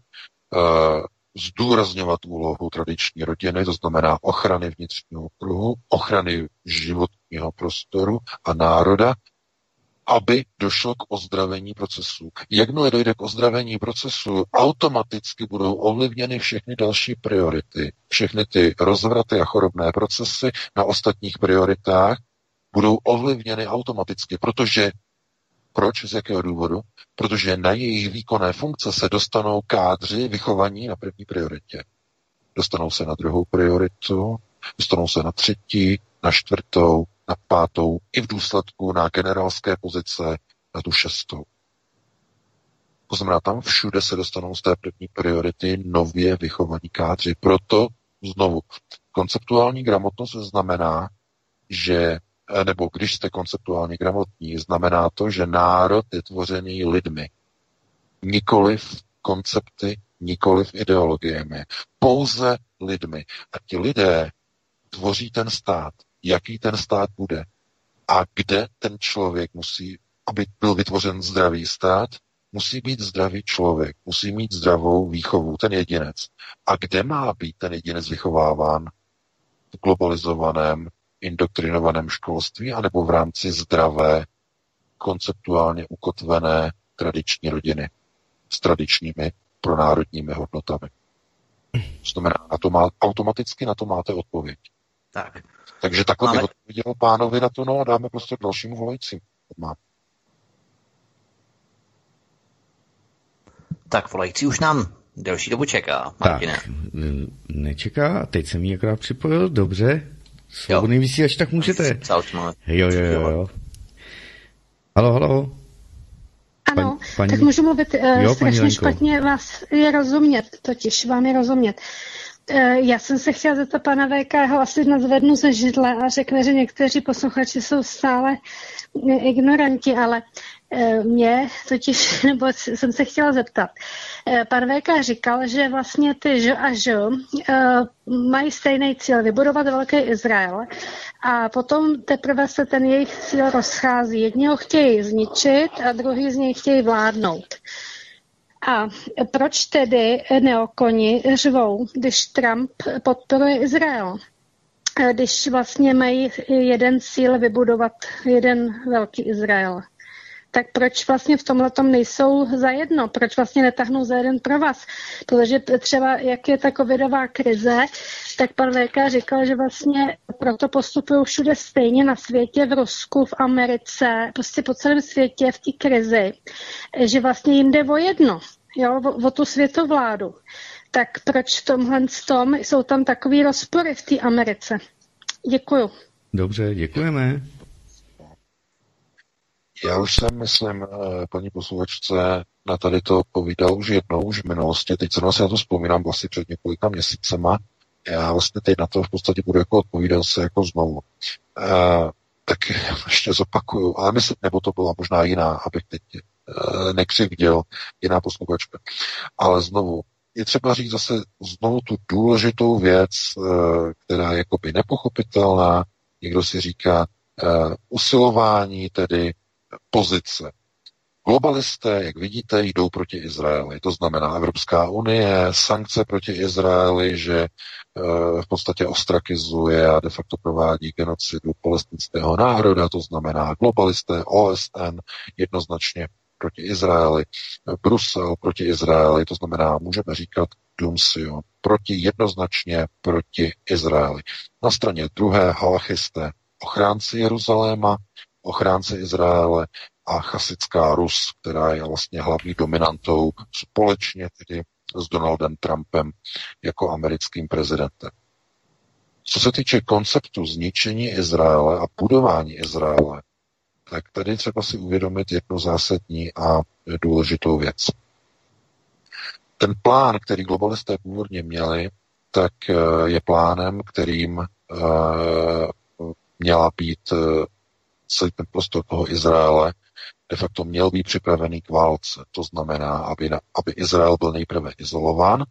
Speaker 2: uh, zdůrazňovat úlohu tradiční rodiny, to znamená ochrany vnitřního kruhu, ochrany životního prostoru a národa, aby došlo k ozdravení procesu. Jakmile dojde k ozdravení procesu, automaticky budou ovlivněny všechny další priority. Všechny ty rozvraty a chorobné procesy na ostatních prioritách budou ovlivněny automaticky, protože proč? Z jakého důvodu? Protože na jejich výkonné funkce se dostanou kádři vychovaní na první prioritě. Dostanou se na druhou prioritu, dostanou se na třetí, na čtvrtou, na pátou, i v důsledku na generálské pozice na tu šestou. To znamená, tam všude se dostanou z té první priority nově vychovaní kádři. Proto znovu, konceptuální gramotnost znamená, že nebo když jste konceptuálně gramotní, znamená to, že národ je tvořený lidmi. Nikoliv koncepty, nikoliv ideologiemi. Pouze lidmi. A ti lidé tvoří ten stát. Jaký ten stát bude? A kde ten člověk musí, aby byl vytvořen zdravý stát, musí být zdravý člověk, musí mít zdravou výchovu, ten jedinec. A kde má být ten jedinec vychováván? V globalizovaném indoktrinovaném školství, anebo v rámci zdravé, konceptuálně ukotvené tradiční rodiny s tradičními pronárodními hodnotami. To znamená, na to má, automaticky na to máte odpověď.
Speaker 1: Tak.
Speaker 2: Takže takhle Máme... bych odpověděl pánovi na to, no a dáme prostě k dalšímu volajícímu. Má.
Speaker 1: Tak volající už nám delší dobu čeká.
Speaker 4: Martine. Tak, nečeká, teď jsem ji akorát připojil, dobře. Svobodný vysílač, tak můžete. Jo, jo, jo, jo. Halo, halo.
Speaker 6: Ano, paní, tak můžu mluvit uh, jo, strašně špatně, vás je rozumět, totiž vám je rozumět. Uh, já jsem se chtěla zeptat pana VK, ho asi nazvednu ze židle a řekne, že někteří posluchači jsou stále ignoranti, ale Eh, mě totiž, nebo jsem se chtěla zeptat, eh, pan VK říkal, že vlastně ty Ž a Ž eh, mají stejný cíl, vybudovat velký Izrael a potom teprve se ten jejich cíl rozchází. Jedni ho chtějí zničit a druhý z něj chtějí vládnout. A proč tedy neokoni řvou, když Trump podporuje Izrael? Když vlastně mají jeden cíl vybudovat jeden velký Izrael tak proč vlastně v tomhle tom nejsou za jedno? Proč vlastně netáhnou za jeden pro vás? Protože třeba, jak je ta covidová krize, tak pan VK říkal, že vlastně proto postupují všude stejně na světě, v Rusku, v Americe, prostě po celém světě v té krizi, že vlastně jim jde o jedno, jo, o, o tu světovládu. Tak proč v tomhle tom jsou tam takový rozpory v té Americe? Děkuju.
Speaker 4: Dobře, děkujeme.
Speaker 2: Já už jsem, myslím, eh, paní posluchačce na tady to povídal už jednou, už v minulosti, teď se na to vzpomínám vlastně před několika měsícema, já vlastně teď na to v podstatě budu jako odpovídat se jako znovu. E, tak ještě zopakuju, ale myslím, nebo to byla možná jiná, abych teď e, nekřivděl, jiná posluchačka. Ale znovu, je třeba říct zase znovu tu důležitou věc, e, která je jakoby nepochopitelná. Někdo si říká, e, usilování tedy pozice. Globalisté, jak vidíte, jdou proti Izraeli. To znamená Evropská unie, sankce proti Izraeli, že e, v podstatě ostrakizuje a de facto provádí genocidu palestinského národa, to znamená globalisté, OSN, jednoznačně proti Izraeli, Brusel proti Izraeli, to znamená, můžeme říkat Dum Sion, proti jednoznačně proti Izraeli. Na straně druhé halachisté, ochránci Jeruzaléma, ochránce Izraele a chasická Rus, která je vlastně hlavní dominantou společně tedy s Donaldem Trumpem jako americkým prezidentem. Co se týče konceptu zničení Izraele a budování Izraele, tak tady třeba si uvědomit jednu zásadní a důležitou věc. Ten plán, který globalisté původně měli, tak eh, je plánem, kterým eh, měla být celý ten prostor toho Izraele de facto měl být připravený k válce. To znamená, aby, na, aby Izrael byl nejprve izolován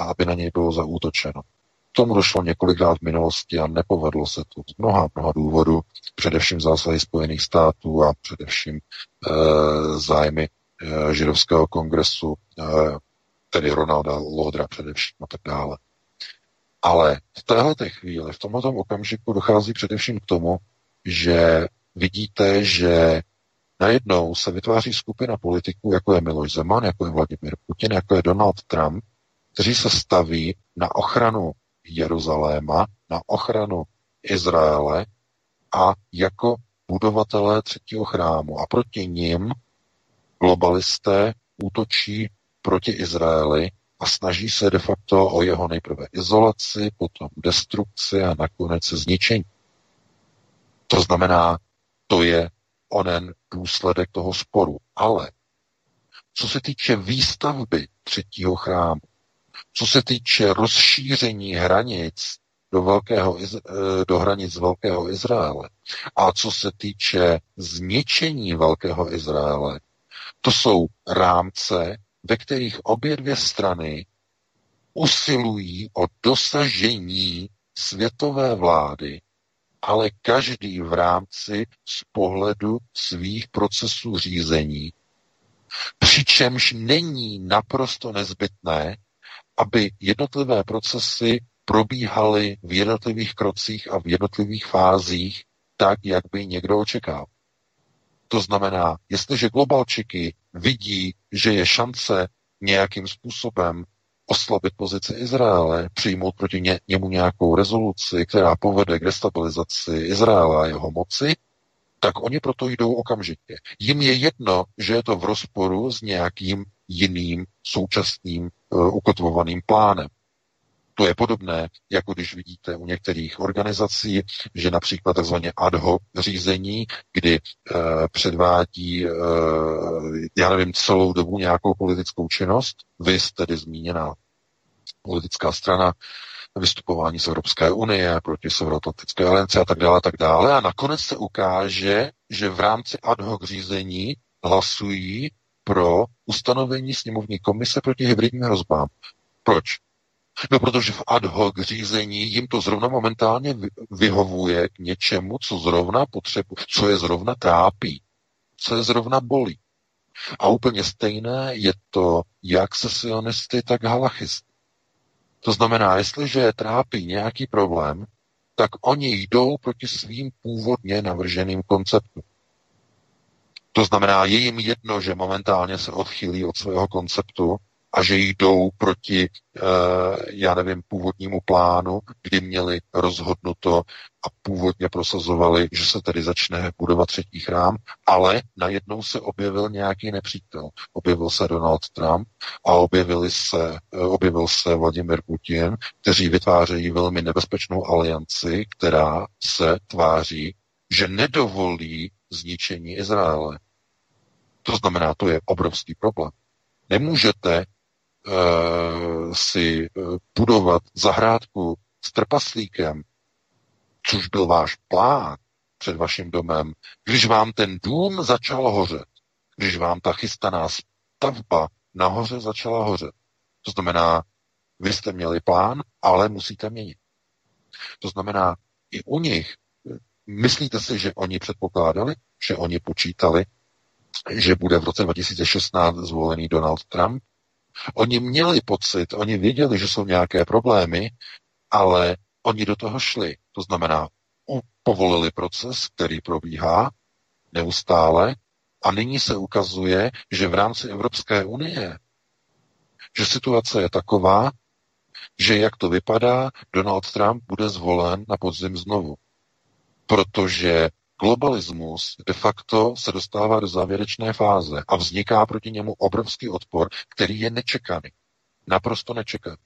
Speaker 2: a aby na něj bylo zaútočeno. tomu došlo několikrát v minulosti a nepovedlo se to z mnoha, mnoha důvodů, především zásahy Spojených států a především e, zájmy e, židovského kongresu, e, tedy Ronalda Lodra především a tak dále. Ale v téhle chvíli, v tomto okamžiku dochází především k tomu, že vidíte, že najednou se vytváří skupina politiků, jako je Miloš Zeman, jako je Vladimir Putin, jako je Donald Trump, kteří se staví na ochranu Jeruzaléma, na ochranu Izraele a jako budovatelé třetího chrámu. A proti ním globalisté útočí proti Izraeli a snaží se de facto o jeho nejprve izolaci, potom destrukci a nakonec zničení. To znamená, to je onen důsledek toho sporu. Ale co se týče výstavby třetího chrámu, co se týče rozšíření hranic do, velkého, eh, do hranic Velkého Izraele a co se týče zničení Velkého Izraele, to jsou rámce, ve kterých obě dvě strany usilují o dosažení světové vlády, ale každý v rámci z pohledu svých procesů řízení, přičemž není naprosto nezbytné, aby jednotlivé procesy probíhaly v jednotlivých krocích a v jednotlivých fázích tak, jak by někdo očekával. To znamená, jestliže globalčiky vidí, že je šance nějakým způsobem oslabit pozici Izraele, přijmout proti ně, němu nějakou rezoluci, která povede k destabilizaci Izraele a jeho moci, tak oni proto jdou okamžitě. Jim je jedno, že je to v rozporu s nějakým jiným současným uh, ukotvovaným plánem. To je podobné, jako když vidíte u některých organizací, že například tzv. ad hoc řízení, kdy uh, předvádí, uh, já nevím, celou dobu nějakou politickou činnost, vy tedy zmíněná politická strana, vystupování z Evropské unie, proti Severoatlantické alianci a tak dále, a tak dále. A nakonec se ukáže, že v rámci ad hoc řízení hlasují pro ustanovení sněmovní komise proti hybridním hrozbám. Proč? No, protože v ad hoc řízení jim to zrovna momentálně vyhovuje k něčemu, co zrovna potřebu, co je zrovna trápí, co je zrovna bolí. A úplně stejné je to jak se sionisty, tak halachisty. To znamená, jestliže trápí nějaký problém, tak oni jdou proti svým původně navrženým konceptům. To znamená, je jim jedno, že momentálně se odchylí od svého konceptu a že jdou proti, eh, já nevím, původnímu plánu, kdy měli rozhodnuto a původně prosazovali, že se tedy začne budovat třetí chrám, ale najednou se objevil nějaký nepřítel. Objevil se Donald Trump a objevili se, eh, objevil se Vladimir Putin, kteří vytvářejí velmi nebezpečnou alianci, která se tváří, že nedovolí zničení Izraele. To znamená, to je obrovský problém. Nemůžete si uh, budovat zahrádku s trpaslíkem, což byl váš plán před vaším domem, když vám ten dům začal hořet, když vám ta chystaná stavba nahoře začala hořet. To znamená, vy jste měli plán, ale musíte měnit. To znamená, i u nich, myslíte si, že oni předpokládali, že oni počítali, že bude v roce 2016 zvolený Donald Trump? Oni měli pocit, oni věděli, že jsou nějaké problémy, ale oni do toho šli. To znamená, povolili proces, který probíhá neustále a nyní se ukazuje, že v rámci Evropské unie, že situace je taková, že jak to vypadá, Donald Trump bude zvolen na podzim znovu. Protože globalismus de facto se dostává do závěrečné fáze a vzniká proti němu obrovský odpor, který je nečekaný. Naprosto nečekaný.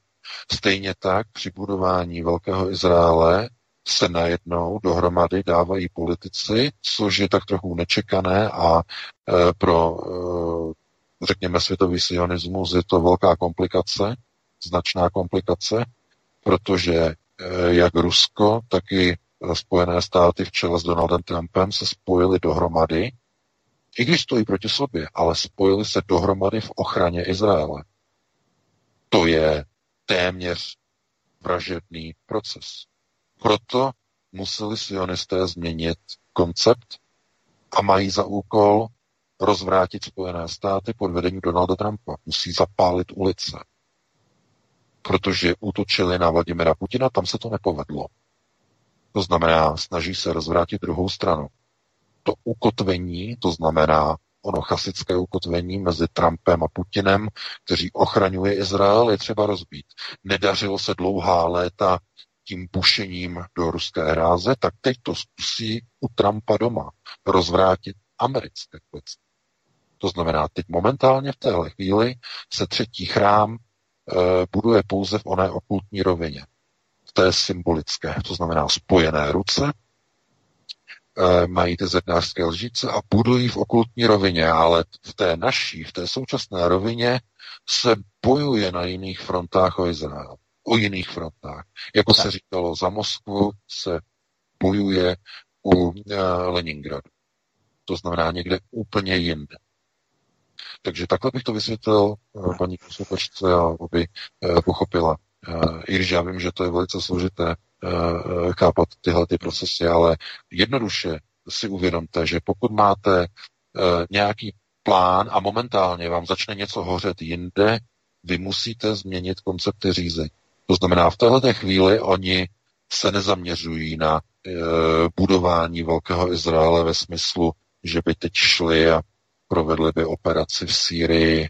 Speaker 2: Stejně tak při budování Velkého Izraele se najednou dohromady dávají politici, což je tak trochu nečekané a e, pro, e, řekněme, světový sionismus je to velká komplikace, značná komplikace, protože e, jak Rusko, tak i Spojené státy v čele s Donaldem Trumpem se spojili dohromady, i když stojí proti sobě, ale spojili se dohromady v ochraně Izraele. To je téměř vražedný proces. Proto museli sionisté změnit koncept a mají za úkol rozvrátit Spojené státy pod vedením Donalda Trumpa. Musí zapálit ulice. Protože útočili na Vladimira Putina, tam se to nepovedlo. To znamená, snaží se rozvrátit druhou stranu. To ukotvení, to znamená ono chasické ukotvení mezi Trumpem a Putinem, kteří ochraňuje Izrael, je třeba rozbít. Nedařilo se dlouhá léta tím pušením do ruské hráze, tak teď to zkusí u Trumpa doma rozvrátit americké klice. To znamená, teď momentálně v téhle chvíli se třetí chrám e, buduje pouze v oné okultní rovině. V té symbolické, to znamená spojené ruce, e, mají ty zednářské lžíce a budují v okultní rovině, ale v té naší, v té současné rovině se bojuje na jiných frontách o Izrael. O jiných frontách. Jako tak. se říkalo, za Moskvu se bojuje u e, Leningradu. To znamená někde úplně jinde. Takže takhle bych to vysvětlil eh, paní posluchačce, aby eh, pochopila. Eh, I když já vím, že to je velice složité chápat tyhle ty procesy, ale jednoduše si uvědomte, že pokud máte nějaký plán a momentálně vám začne něco hořet jinde, vy musíte změnit koncepty řízení. To znamená, v této chvíli oni se nezaměřují na e, budování Velkého Izraele ve smyslu, že by teď šli a provedli by operaci v Sýrii,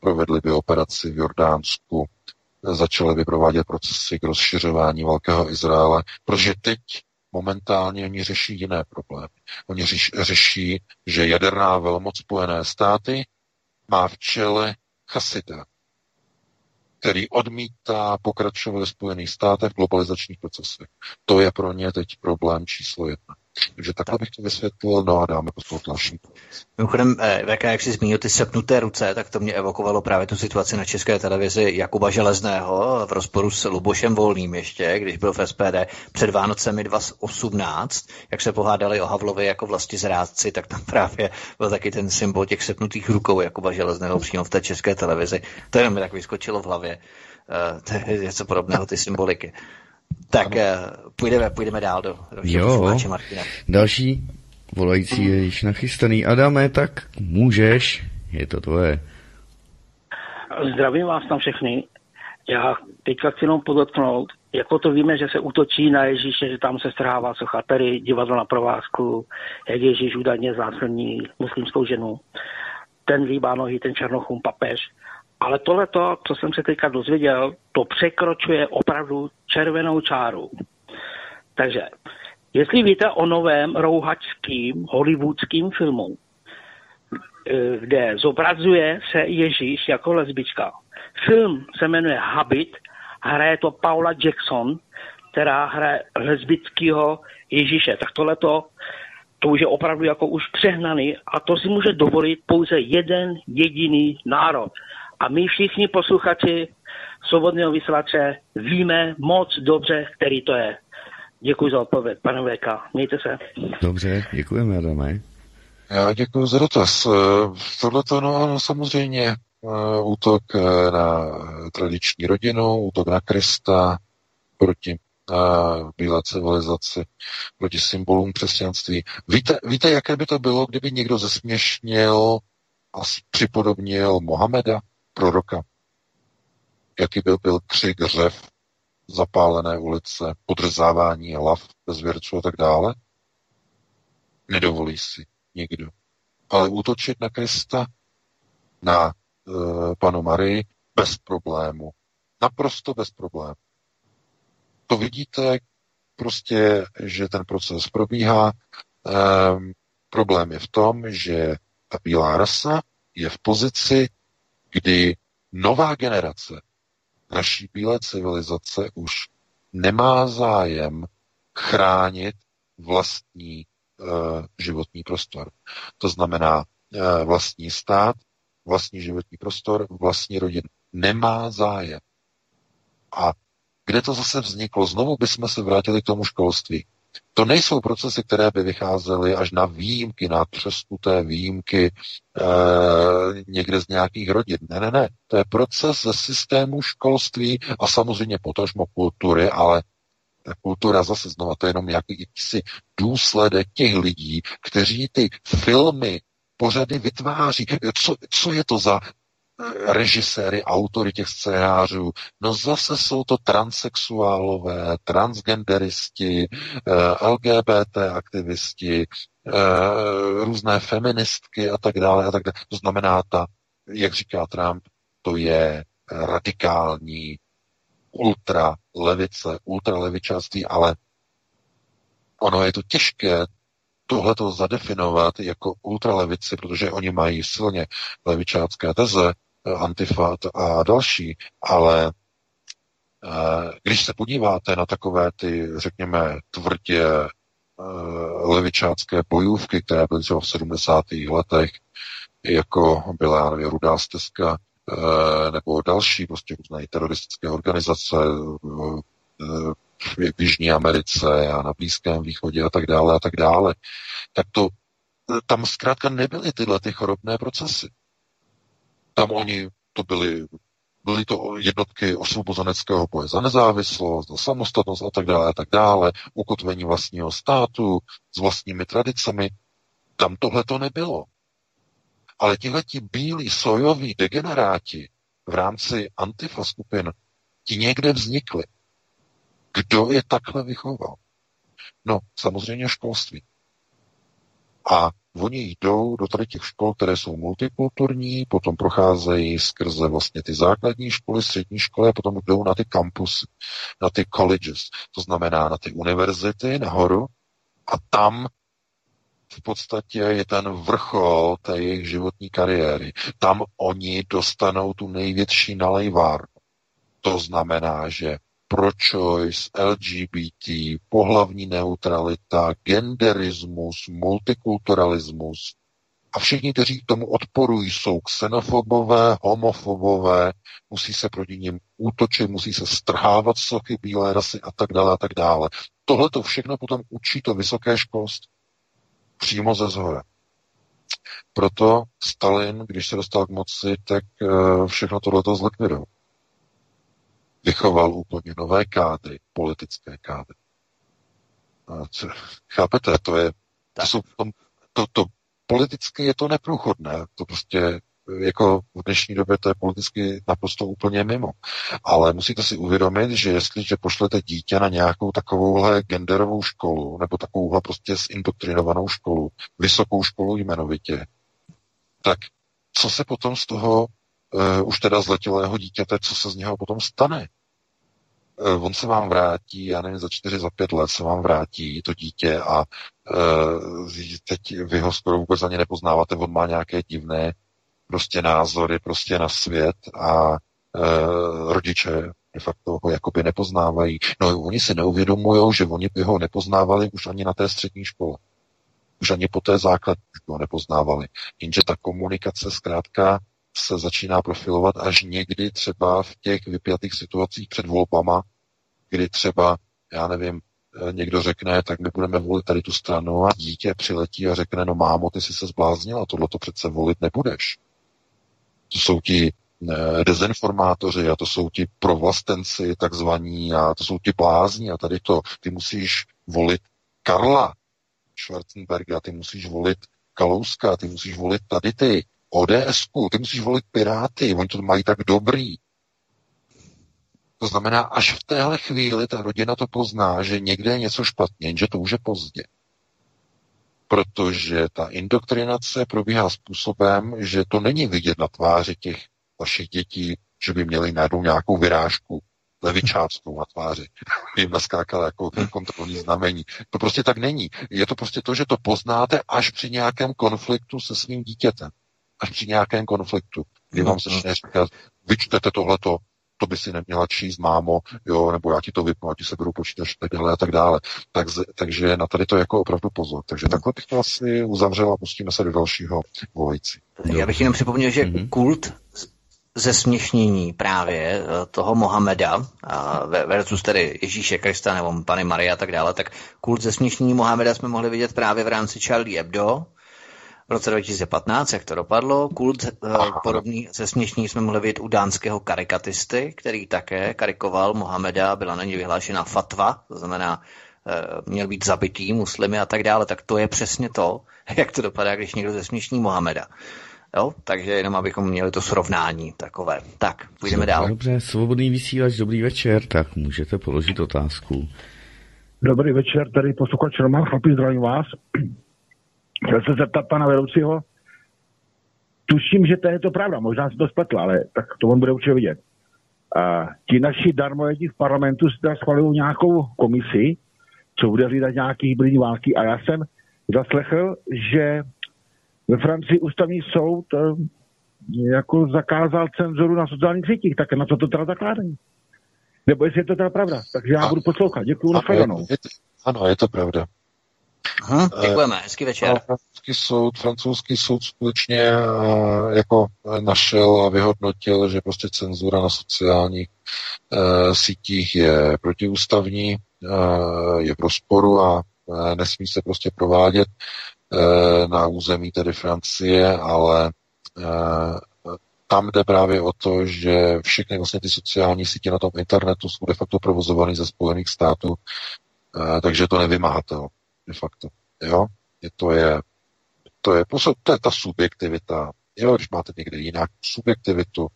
Speaker 2: provedli by operaci v Jordánsku, začali by provádět procesy k rozšiřování Velkého Izraele, protože teď momentálně oni řeší jiné problémy. Oni řeší, že jaderná velmoc Spojené státy má v čele chasida, který odmítá pokračovat ve Spojených státech v globalizačních procesech. To je pro ně teď problém číslo jedna. Takže takhle bych to vysvětlil, no a dáme to další.
Speaker 1: Mimochodem, eh, VK, jak jsi zmínil ty sepnuté ruce, tak to mě evokovalo právě tu situaci na české televizi Jakuba Železného v rozporu s Lubošem Volným ještě, když byl v SPD před Vánocemi 2018, jak se pohádali o Havlovi jako vlasti zrádci, tak tam právě byl taky ten symbol těch sepnutých rukou Jakuba Železného přímo v té české televizi. To jenom mi tak vyskočilo v hlavě. Uh, to je něco podobného, ty symboliky. Tak ano. Eh, půjdeme, půjdeme dál do, do
Speaker 4: jo, další volající je již nachystaný. Adame, tak můžeš, je to tvoje.
Speaker 7: Zdravím vás tam všechny. Já teďka chci jenom podotknout, jako to víme, že se útočí na Ježíše, že tam se strhává socha, tady divadlo na provázku, jak Ježíš údajně zásadní muslimskou ženu. Ten líbá nohy, ten černochům papež. Ale tohle, co jsem se teďka dozvěděl, to překročuje opravdu červenou čáru. Takže, jestli víte o novém rouhačským hollywoodským filmu, eh, kde zobrazuje se Ježíš jako lesbička. Film se jmenuje Habit, hraje to Paula Jackson, která hraje lesbického Ježíše. Tak tohleto, to už je opravdu jako už přehnaný a to si může dovolit pouze jeden jediný národ. A my všichni posluchači svobodného vysílače víme moc dobře, který to je. Děkuji za odpověď, pane VK. Mějte se.
Speaker 4: Dobře, děkujeme, Adame.
Speaker 2: Já děkuji za dotaz. Eh, Tohle to, no, no samozřejmě eh, útok eh, na tradiční rodinu, útok na Krista proti bílé civilizaci, proti symbolům křesťanství. Víte, víte, jaké by to bylo, kdyby někdo zesměšnil a připodobnil Mohameda? Proroka. Jaký byl, křik, řev, zapálené ulice, podrzávání hlav bez věrců a tak dále? Nedovolí si nikdo. Ale útočit na Krista, na e, panu Marii, bez problému. Naprosto bez problému. To vidíte prostě, že ten proces probíhá. E, problém je v tom, že ta bílá rasa je v pozici kdy nová generace naší bílé civilizace už nemá zájem chránit vlastní uh, životní prostor. To znamená uh, vlastní stát, vlastní životní prostor, vlastní rodinu. Nemá zájem. A kde to zase vzniklo? Znovu bychom se vrátili k tomu školství. To nejsou procesy, které by vycházely až na výjimky, na třeskuté výjimky e, někde z nějakých rodin. Ne, ne, ne. To je proces ze systému školství a samozřejmě potažmo kultury, ale kultura zase znova, to je jenom nějaký jakýsi důsledek těch lidí, kteří ty filmy, pořady vytváří. Co, co je to za režiséry, autory těch scénářů. No zase jsou to transexuálové, transgenderisti, eh, LGBT aktivisti, eh, různé feministky a tak dále. A tak dále. To znamená, ta, jak říká Trump, to je radikální ultra levice, ultra levičáství, ale ono je to těžké tohleto zadefinovat jako ultralevici, protože oni mají silně levičácké teze, Antifa a další, ale eh, když se podíváte na takové ty, řekněme, tvrdě eh, levičácké bojůvky, které byly třeba v 70. letech, jako byla, já nevím, Rudá stezka, eh, nebo další prostě různé teroristické organizace v Jižní Americe a na Blízkém východě a tak dále a tak dále, tak to tam zkrátka nebyly tyhle ty chorobné procesy. Tam oni to byli byly to jednotky osvobozeneckého boje za nezávislost, za samostatnost a tak dále a tak dále, ukotvení vlastního státu s vlastními tradicemi. Tam tohle to nebylo. Ale tihleti bílí sojoví degeneráti v rámci antifa skupin, ti někde vznikli. Kdo je takhle vychoval? No, samozřejmě školství. A Oni jdou do tady těch škol, které jsou multikulturní, potom procházejí skrze vlastně ty základní školy, střední školy a potom jdou na ty kampusy, na ty colleges, to znamená na ty univerzity nahoru a tam v podstatě je ten vrchol té jejich životní kariéry. Tam oni dostanou tu největší nalejvárnu. To znamená, že pro-choice, LGBT, pohlavní neutralita, genderismus, multikulturalismus. A všichni, kteří k tomu odporují, jsou xenofobové, homofobové, musí se proti ním útočit, musí se strhávat sochy bílé rasy a tak dále a tak dále. Tohle to všechno potom učí to vysoké školství. Přímo ze zhora. Proto Stalin, když se dostal k moci, tak eh, všechno tohleto zlikvidoval vychoval úplně nové kádry, politické kádry. A co, chápete, to je, to, jsou, to, to, to politicky je to neprůchodné, to prostě jako v dnešní době to je politicky naprosto úplně mimo. Ale musíte si uvědomit, že jestliže pošlete dítě na nějakou takovouhle genderovou školu, nebo takovouhle prostě zindoktrinovanou školu, vysokou školu jmenovitě, tak co se potom z toho uh, už teda zletilého dítěte, co se z něho potom stane. Uh, on se vám vrátí, já nevím, za čtyři, za pět let se vám vrátí to dítě a uh, teď vy ho skoro vůbec ani nepoznáváte, on má nějaké divné prostě názory prostě na svět a uh, rodiče de facto ho jakoby nepoznávají. No oni si neuvědomují, že oni by ho nepoznávali už ani na té střední škole. Už ani po té základní ho nepoznávali. Jenže ta komunikace zkrátka se začíná profilovat až někdy třeba v těch vypjatých situacích před volbama, kdy třeba, já nevím, eh, někdo řekne, tak my budeme volit tady tu stranu a dítě přiletí a řekne, no mámo, ty jsi se zbláznila, tohle to přece volit nebudeš. To jsou ti eh, dezinformátoři a to jsou ti provlastenci takzvaní a to jsou ti blázni a tady to, ty musíš volit Karla Schwarzenberga, ty musíš volit Kalouska, ty musíš volit tady ty ods ty musíš volit Piráty, oni to mají tak dobrý. To znamená, až v téhle chvíli ta rodina to pozná, že někde je něco špatně, že to už je pozdě. Protože ta indoktrinace probíhá způsobem, že to není vidět na tváři těch vašich dětí, že by měli najednou nějakou vyrážku levičáckou na tváři. Jim naskákala jako kontrolní znamení. To prostě tak není. Je to prostě to, že to poznáte až při nějakém konfliktu se svým dítětem až při nějakém konfliktu, kdy vám no, začne říkat, vyčtete tohleto, to by si neměla číst, mámo, jo, nebo já ti to vypnu, a ti se budu počítač, tak dále a tak dále. Tak, takže na tady to jako opravdu pozor. Takže takhle bych to asi uzavřel a pustíme se do dalšího volající.
Speaker 1: Já bych jenom připomněl, že mm-hmm. kult zesměšnění právě eh, toho Mohameda versus tedy Ježíše Krista nebo Pany Maria a tak dále, tak kult zesměšnění Mohameda jsme mohli vidět právě v rámci Charlie Hebdo, v roce 2015, jak to dopadlo. Kult eh, podobný zesměšnění jsme mohli vidět u dánského karikatisty, který také karikoval Mohameda, byla na něj vyhlášena fatva, to znamená, měl být zabitý muslimy a tak dále, tak to je přesně to, jak to dopadá, když někdo zesměšní Mohameda. Jo? Takže jenom abychom měli to srovnání takové. Tak, půjdeme dál.
Speaker 4: Dobře, svobodný vysílač, dobrý večer, tak můžete položit otázku.
Speaker 8: Dobrý večer, tady posluchač Roman Chlapí, zdravím vás. Chtěl se zeptat pana vedoucího, tuším, že to je to pravda, možná se to spletl, ale tak to on bude určitě vidět. A ti naši darmojedi v parlamentu si teda schvalují nějakou komisi, co bude hlídat nějaký hybridní války a já jsem zaslechl, že ve Francii ústavní soud eh, jako zakázal cenzuru na sociálních sítích, tak na co to teda zakládají? Nebo jestli je to teda pravda. Takže já a, budu poslouchat. Děkuji na
Speaker 2: je, Ano, je to pravda.
Speaker 1: Aha, děkujeme, hezký večer.
Speaker 2: Francouzský soud, francouzský soud skutečně uh, jako našel a vyhodnotil, že prostě cenzura na sociálních uh, sítích je protiústavní, uh, je v rozporu a uh, nesmí se prostě provádět. Eh, na území tedy Francie, ale eh, tam jde právě o to, že všechny vlastně ty sociální sítě na tom internetu jsou de facto provozovány ze Spojených států, eh, takže to nevymahatel de facto. Jo? Je to je, to je, to je ta subjektivita. Jo, když máte někde jinak subjektivitu,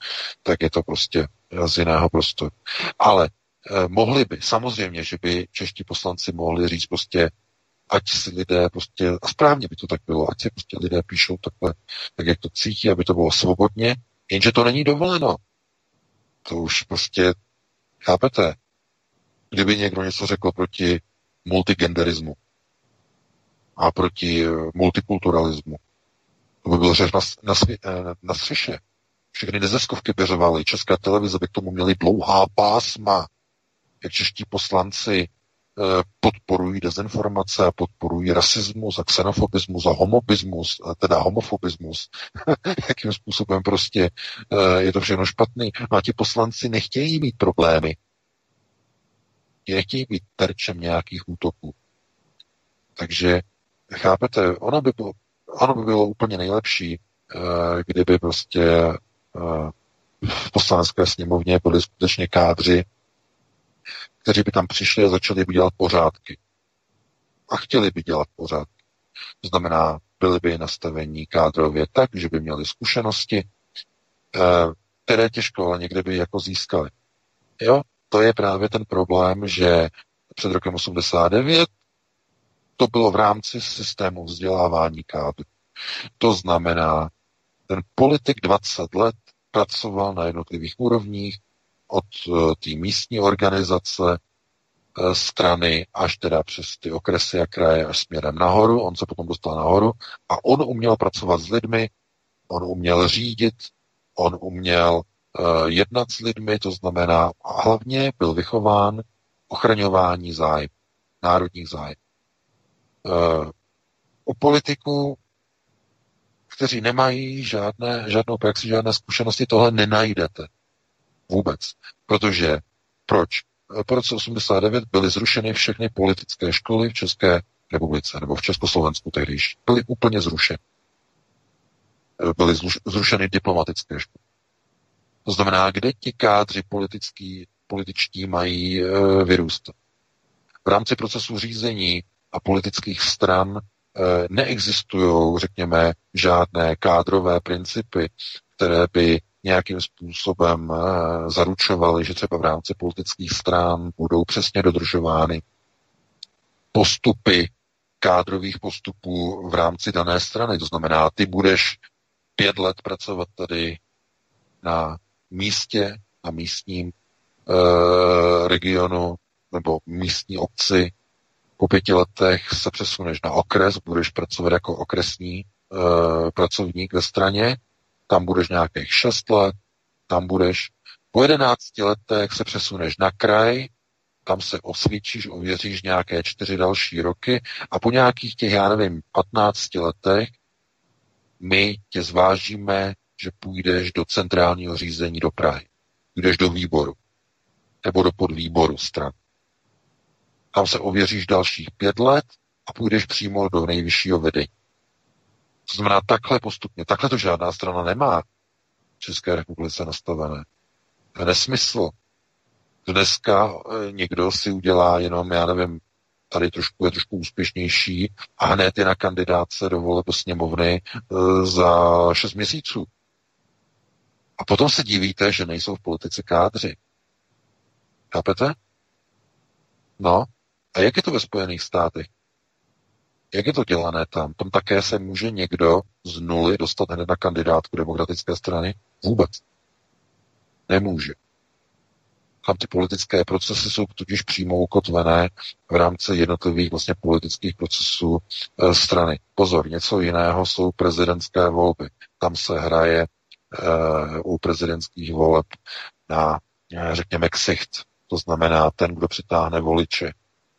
Speaker 2: tak je to prostě z jiného prostoru. Ale eh, mohli by, samozřejmě, že by čeští poslanci mohli říct prostě, ať si lidé prostě, a správně by to tak bylo, ať si prostě lidé píšou takhle, tak jak to cítí, aby to bylo svobodně, jenže to není dovoleno. To už prostě, chápete, kdyby někdo něco řekl proti multigenderismu a proti eh, multikulturalismu, to by byl řev na, na, eh, na střeše. Všechny neziskovky by řevaly, české televize by k tomu měly dlouhá pásma, jak čeští poslanci Eh, podporují dezinformace, podporují rasismus a xenofobismus a homobismus, teda homofobismus, jakým způsobem prostě je to všechno špatný. No a ti poslanci nechtějí mít problémy. Nechtějí být terčem nějakých útoků. Takže, chápete, ono by bylo, ono by bylo úplně nejlepší, eh, kdyby prostě v poslanecké sněmovně byli skutečně kádři, kteří by tam přišli a začali by dělat pořádky. A chtěli by dělat pořádky. To znamená, byli by nastavení kádrově tak, že by měli zkušenosti, eh, které těžko ale někde by jako získali. Jo, to je právě ten problém, že před rokem 89 to bylo v rámci systému vzdělávání kádru. To znamená, ten politik 20 let pracoval na jednotlivých úrovních, od eh, té místní organizace eh, strany až teda přes ty okresy a kraje až směrem nahoru. On se potom dostal nahoru a on uměl pracovat s lidmi, on uměl řídit, on uměl uh, jednat s lidmi, to znamená, a hlavně byl vychován ochraňování zájmu, národních zájmů. Uh, u politiků, kteří nemají žádné, žádnou praxi, žádné zkušenosti, tohle nenajdete. Vůbec. Protože proč? Po roce 89 byly zrušeny všechny politické školy v České republice, nebo v Československu tehdy byly úplně zrušeny. Byly zrušeny diplomatické školy. To znamená, kde ti kádři politický, političtí mají e, vyrůstat. V rámci procesu řízení a politických stran e, neexistují, řekněme, žádné kádrové principy, které by nějakým způsobem eh, zaručovali, že třeba v rámci politických stran budou přesně dodržovány postupy kádrových postupů v rámci dané strany. To znamená, ty budeš pět let pracovat tady na místě, na místním e, regionu nebo místní obci. Po pěti letech se přesuneš na okres, budeš pracovat jako okresní e, pracovník ve straně tam budeš nějakých 6 let, tam budeš. Po 11 letech se přesuneš na kraj, tam se osvědčíš, ověříš nějaké čtyři další roky a po nějakých těch, já nevím, 15 letech my tě zvážíme že půjdeš do centrálního řízení do Prahy, půjdeš do výboru nebo do podvýboru stran. Tam se ověříš dalších pět let a půjdeš přímo do nejvyššího vedení. To znamená takhle postupně. Takhle to žádná strana nemá v České republice nastavené. To je nesmysl. Dneska eh, někdo si udělá jenom, já nevím, tady trošku je trošku úspěšnější a hned je na kandidáce do voleb sněmovny e, za šest měsíců. A potom se divíte, že nejsou v politice kádři. Chápete? No, a jak je to ve Spojených státech? Jak je to dělané tam? Tam také se může někdo z nuly dostat hned na kandidátku demokratické strany? Vůbec. Nemůže. Tam ty politické procesy jsou totiž přímo ukotvené v rámci jednotlivých vlastně politických procesů e, strany. Pozor, něco jiného jsou prezidentské volby. Tam se hraje e, u prezidentských voleb na, e, řekněme, ksicht. To znamená ten, kdo přitáhne voliče.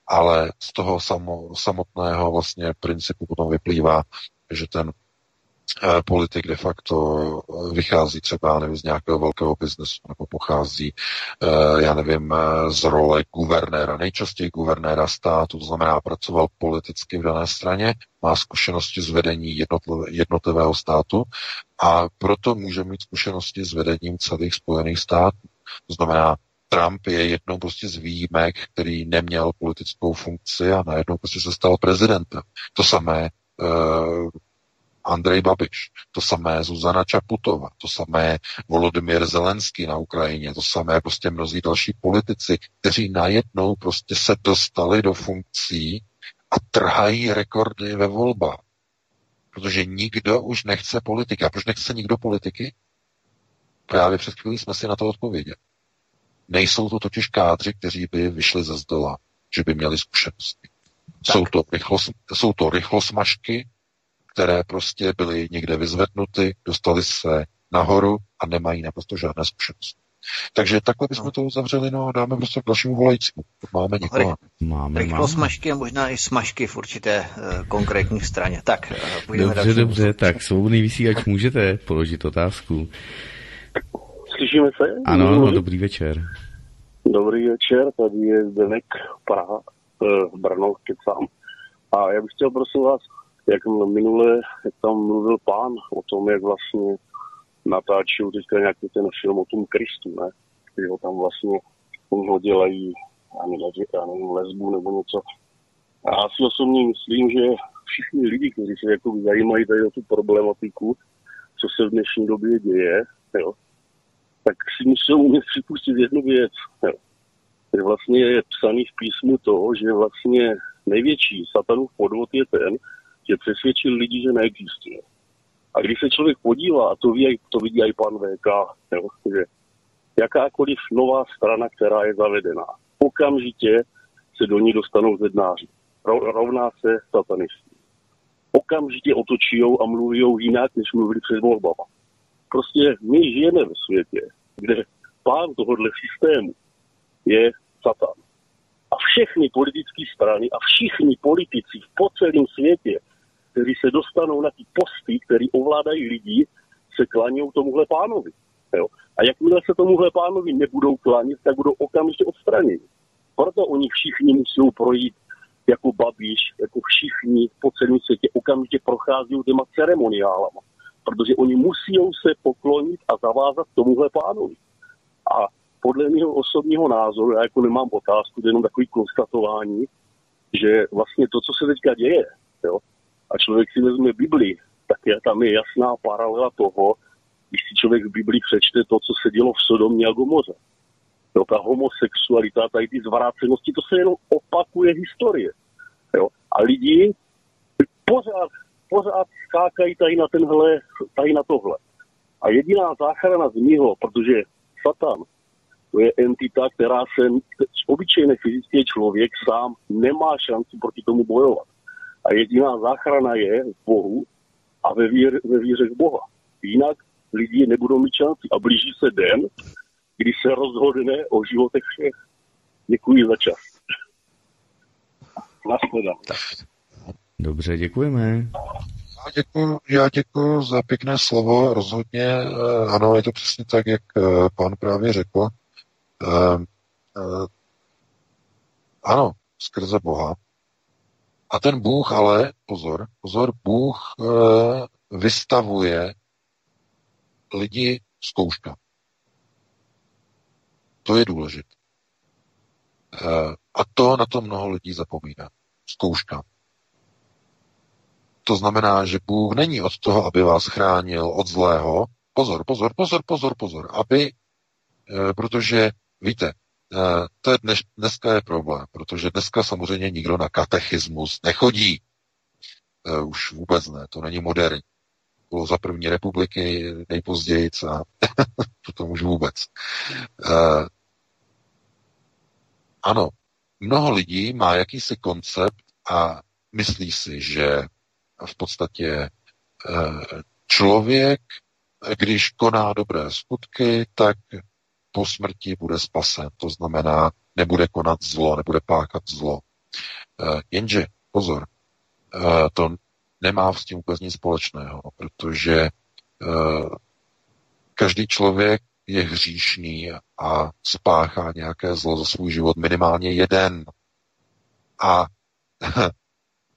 Speaker 2: Ale z toho samo, samotného vlastně principu potom vyplývá, že ten Eh, politik de facto eh, vychází třeba, nevím, z nějakého velkého biznesu, nebo pochází, eh, já nevím, z role guvernéra, nejčastěji guvernéra státu, to znamená, pracoval politicky v dané straně, má zkušenosti z vedení jednotlivého státu a proto může mít zkušenosti s vedením celých Spojených států. To znamená, Trump je jednou prostě z výjimek, který neměl politickou funkci a najednou prostě se stal prezidentem. To samé Andrej Babiš, to samé Zuzana Čaputova, to samé Volodymyr Zelenský na Ukrajině, to samé prostě mnozí další politici, kteří najednou prostě se dostali do funkcí a trhají rekordy ve volbách. Protože nikdo už nechce politika. Proč nechce nikdo politiky? Právě před chvílí jsme si na to odpověděli. Nejsou to totiž kádři, kteří by vyšli ze zdola, že by měli zkušenosti. Jsou to, rychlos, jsou to rychlosmažky, které prostě byly někde vyzvednuty, dostali se nahoru a nemají naprosto žádné zkušenosti. Takže takhle bychom no. to uzavřeli, no a dáme prostě k dalšímu volajícímu. Máme někoho.
Speaker 1: Máme, Rychlo máme. smažky a možná i smažky v určité uh, konkrétní straně. Tak, uh,
Speaker 4: půjdeme Dobře, dobře, tak svobodný vysílač můžete položit otázku.
Speaker 9: Slyšíme se?
Speaker 4: Ano, ano, dobrý večer.
Speaker 9: Dobrý večer, tady je Zdenek Praha, uh, Brno, kecám. A já bych chtěl prosím vás jak minule, jak tam mluvil pán o tom, jak vlastně natáčil teďka nějaký ten film o tom Kristu, ne? Který ho tam vlastně, ho dělají, já nevím, lesbu nebo něco. A já si osobně myslím, že všichni lidi, kteří se jako zajímají tady o tu problematiku, co se v dnešní době děje, jo, tak si musí umět připustit jednu věc. Jo. Že vlastně je psaný v písmu to, že vlastně největší satanův podvod je ten, že přesvědčil lidi, že neexistuje. A když se člověk podívá, a to, ví, to vidí i pan VK, jo, že jakákoliv nová strana, která je zavedená, okamžitě se do ní dostanou zednáři. Rovná se satanistů. Okamžitě otočí a mluví jinak, než mluvili před volbama. Prostě my žijeme ve světě, kde pán tohohle systému je satan. A všechny politické strany a všichni politici po celém světě kteří se dostanou na ty posty, který ovládají lidi, se klaní tomuhle pánovi. Jo? A jakmile se tomuhle pánovi nebudou klanit, tak budou okamžitě odstraněni. Proto oni všichni musí projít jako Babiš, jako všichni po celém světě okamžitě prochází těma ceremoniálama. Protože oni musí se poklonit a zavázat tomuhle pánovi. A podle mého osobního názoru, já jako nemám otázku, to je jenom takový konstatování, že vlastně to, co se teďka děje, jo, a člověk si vezme Bibli, tak je, tam je jasná paralela toho, když si člověk v Bibli přečte to, co se dělo v Sodomě a Gomoře. Jo, ta homosexualita, tady ty zvrácenosti, to se jenom opakuje historie. Jo. A lidi pořád, pořád skákají tady na tenhle, tady na tohle. A jediná záchrana z něho, protože Satan, to je entita, která se, obyčejný fyzický člověk sám nemá šanci proti tomu bojovat. A jediná záchrana je v Bohu a ve, víře, ve víře v Boha. Jinak lidi nebudou mít šanci. A blíží se den, kdy se rozhodne o životech všech. Děkuji za čas. Naschledanou.
Speaker 4: Dobře, děkujeme.
Speaker 2: Já děkuji, já děkuji za pěkné slovo, rozhodně, eh, ano, je to přesně tak, jak eh, pan právě řekl. Ano, skrze Boha. A ten Bůh ale, pozor, pozor, Bůh vystavuje lidi zkouška. To je důležité. A to na to mnoho lidí zapomíná. Zkouška. To znamená, že Bůh není od toho, aby vás chránil od zlého. Pozor, pozor, pozor, pozor, pozor. Aby, e, protože víte, e, to je dnes, dneska je problém, protože dneska samozřejmě nikdo na katechismus nechodí. E, už vůbec ne, to není moderní. Bylo za první republiky nejpozději a to už vůbec. Ano, mnoho lidí má jakýsi koncept a myslí si, že v podstatě eh, člověk, když koná dobré skutky, tak po smrti bude spasen. To znamená, nebude konat zlo, nebude páchat zlo. Eh, jenže, pozor, eh, to nemá s tím vůbec nic společného, protože každý člověk je hříšný a spáchá nějaké zlo za svůj život minimálně jeden. A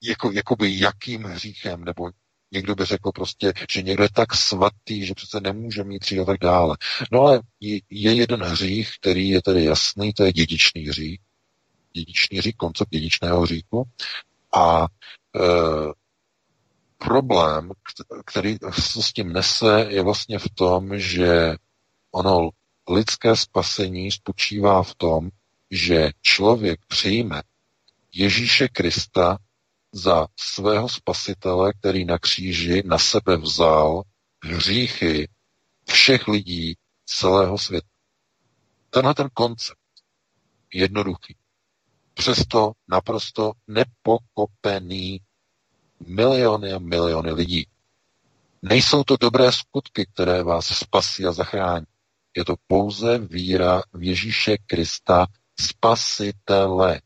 Speaker 2: jako, jakoby jakým hříchem, nebo někdo by řekl prostě, že někdo je tak svatý, že přece nemůže mít hřích a tak dále. No ale je, je jeden hřích, který je tedy jasný, to je dědičný hřích. Dědičný hřích, koncept dědičného hříchu. A e, problém, který s tím nese, je vlastně v tom, že ono lidské spasení spočívá v tom, že člověk přijme Ježíše Krista za svého spasitele, který na kříži na sebe vzal hříchy všech lidí celého světa. Tenhle ten koncept jednoduchý, přesto naprosto nepokopený miliony a miliony lidí. Nejsou to dobré skutky, které vás spasí a zachrání. Je to pouze víra v Ježíše Krista, spasitele.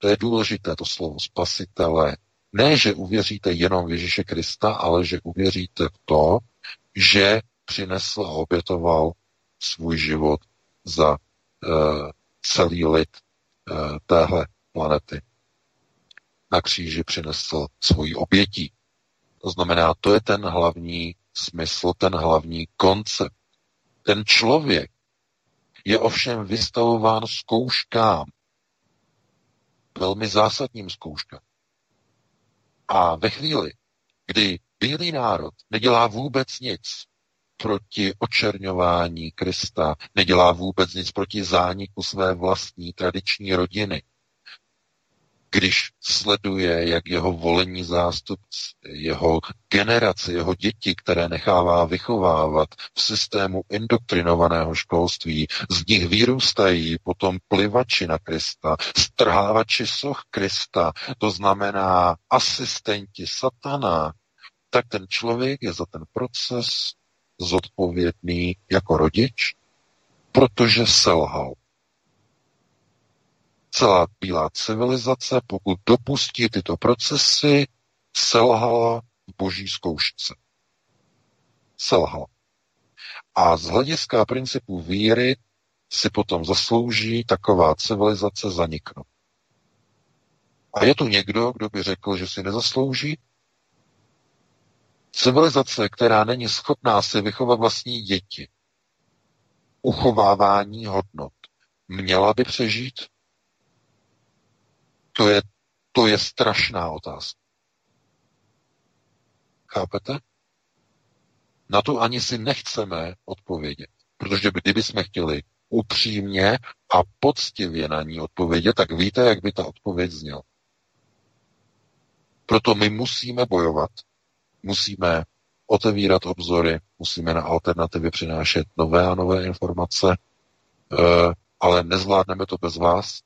Speaker 2: To je důležité, to slovo spasitele. Ne, že uvěříte jenom v Ježíše Krista, ale že uvěříte v to, že přinesl a obětoval svůj život za uh, celý lid uh, téhle planety. Na kříži přinesl svoji obětí. To znamená, to je ten hlavní smysl, ten hlavní koncept. Ten člověk je ovšem vystavován zkouškám, velmi zásadním zkouškám. A ve chvíli, kdy bílý národ nedělá vůbec nic proti očerňování Krista, nedělá vůbec nic proti zániku své vlastní tradiční rodiny, když sleduje, jak jeho volení zástupci, jeho generace, jeho děti, které nechává vychovávat v systému indoktrinovaného školství, z nich vyrůstají potom plivači na Krista, strhávači soch Krista, to znamená asistenti satana, tak ten člověk je za ten proces zodpovědný jako rodič, protože selhal celá bílá civilizace, pokud dopustí tyto procesy, selhala v boží zkoušce. Selhala. A z hlediska principu víry si potom zaslouží taková civilizace zaniknout. A je tu někdo, kdo by řekl, že si nezaslouží? Civilizace, která není schopná si vychovat vlastní děti, uchovávání hodnot, měla by přežít? To je, to je strašná otázka. Chápete? Na to ani si nechceme odpovědět. Protože kdyby jsme chtěli upřímně a poctivě na ní odpovědět, tak víte, jak by ta odpověď zněla. Proto my musíme bojovat, musíme otevírat obzory, musíme na alternativy přinášet nové a nové informace, eh, ale nezvládneme to bez vás,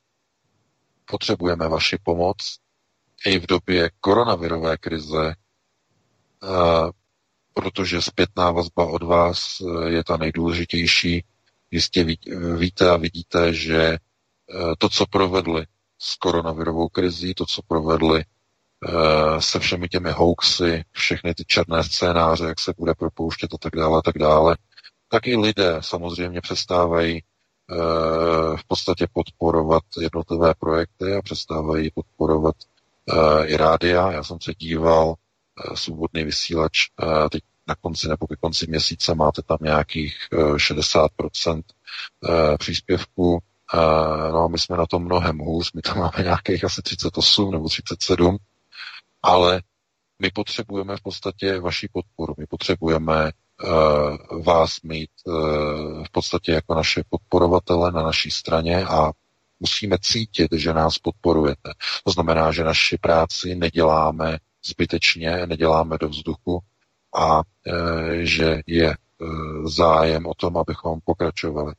Speaker 2: potřebujeme vaši pomoc i v době koronavirové krize, protože zpětná vazba od vás e, je ta nejdůležitější. Jistě víte a vidíte, že to, co provedli s koronavirovou krizí, to, co provedli se všemi těmi hoaxy, všechny ty černé scénáře, jak se bude propouštět a tak dále, a tak dále, tak i lidé samozřejmě přestávají v podstatě podporovat jednotlivé projekty a přestávají podporovat i rádia. Já jsem se díval, svobodný vysílač, teď na konci nebo ke konci měsíce máte tam nějakých 60% příspěvků. No my jsme na tom mnohem hůř, my tam máme nějakých asi 38 nebo 37, ale my potřebujeme v podstatě vaši podporu, my potřebujeme vás mít uh, v podstatě jako naše podporovatele na naší straně a musíme cítit, že nás podporujete. To znamená, že naši práci neděláme zbytečně, neděláme do vzduchu a e, že je zájem o tom, abychom pokračovali.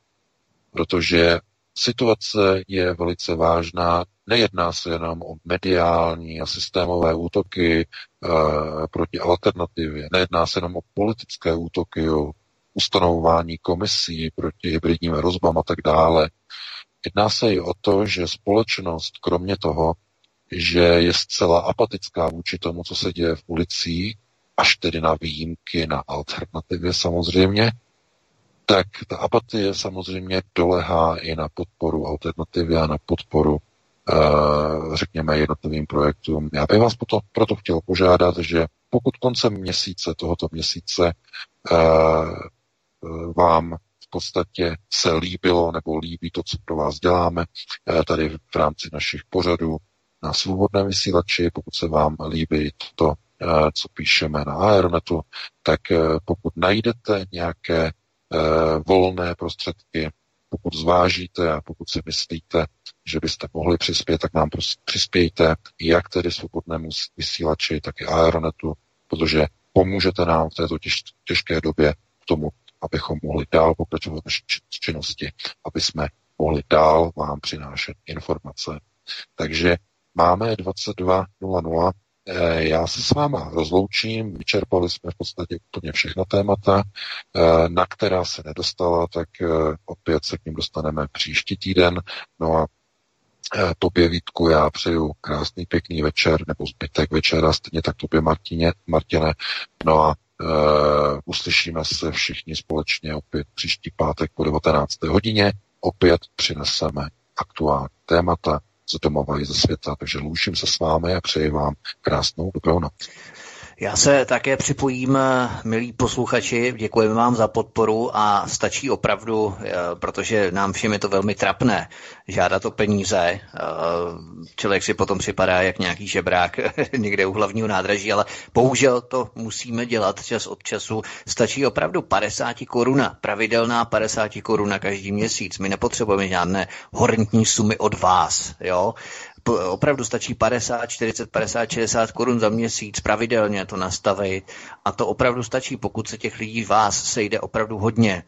Speaker 2: Protože Situace je velice vážná. Nejedná se jenom o mediální a systémové útoky e, proti alternativě. Nejedná se jenom o politické útoky, o ustanovování komisí proti hybridním hrozbám a tak dále. Jedná se i o to, že společnost, kromě toho, že je zcela apatická vůči tomu, co se děje v ulicích, až tedy na výjimky, na alternativě samozřejmě, tak ta apatie samozřejmě dolehá i na podporu alternativy a na podporu, uh, řekněme, jednotlivým projektům. Já bych vás proto, proto chtěl požádat, že pokud koncem měsíce, tohoto měsíce, uh, vám v podstatě se líbilo nebo líbí to, co pro vás děláme tady v rámci našich pořadů na svobodné vysílači, pokud se vám líbí to, co píšeme na Aeronetu, tak pokud najdete nějaké Eh, volné prostředky. Pokud zvážíte a pokud si myslíte, že byste mohli přispět, tak nám přispějte jak tedy svobodnému vysílači, tak i Aeronetu, protože pomůžete nám v této těž, těžké době k tomu, abychom mohli dál pokračovat naší činnosti, aby jsme mohli dál vám přinášet informace. Takže máme 22.00 Eh, já se s váma rozloučím, vyčerpali jsme v podstatě úplně všechna témata, eh, na která se nedostala, tak eh, opět se k ním dostaneme příští týden. No a tobě Vítku já přeju krásný pěkný večer, nebo zbytek večera, stejně tak tobě Martině, Martine. No a uh, uslyšíme se všichni společně opět příští pátek po 19. hodině. Opět přineseme aktuální témata, z domova i ze světa. Takže loučím se s vámi a přeji vám krásnou dobrou noc.
Speaker 1: Já se také připojím, milí posluchači, děkujeme vám za podporu a stačí opravdu, eh, protože nám všem je to velmi trapné, žádat o peníze. Eh, člověk si potom připadá jak nějaký žebrák někde u hlavního nádraží, ale bohužel to musíme dělat čas od času. Stačí opravdu 50 koruna, pravidelná 50 koruna každý měsíc. My nepotřebujeme žádné horentní sumy od vás. Jo? Opravdu stačí 50, 40, 50, 60 korun za měsíc pravidelně to nastavit a to opravdu stačí, pokud se těch lidí vás sejde opravdu hodně,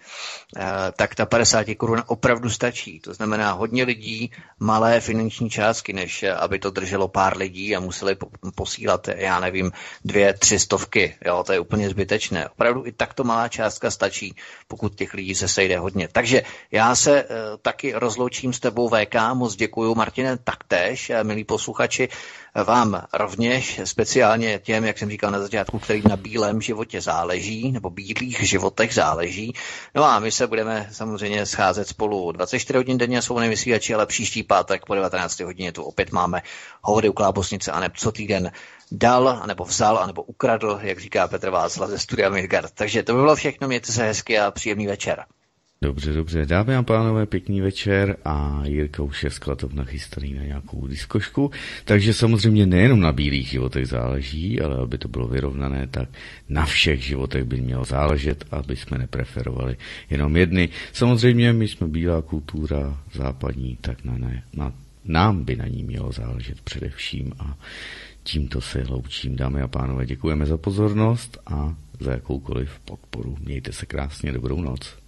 Speaker 1: eh, tak ta 50 korun opravdu stačí. To znamená hodně lidí, malé finanční částky, než eh, aby to drželo pár lidí a museli posílat, já nevím, dvě, tři stovky. Jo, to je úplně zbytečné. Opravdu i takto malá částka stačí, pokud těch lidí se sejde hodně. Takže já se taky rozloučím s tebou VK, moc děkuju Martine taktéž milí posluchači, vám rovněž, speciálně těm, jak jsem říkal na začátku, kterým na bílém životě záleží, nebo bílých životech záleží. No a my se budeme samozřejmě scházet spolu 24 hodin denně jsou vysílači, ale příští pátek po 19 hodině tu opět máme hovory u Klábosnice a ne co týden dal, anebo vzal, anebo ukradl, jak říká Petr Václav ze studia Midgard. Takže to by bylo všechno, mějte se hezky a příjemný večer.
Speaker 4: Dobře, dobře. Dámy a pánové, pěkný večer a Jirka už je sklatov nachystaný na nějakou diskošku. Takže samozřejmě nejenom na bílých životech záleží, ale aby to bylo vyrovnané, tak na všech životech by mělo záležet, aby jsme nepreferovali jenom jedny. Samozřejmě my jsme bílá kultura západní, tak na, ne, na, nám by na ní mělo záležet především a tímto se loučím. Dámy a pánové, děkujeme za pozornost a za jakoukoliv podporu. Mějte se krásně, dobrou noc.